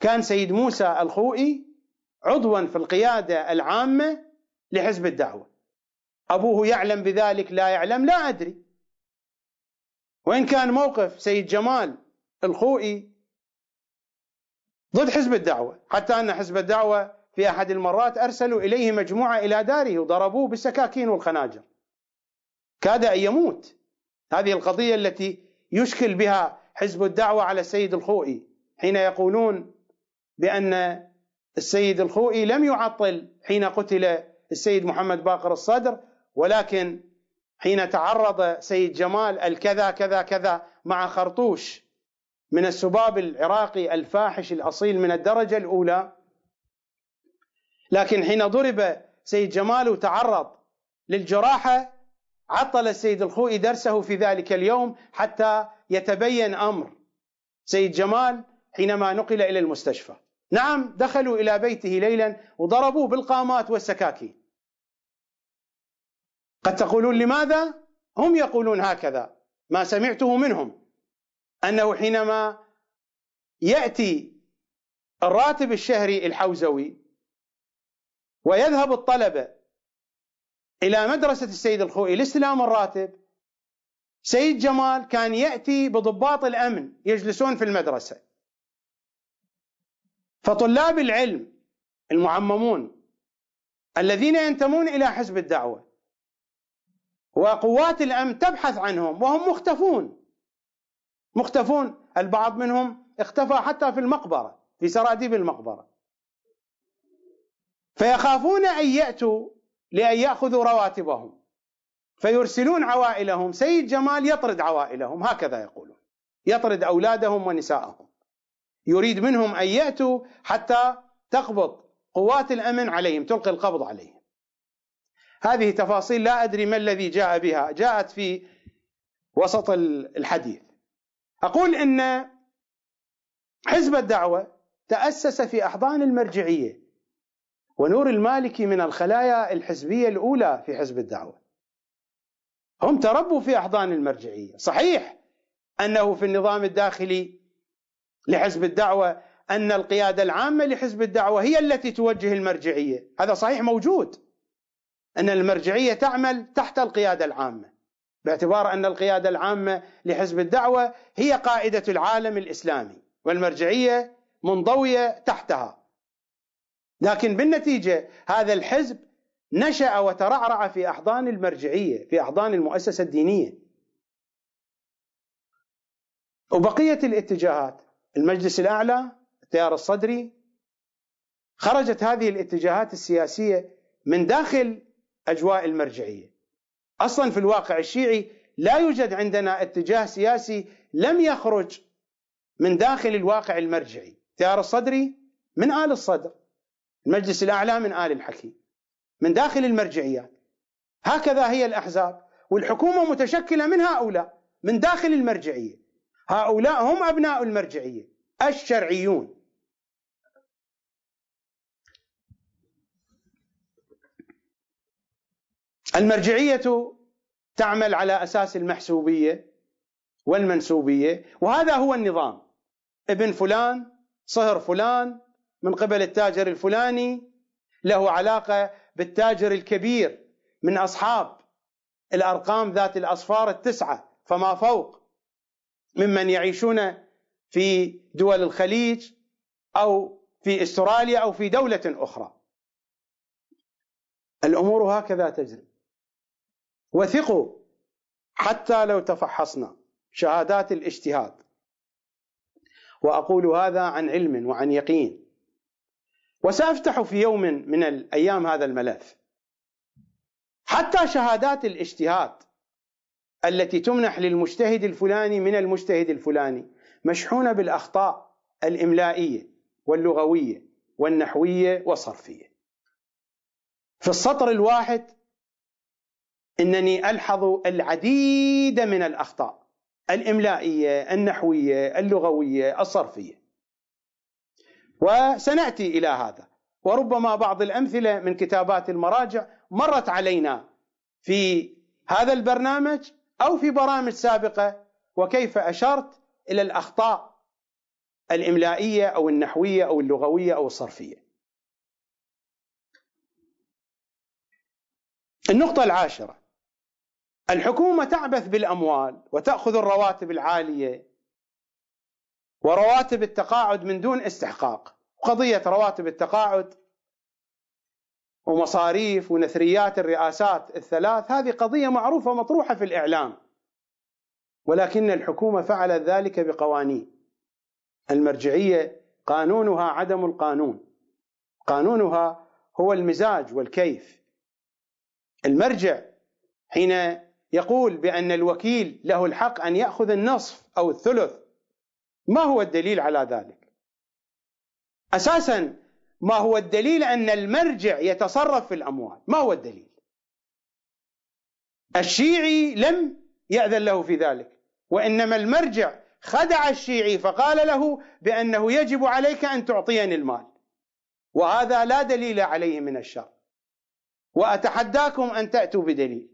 كان سيد موسى الخوئي عضوا في القيادة العامة لحزب الدعوة. أبوه يعلم بذلك لا يعلم لا أدري. وإن كان موقف سيد جمال الخوئي ضد حزب الدعوة حتى أن حزب الدعوة في أحد المرات أرسلوا إليه مجموعة إلى داره وضربوه بالسكاكين والخناجر. كاد أن يموت. هذه القضية التي يشكل بها حزب الدعوة على السيد الخوئي حين يقولون بأن السيد الخوئي لم يعطل حين قتل السيد محمد باقر الصدر ولكن حين تعرض سيد جمال الكذا كذا كذا مع خرطوش من السباب العراقي الفاحش الأصيل من الدرجة الأولى لكن حين ضرب سيد جمال وتعرض للجراحة عطل السيد الخوئي درسه في ذلك اليوم حتى يتبين أمر سيد جمال حينما نقل إلى المستشفى. نعم دخلوا إلى بيته ليلا وضربوه بالقامات والسكاكين. قد تقولون لماذا؟ هم يقولون هكذا. ما سمعته منهم. أنه حينما يأتي الراتب الشهري الحوزوي ويذهب الطلبة إلى مدرسة السيد الخوئي لإستلام الراتب سيد جمال كان يأتي بضباط الأمن يجلسون في المدرسة. فطلاب العلم المعممون الذين ينتمون إلى حزب الدعوة وقوات الأمن تبحث عنهم وهم مختفون. مختفون. البعض منهم اختفى حتى في المقبرة في سراديب المقبرة. فيخافون أن يأتوا لأن يأخذوا رواتبهم. فيرسلون عوائلهم. سيد جمال يطرد عوائلهم هكذا يقولون. يطرد أولادهم ونساءهم. يريد منهم أن يأتوا حتى تقبض قوات الأمن عليهم تلقي القبض عليهم. هذه تفاصيل لا أدري ما الذي جاء بها. جاءت في وسط الحديث. أقول إن حزب الدعوة تأسس في أحضان المرجعية ونور المالكي من الخلايا الحزبية الأولى في حزب الدعوة. هم تربوا في أحضان المرجعية. صحيح أنه في النظام الداخلي لحزب الدعوة أن القيادة العامة لحزب الدعوة هي التي توجه المرجعية. هذا صحيح موجود. أن المرجعية تعمل تحت القيادة العامة باعتبار أن القيادة العامة لحزب الدعوة هي قائدة العالم الإسلامي والمرجعية منضوية تحتها. لكن بالنتيجة هذا الحزب نشأ وترعرع في أحضان المرجعية في أحضان المؤسسة الدينية. وبقية الاتجاهات المجلس الأعلى التيار الصدري خرجت هذه الاتجاهات السياسية من داخل أجواء المرجعية. أصلا في الواقع الشيعي لا يوجد عندنا اتجاه سياسي لم يخرج من داخل الواقع المرجعي. التيار الصدري من آل الصدر المجلس الأعلى من آل الحكيم من داخل المرجعيات. هكذا هي الأحزاب والحكومة متشكلة من هؤلاء من داخل المرجعية. هؤلاء هم أبناء المرجعية الشرعيون. المرجعية تعمل على أساس المحسوبية والمنسوبية وهذا هو النظام. ابن فلان صهر فلان من قبل التاجر الفلاني له علاقة بالتاجر الكبير من أصحاب الأرقام ذات الأصفار التسعة فما فوق. ممن يعيشون في دول الخليج أو في أستراليا أو في دولة أخرى. الأمور هكذا تجري. وثقوا حتى لو تفحصنا شهادات الاجتهاد. وأقول هذا عن علم وعن يقين. وسأفتح في يوم من الأيام هذا الملف. حتى شهادات الاجتهاد التي تمنح للمجتهد الفلاني من المجتهد الفلاني مشحونة بالأخطاء الإملائية واللغوية والنحوية والصرفية. في السطر الواحد إنني ألحظ العديد من الأخطاء الإملائية النحوية اللغوية الصرفية. وسنأتي إلى هذا. وربما بعض الأمثلة من كتابات المراجع مرت علينا في هذا البرنامج أو في برامج سابقة وكيف أشرت إلى الأخطاء الإملائية أو النحوية أو اللغوية أو الصرفية. النقطة العاشرة. الحكومة تعبث بالأموال وتأخذ الرواتب العالية ورواتب التقاعد من دون استحقاق. قضية رواتب التقاعد ومصاريف ونثريات الرئاسات الثلاث هذه قضية معروفة مطروحة في الإعلام. ولكن الحكومة فعلت ذلك بقوانين. المرجعية قانونها عدم القانون. قانونها هو المزاج والكيف. المرجع حين يقول بأن الوكيل له الحق أن يأخذ النصف أو الثلث. ما هو الدليل على ذلك؟ أساسا ما هو الدليل أن المرجع يتصرف في الأموال. ما هو الدليل؟ الشيعي لم يأذن له في ذلك وإنما المرجع خدع الشيعي فقال له بأنه يجب عليك أن تعطيني المال. وهذا لا دليل عليه من الشر. وأتحداكم أن تأتوا بدليل.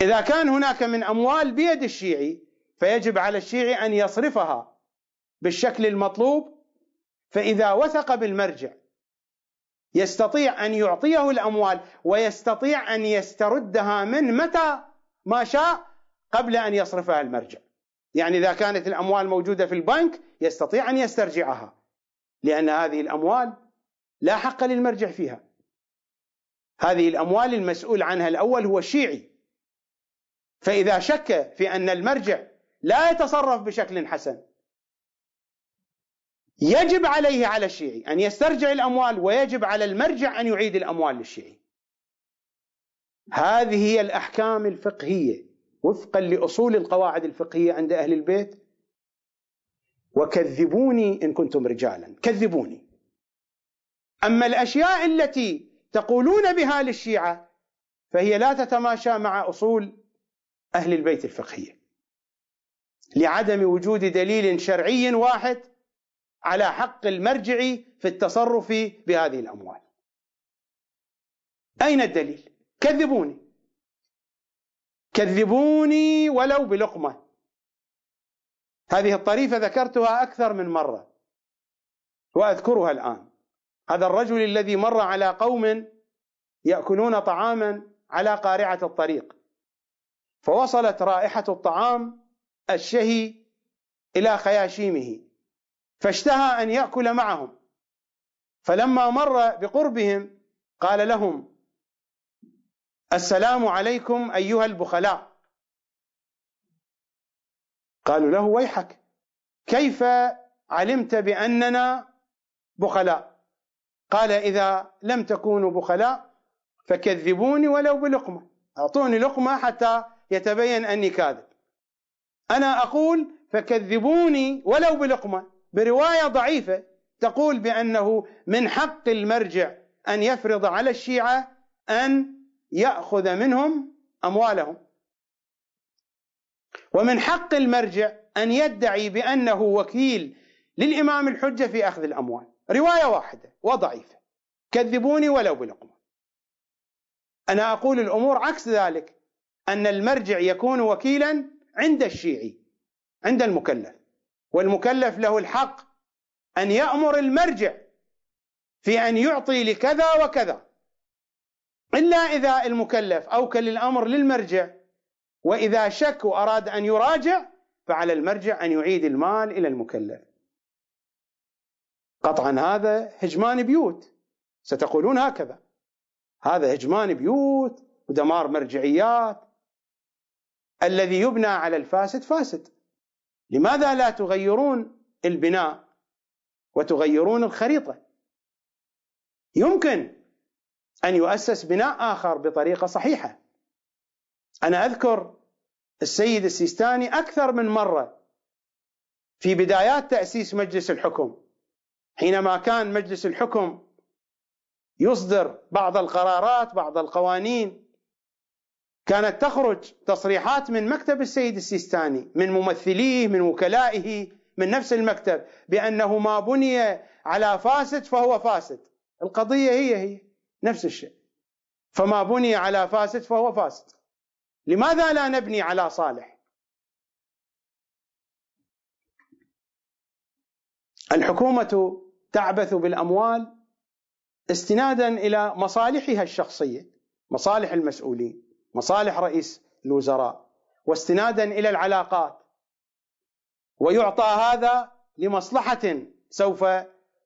إذا كان هناك من أموال بيد الشيعي فيجب على الشيعي أن يصرفها بالشكل المطلوب فإذا وثق بالمرجع يستطيع أن يعطيه الأموال ويستطيع أن يستردها منه متى ما شاء قبل أن يصرفها المرجع. يعني إذا كانت الأموال موجودة في البنك يستطيع أن يسترجعها لأن هذه الأموال لا حق للمرجع فيها. هذه الأموال المسؤول عنها الأول هو الشيعي. فإذا شك في أن المرجع لا يتصرف بشكل حسن يجب عليه على الشيعي أن يسترجع الأموال ويجب على المرجع أن يعيد الأموال للشيعي. هذه هي الأحكام الفقهية وفقا لأصول القواعد الفقهية عند أهل البيت. وكذبوني إن كنتم رجالا كذبوني. أما الأشياء التي تقولون بها للشيعة فهي لا تتماشى مع أصول أهل البيت الفقهية لعدم وجود دليل شرعي واحد على حق المرجع في التصرف بهذه الأموال. أين الدليل؟ كذبوني. كذبوني ولو بلقمة. هذه الطريفة ذكرتها أكثر من مرة وأذكرها الآن. هذا الرجل الذي مر على قوم يأكلون طعاما على قارعة الطريق فوصلت رائحة الطعام الشهي إلى خياشيمه فاشتهى أن يأكل معهم. فلما مر بقربهم قال لهم السلام عليكم أيها البخلاء. قالوا له ويحك كيف علمت بأننا بخلاء؟ قال إذا لم تكونوا بخلاء فكذبوني ولو بلقمة أعطوني لقمة حتى يتبين أني كاذب. أنا أقول فكذبوني ولو بلقمة. برواية ضعيفة تقول بأنه من حق المرجع أن يفرض على الشيعة أن يأخذ منهم أموالهم. ومن حق المرجع أن يدعي بأنه وكيل للإمام الحجة في أخذ الأموال. رواية واحدة وضعيفة. كذبوني ولو بلقمة. أنا أقول الأمور عكس ذلك. أن المرجع يكون وكيلا عند الشيعي عند المكلف. والمكلف له الحق أن يأمر المرجع في أن يعطي لكذا وكذا. إلا إذا المكلف أوكل الأمر للمرجع وإذا شك وأراد أن يراجع فعلى المرجع أن يعيد المال إلى المكلف. قطعا هذا هجمان بيوت. ستقولون هكذا. هذا هجمان بيوت ودمار مرجعيات. الذي يبنى على الفاسد فاسد. لماذا لا تغيرون البناء وتغيرون الخريطة؟ يمكن أن يؤسس بناء آخر بطريقة صحيحة. أنا أذكر السيد السيستاني أكثر من مرة في بدايات تأسيس مجلس الحكم حينما كان مجلس الحكم يصدر بعض القرارات بعض القوانين كانت تخرج تصريحات من مكتب السيد السيستاني من ممثليه من وكلائه من نفس المكتب بأنه ما بني على فاسد فهو فاسد. القضية هي هي نفس الشيء. فما بني على فاسد فهو فاسد. لماذا لا نبني على صالح؟ الحكومة تعبث بالأموال استنادا إلى مصالحها الشخصية مصالح المسؤولين. مصالح رئيس الوزراء واستنادا إلى العلاقات. ويعطى هذا لمصلحة سوف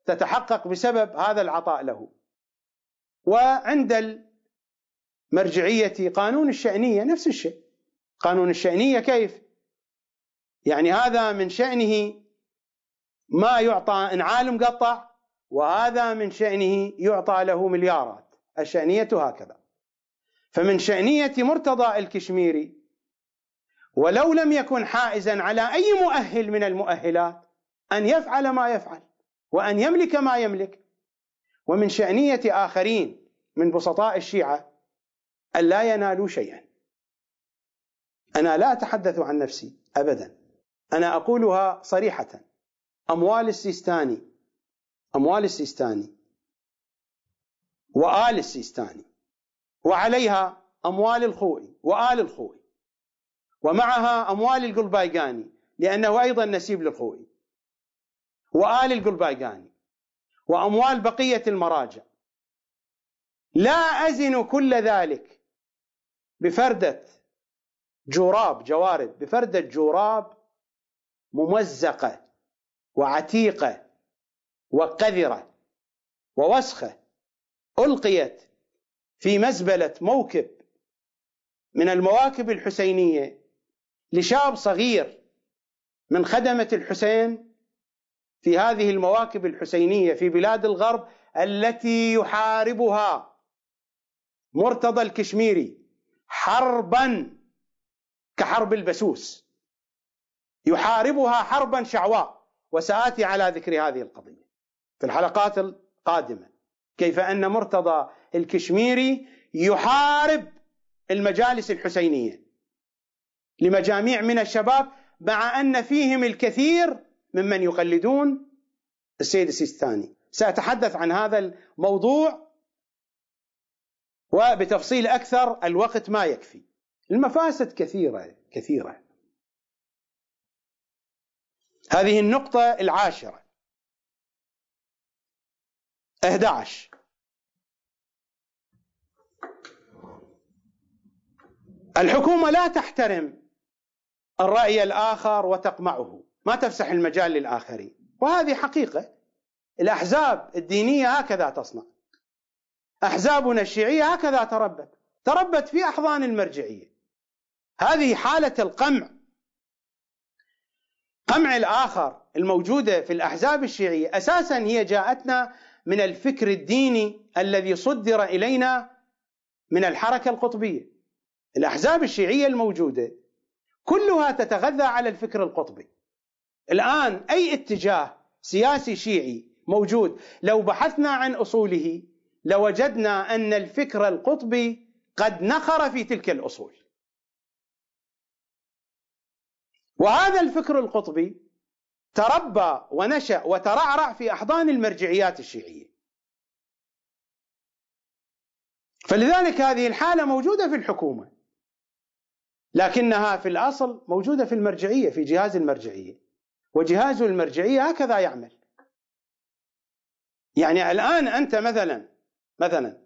تتحقق بسبب هذا العطاء له. وعند المرجعية قانون الشأنية نفس الشيء. قانون الشأنية كيف؟ يعني هذا من شأنه ما يعطى انعال مقطع وهذا من شأنه يعطى له مليارات. الشأنية هكذا. فمن شأنية مرتضى الكشميري ولو لم يكن حائزا على أي مؤهل من المؤهلات أن يفعل ما يفعل وأن يملك ما يملك. ومن شأنية آخرين من بسطاء الشيعة أن لا ينالوا شيئا. أنا لا أتحدث عن نفسي أبدا. أنا أقولها صريحة. أموال السيستاني أموال السيستاني وآل السيستاني. وعليها أموال الخوئي وآل الخوئي ومعها أموال القلبايقاني لأنه أيضا نسيب للخوئي. وآل القلبايقاني وأموال بقية المراجع. لا أزن كل ذلك بفردة جوراب جوارب بفردة جوراب ممزقة وعتيقة وقذرة ووسخة ألقيت في مزبلة موكب من المواكب الحسينية لشاب صغير من خدمة الحسين في هذه المواكب الحسينية في بلاد الغرب التي يحاربها مرتضى الكشميري حربا كحرب البسوس. يحاربها حربا شعواء. وسآتي على ذكر هذه القضية في الحلقات القادمة. كيف أن مرتضى الكشميري يحارب المجالس الحسينية لمجاميع من الشباب مع أن فيهم الكثير ممن يقلدون السيد السيستاني. سأتحدث عن هذا الموضوع وبتفصيل أكثر الوقت ما يكفي. المفاسد كثيرة كثيرة. هذه النقطة العاشرة. 11 الحكومة لا تحترم الرأي الآخر وتقمعه. ما تفسح المجال للآخرين. وهذه حقيقة. الأحزاب الدينية هكذا تصنع. أحزابنا الشيعية هكذا تربت. تربت في أحضان المرجعية. هذه حالة القمع. قمع الآخر الموجودة في الأحزاب الشيعية أساسا هي جاءتنا من الفكر الديني الذي صدر إلينا من الحركة القطبية. الأحزاب الشيعية الموجودة كلها تتغذى على الفكر القطبي. الآن أي اتجاه سياسي شيعي موجود لو بحثنا عن أصوله لوجدنا أن الفكر القطبي قد نخر في تلك الأصول. وهذا الفكر القطبي تربى ونشأ وترعرع في أحضان المرجعيات الشيعية. فلذلك هذه الحالة موجودة في الحكومة. لكنها في الأصل موجودة في المرجعية في جهاز المرجعية. وجهاز المرجعية هكذا يعمل. يعني الآن أنت مثلا مثلا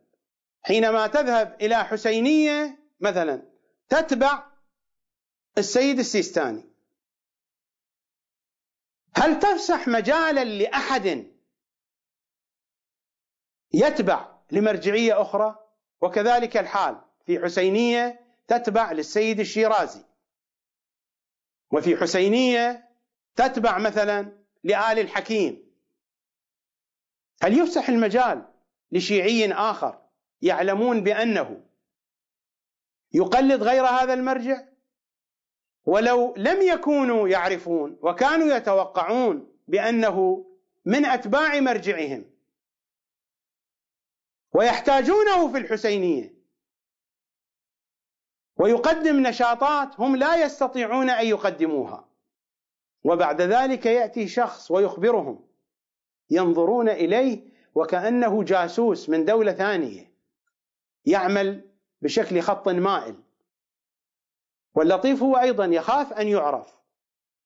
حينما تذهب إلى حسينية مثلا تتبع السيد السيستاني. هل تفسح مجالا لأحد يتبع لمرجعية أخرى؟ وكذلك الحال في حسينية تتبع للسيد الشيرازي. وفي حسينية تتبع مثلا لآل الحكيم. هل يفسح المجال لشيعي آخر يعلمون بأنه يقلد غير هذا المرجع؟ ولو لم يكونوا يعرفون وكانوا يتوقعون بأنه من أتباع مرجعهم ويحتاجونه في الحسينية ويقدم نشاطات هم لا يستطيعون أن يقدموها. وبعد ذلك يأتي شخص ويخبرهم. ينظرون إليه وكأنه جاسوس من دولة ثانية. يعمل بشكل خط مائل. واللطيف هو أيضا يخاف أن يعرف.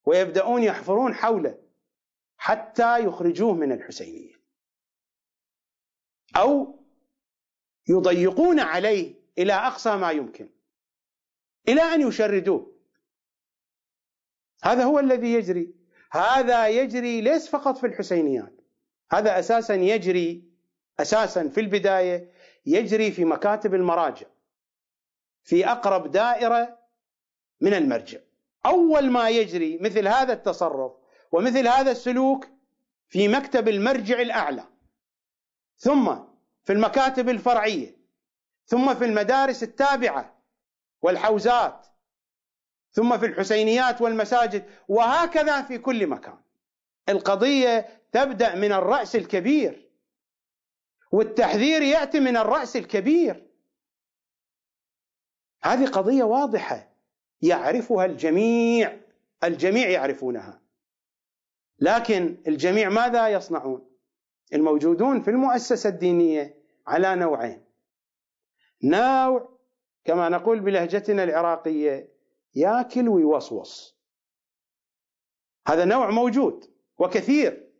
ويبدأون يحفرون حوله. حتى يخرجوه من الحسينية. أو يضيقون عليه إلى أقصى ما يمكن. إلى أن يشردوه. هذا هو الذي يجري. هذا يجري ليس فقط في الحسينيات. هذا أساسا يجري أساسا في البداية يجري في مكاتب المراجع في أقرب دائرة من المرجع. أول ما يجري مثل هذا التصرف ومثل هذا السلوك في مكتب المرجع الأعلى ثم في المكاتب الفرعية ثم في المدارس التابعة والحوزات ثم في الحسينيات والمساجد وهكذا في كل مكان. القضية تبدأ من الرأس الكبير والتحذير يأتي من الرأس الكبير. هذه قضية واضحة يعرفها الجميع الجميع يعرفونها. لكن الجميع ماذا يصنعون؟ الموجودون في المؤسسة الدينية على نوعين. نوع كما نقول بلهجتنا العراقية ياكل ويوصوص هذا نوع موجود وكثير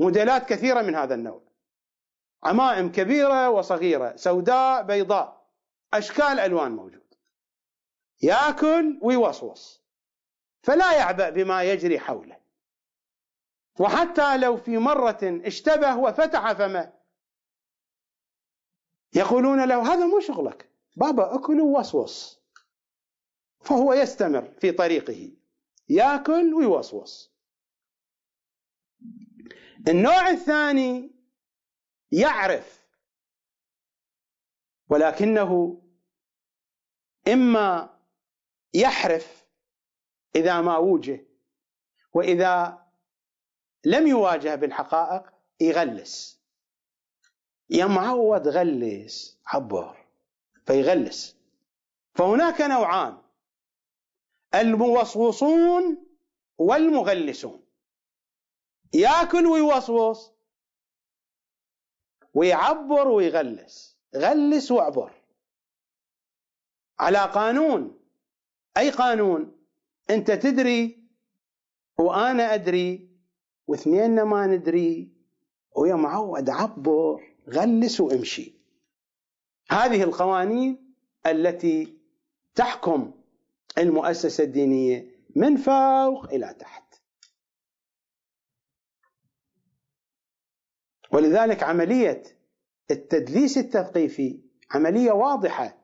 موديلات كثيرة من هذا النوع. عمائم كبيرة وصغيرة سوداء بيضاء أشكال ألوان موجود. يأكل ويوصوص فلا يعبأ بما يجري حوله. وحتى لو في مرة اشتبه وفتح فمه يقولون له هذا مو شغلك. بابا أكل ووسوس. فهو يستمر في طريقه. يأكل ويوسوس. النوع الثاني يعرف. ولكنه إما يحرف إذا ما وجه وإذا لم يواجه بالحقائق يغلس. يا معود غلس عبر فيغلس. فهناك نوعان. الموصوصون والمغلسون. ياكل ويوصوص ويعبر ويغلس. غلس واعبر. على قانون. أي قانون؟ أنت تدري وأنا أدري واثنيننا ما ندري. ويا معود عبر غلس وامشي. هذه القوانين التي تحكم المؤسسة الدينية من فوق إلى تحت. ولذلك عملية التدليس التثقيفي عملية واضحة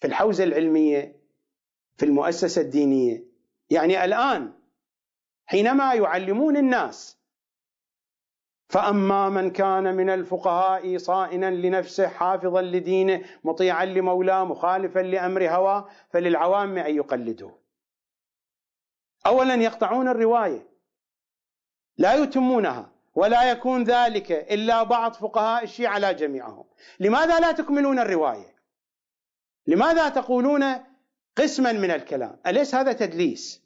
في الحوزة العلمية في المؤسسة الدينية. يعني الآن حينما يعلمون الناس فأما من كان من الفقهاء صائنا لنفسه حافظا لدينه مطيعا لمولاه مخالفا لأمر هواه فللعوام أن يقلدوه أولا يقطعون الرواية. لا يتمونها ولا يكون ذلك إلا بعض فقهاء الشيعة لا جميعهم. لماذا لا تكملون الرواية؟ لماذا تقولون قسما من الكلام؟ أليس هذا تدليس؟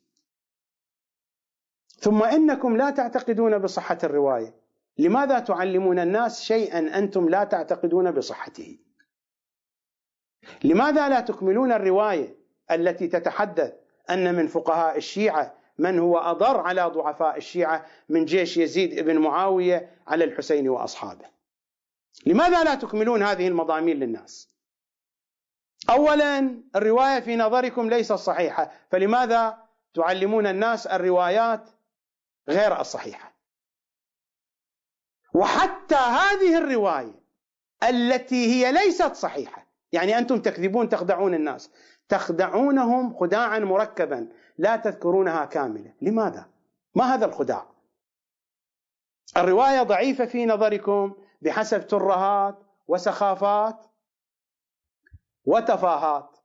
ثم إنكم لا تعتقدون بصحة الرواية. لماذا تعلمون الناس شيئا أنتم لا تعتقدون بصحته؟ لماذا لا تكملون الرواية التي تتحدث أن من فقهاء الشيعة من هو أضر على ضعفاء الشيعة من جيش يزيد بن معاوية على الحسين وأصحابه؟ لماذا لا تكملون هذه المضامين للناس؟ أولا الرواية في نظركم ليست صحيحة فلماذا تعلمون الناس الروايات غير الصحيحة؟ وحتى هذه الرواية التي هي ليست صحيحة. يعني أنتم تكذبون تخدعون الناس. تخدعونهم خداعا مركبا لا تذكرونها كاملة. لماذا؟ ما هذا الخداع؟ الرواية ضعيفة في نظركم بحسب ترهات وسخافات وتفاهات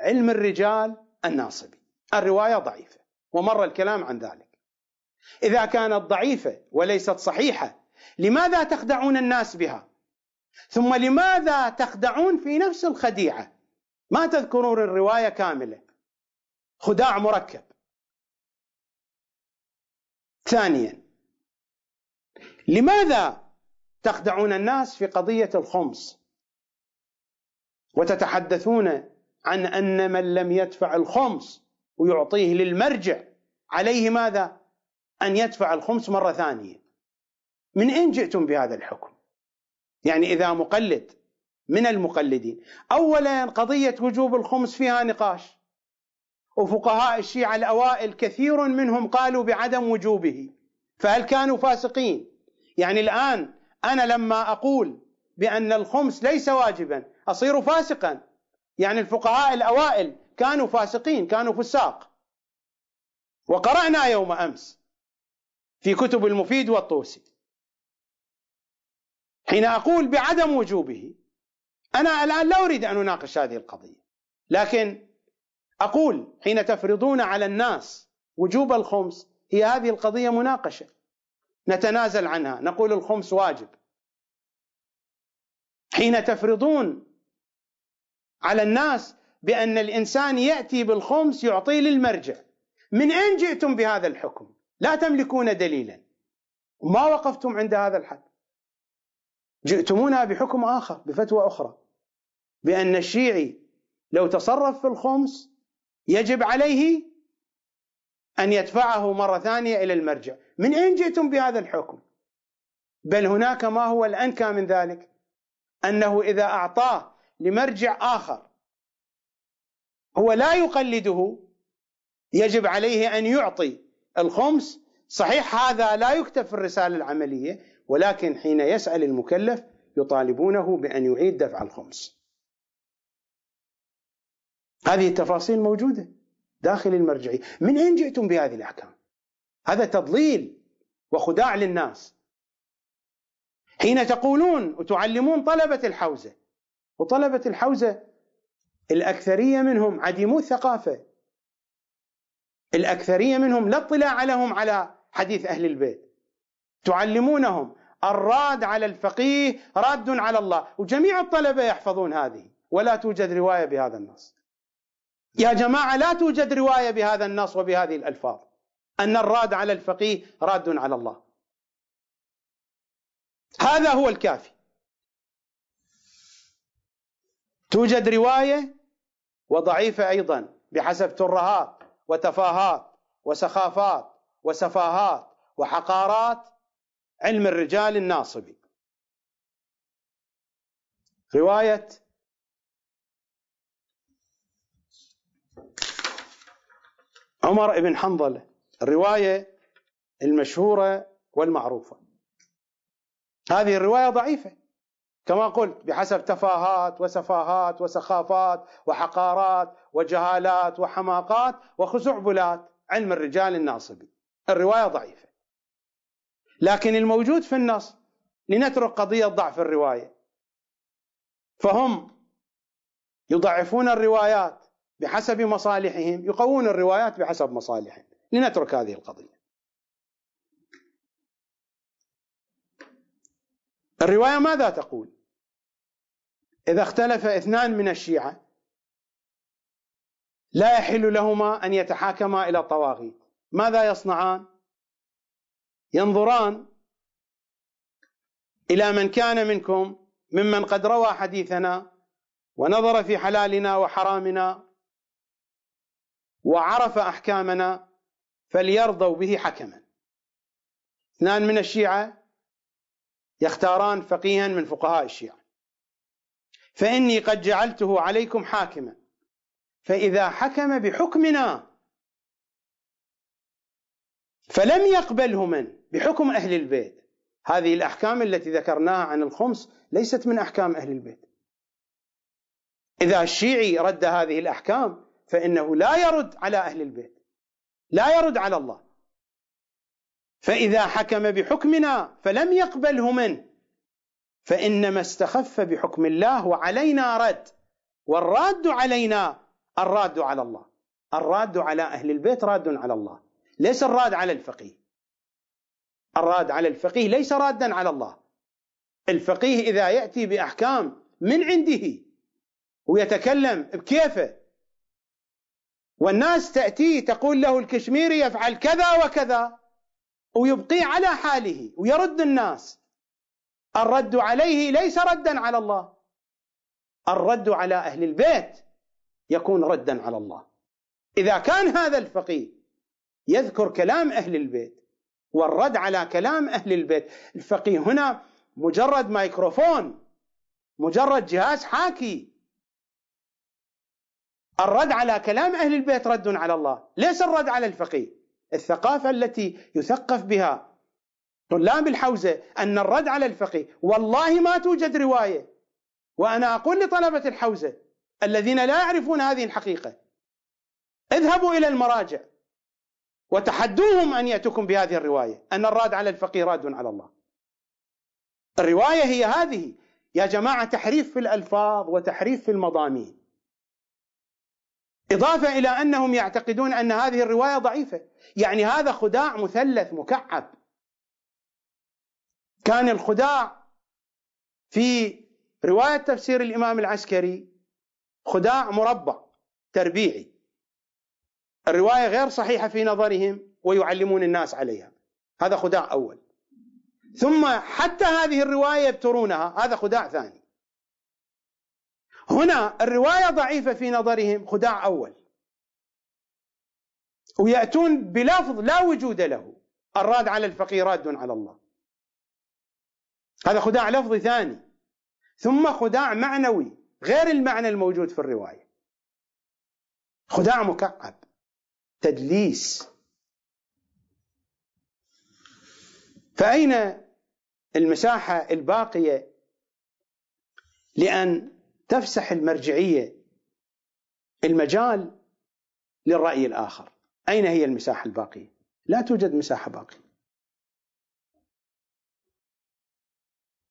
علم الرجال الناصبي. الرواية ضعيفة ومر الكلام عن ذلك. إذا كانت ضعيفة وليست صحيحة لماذا تخدعون الناس بها؟ ثم لماذا تخدعون في نفس الخديعة؟ ما تذكرون الرواية كاملة. خداع مركب. ثانيا لماذا تخدعون الناس في قضية الخمس؟ وتتحدثون عن أن من لم يدفع الخمس ويعطيه للمرجع عليه ماذا؟ أن يدفع الخمس مرة ثانية. من أين جئتم بهذا الحكم؟ يعني إذا مقلد من المقلدين؟ أولا قضية وجوب الخمس فيها نقاش. وفقهاء الشيعة الأوائل كثير منهم قالوا بعدم وجوبه. فهل كانوا فاسقين؟ يعني الآن أنا لما أقول بأن الخمس ليس واجبا أصير فاسقا. يعني الفقهاء الأوائل كانوا فاسقين كانوا فساق. وقرأنا يوم أمس في كتب المفيد والطوسي. حين أقول بعدم وجوبه أنا الآن لا أريد أن أناقش هذه القضية لكن أقول حين تفرضون على الناس وجوب الخمس هي هذه القضية مناقشة نتنازل عنها نقول الخمس واجب. حين تفرضون على الناس بأن الإنسان يأتي بالخمس يعطيه للمرجع من أين جئتم بهذا الحكم؟ لا تملكون دليلا ما وقفتم عند هذا الحد. جئتمونا بحكم آخر بفتوى أخرى. بأن الشيعي لو تصرف في الخمس يجب عليه أن يدفعه مرة ثانية إلى المرجع. من أين جئتم بهذا الحكم؟ بل هناك ما هو الأنكى من ذلك؟ أنه إذا أعطاه لمرجع آخر هو لا يقلده يجب عليه أن يعطي الخمس. صحيح هذا لا يكتب في الرسالة العملية ولكن حين يسأل المكلف يطالبونه بأن يعيد دفع الخمس. هذه التفاصيل موجودة داخل المرجعية، من أين جئتم بهذه الأحكام؟ هذا تضليل وخداع للناس. حين تقولون وتعلمون طلبة الحوزة وطلبة الحوزة الأكثرية منهم عديمو الثقافة الأكثرية منهم لا اطلاع لهم على حديث أهل البيت تعلمونهم الراد على الفقيه راد على الله. وجميع الطلبة يحفظون هذه ولا توجد رواية بهذا النص. يا جماعة لا توجد رواية بهذا النص وبهذه الألفاظ. أن الراد على الفقيه راد على الله. هذا هو الكافي. توجد رواية وضعيفة أيضا بحسب ترهات وتفاهات وسخافات وسفاهات وحقارات علم الرجال الناصبي. رواية عمر بن حنظلة الرواية المشهورة والمعروفة. هذه الرواية ضعيفة. كما قلت بحسب تفاهات وسفاهات وسخافات وحقارات وجهالات وحماقات وخزعبلات علم الرجال الناصبي. الرواية ضعيفة. لكن الموجود في النص لنترك قضية ضعف الرواية. فهم يضعفون الروايات بحسب مصالحهم يقوون الروايات بحسب مصالحهم. لنترك هذه القضية. الرواية ماذا تقول؟ إذا اختلف اثنان من الشيعة لا يحل لهما أن يتحاكما إلى الطواغيت. ماذا يصنعان؟ ينظران إلى من كان منكم ممن قد روى حديثنا ونظر في حلالنا وحرامنا وعرف أحكامنا فليرضوا به حكما. اثنان من الشيعة يختاران فقيها من فقهاء الشيعة. فإني قد جعلته عليكم حاكما. فإذا حكم بحكمنا فلم يقبله من؟ بحكم أهل البيت. هذه الأحكام التي ذكرناها عن الخمس ليست من أحكام أهل البيت. إذا الشيعي رد هذه الأحكام فإنه لا يرد على أهل البيت. لا يرد على الله. فإذا حكم بحكمنا فلم يقبله منه. فإنما استخف بحكم الله وعلينا رد. والراد علينا الراد على الله. الراد على أهل البيت راد على الله. ليس الراد على الفقيه. الراد على الفقيه ليس رادا على الله. الفقيه إذا يأتي بأحكام من عنده ويتكلم بكيفه والناس تأتي تقول له الكشميري يفعل كذا وكذا ويبقي على حاله ويرد الناس. الرد عليه ليس ردا على الله. الرد على أهل البيت يكون ردا على الله. إذا كان هذا الفقيه يذكر كلام أهل البيت والرد على كلام أهل البيت. الفقيه هنا مجرد ميكروفون مجرد جهاز حاكي. الرد على كلام أهل البيت رد على الله. ليس الرد على الفقيه. الثقافة التي يثقف بها طلاب الحوزة أن الرد على الفقيه والله ما توجد رواية. وأنا أقول لطلبة الحوزة الذين لا يعرفون هذه الحقيقة اذهبوا إلى المراجع. وتحدوهم أن يأتوكم بهذه الرواية أن الراد على الفقيه راد على الله. الرواية هي هذه يا جماعة تحريف في الألفاظ وتحريف في المضامين. إضافة إلى أنهم يعتقدون أن هذه الرواية ضعيفة، يعني هذا خداع مثلث مكعب. كان الخداع في رواية تفسير الإمام العسكري خداع مربع تربيعي الرواية غير صحيحة في نظرهم ويعلمون الناس عليها. هذا خداع أول. ثم حتى هذه الرواية يبترونها هذا خداع ثاني. هنا الرواية ضعيفة في نظرهم خداع أول. ويأتون بلفظ لا وجود له الراد على الفقير راد على الله. هذا خداع لفظي ثاني. ثم خداع معنوي غير المعنى الموجود في الرواية. خداع مكعب. تدليس. فأين المساحة الباقية لأن تفسح المرجعية المجال للرأي الآخر؟ أين هي المساحة الباقية؟ لا توجد مساحة باقية.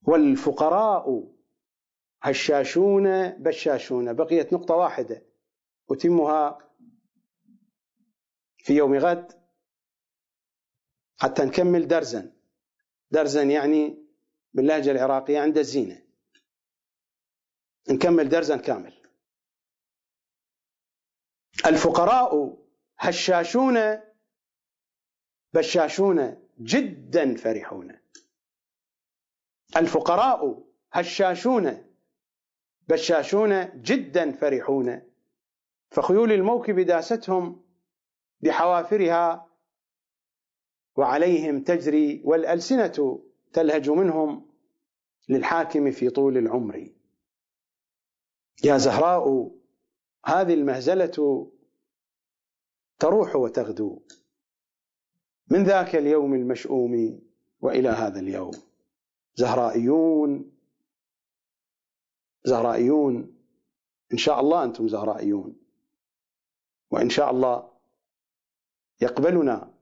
والفقراء هشاشون بشاشون. بقيت نقطة واحدة أتمها في يوم غد حتى نكمل درزا. درزا يعني باللهجة العراقية عند الزينة. نكمل درزا كامل. الفقراء هشاشون بشاشون جدا فرحون. الفقراء هشاشون بشاشون جدا فرحون. فخيول الموكب داستهم بحوافرها وعليهم تجري والألسنة تلهج منهم للحاكم في طول العمر. يا زهراء هذه المهزلة تروح وتغدو. من ذاك اليوم المشؤوم وإلى هذا اليوم. زهرائيون زهرائيون. إن شاء الله أنتم زهرائيون. وإن شاء الله يقبلنا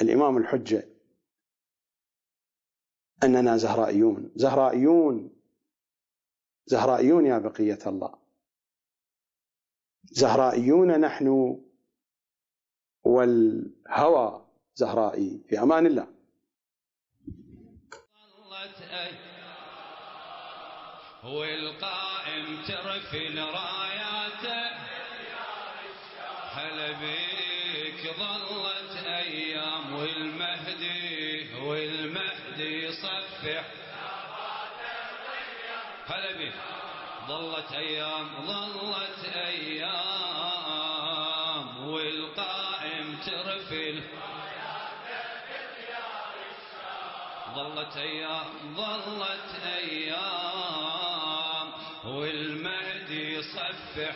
الإمام الحجة أننا زهرائيون. زهرائيون زهرائيون يا بقية الله. زهرائيون نحن والهوى زهرائي في أمان الله. والقائم ترفل راياته. هلا بيك. ظلت أيام والمهدي والمهدي يصفح هلا بيك ظلت أيام ظلت أيام والقائم ترفل. ظلت أيام ظلت أيام والمهدي يصفح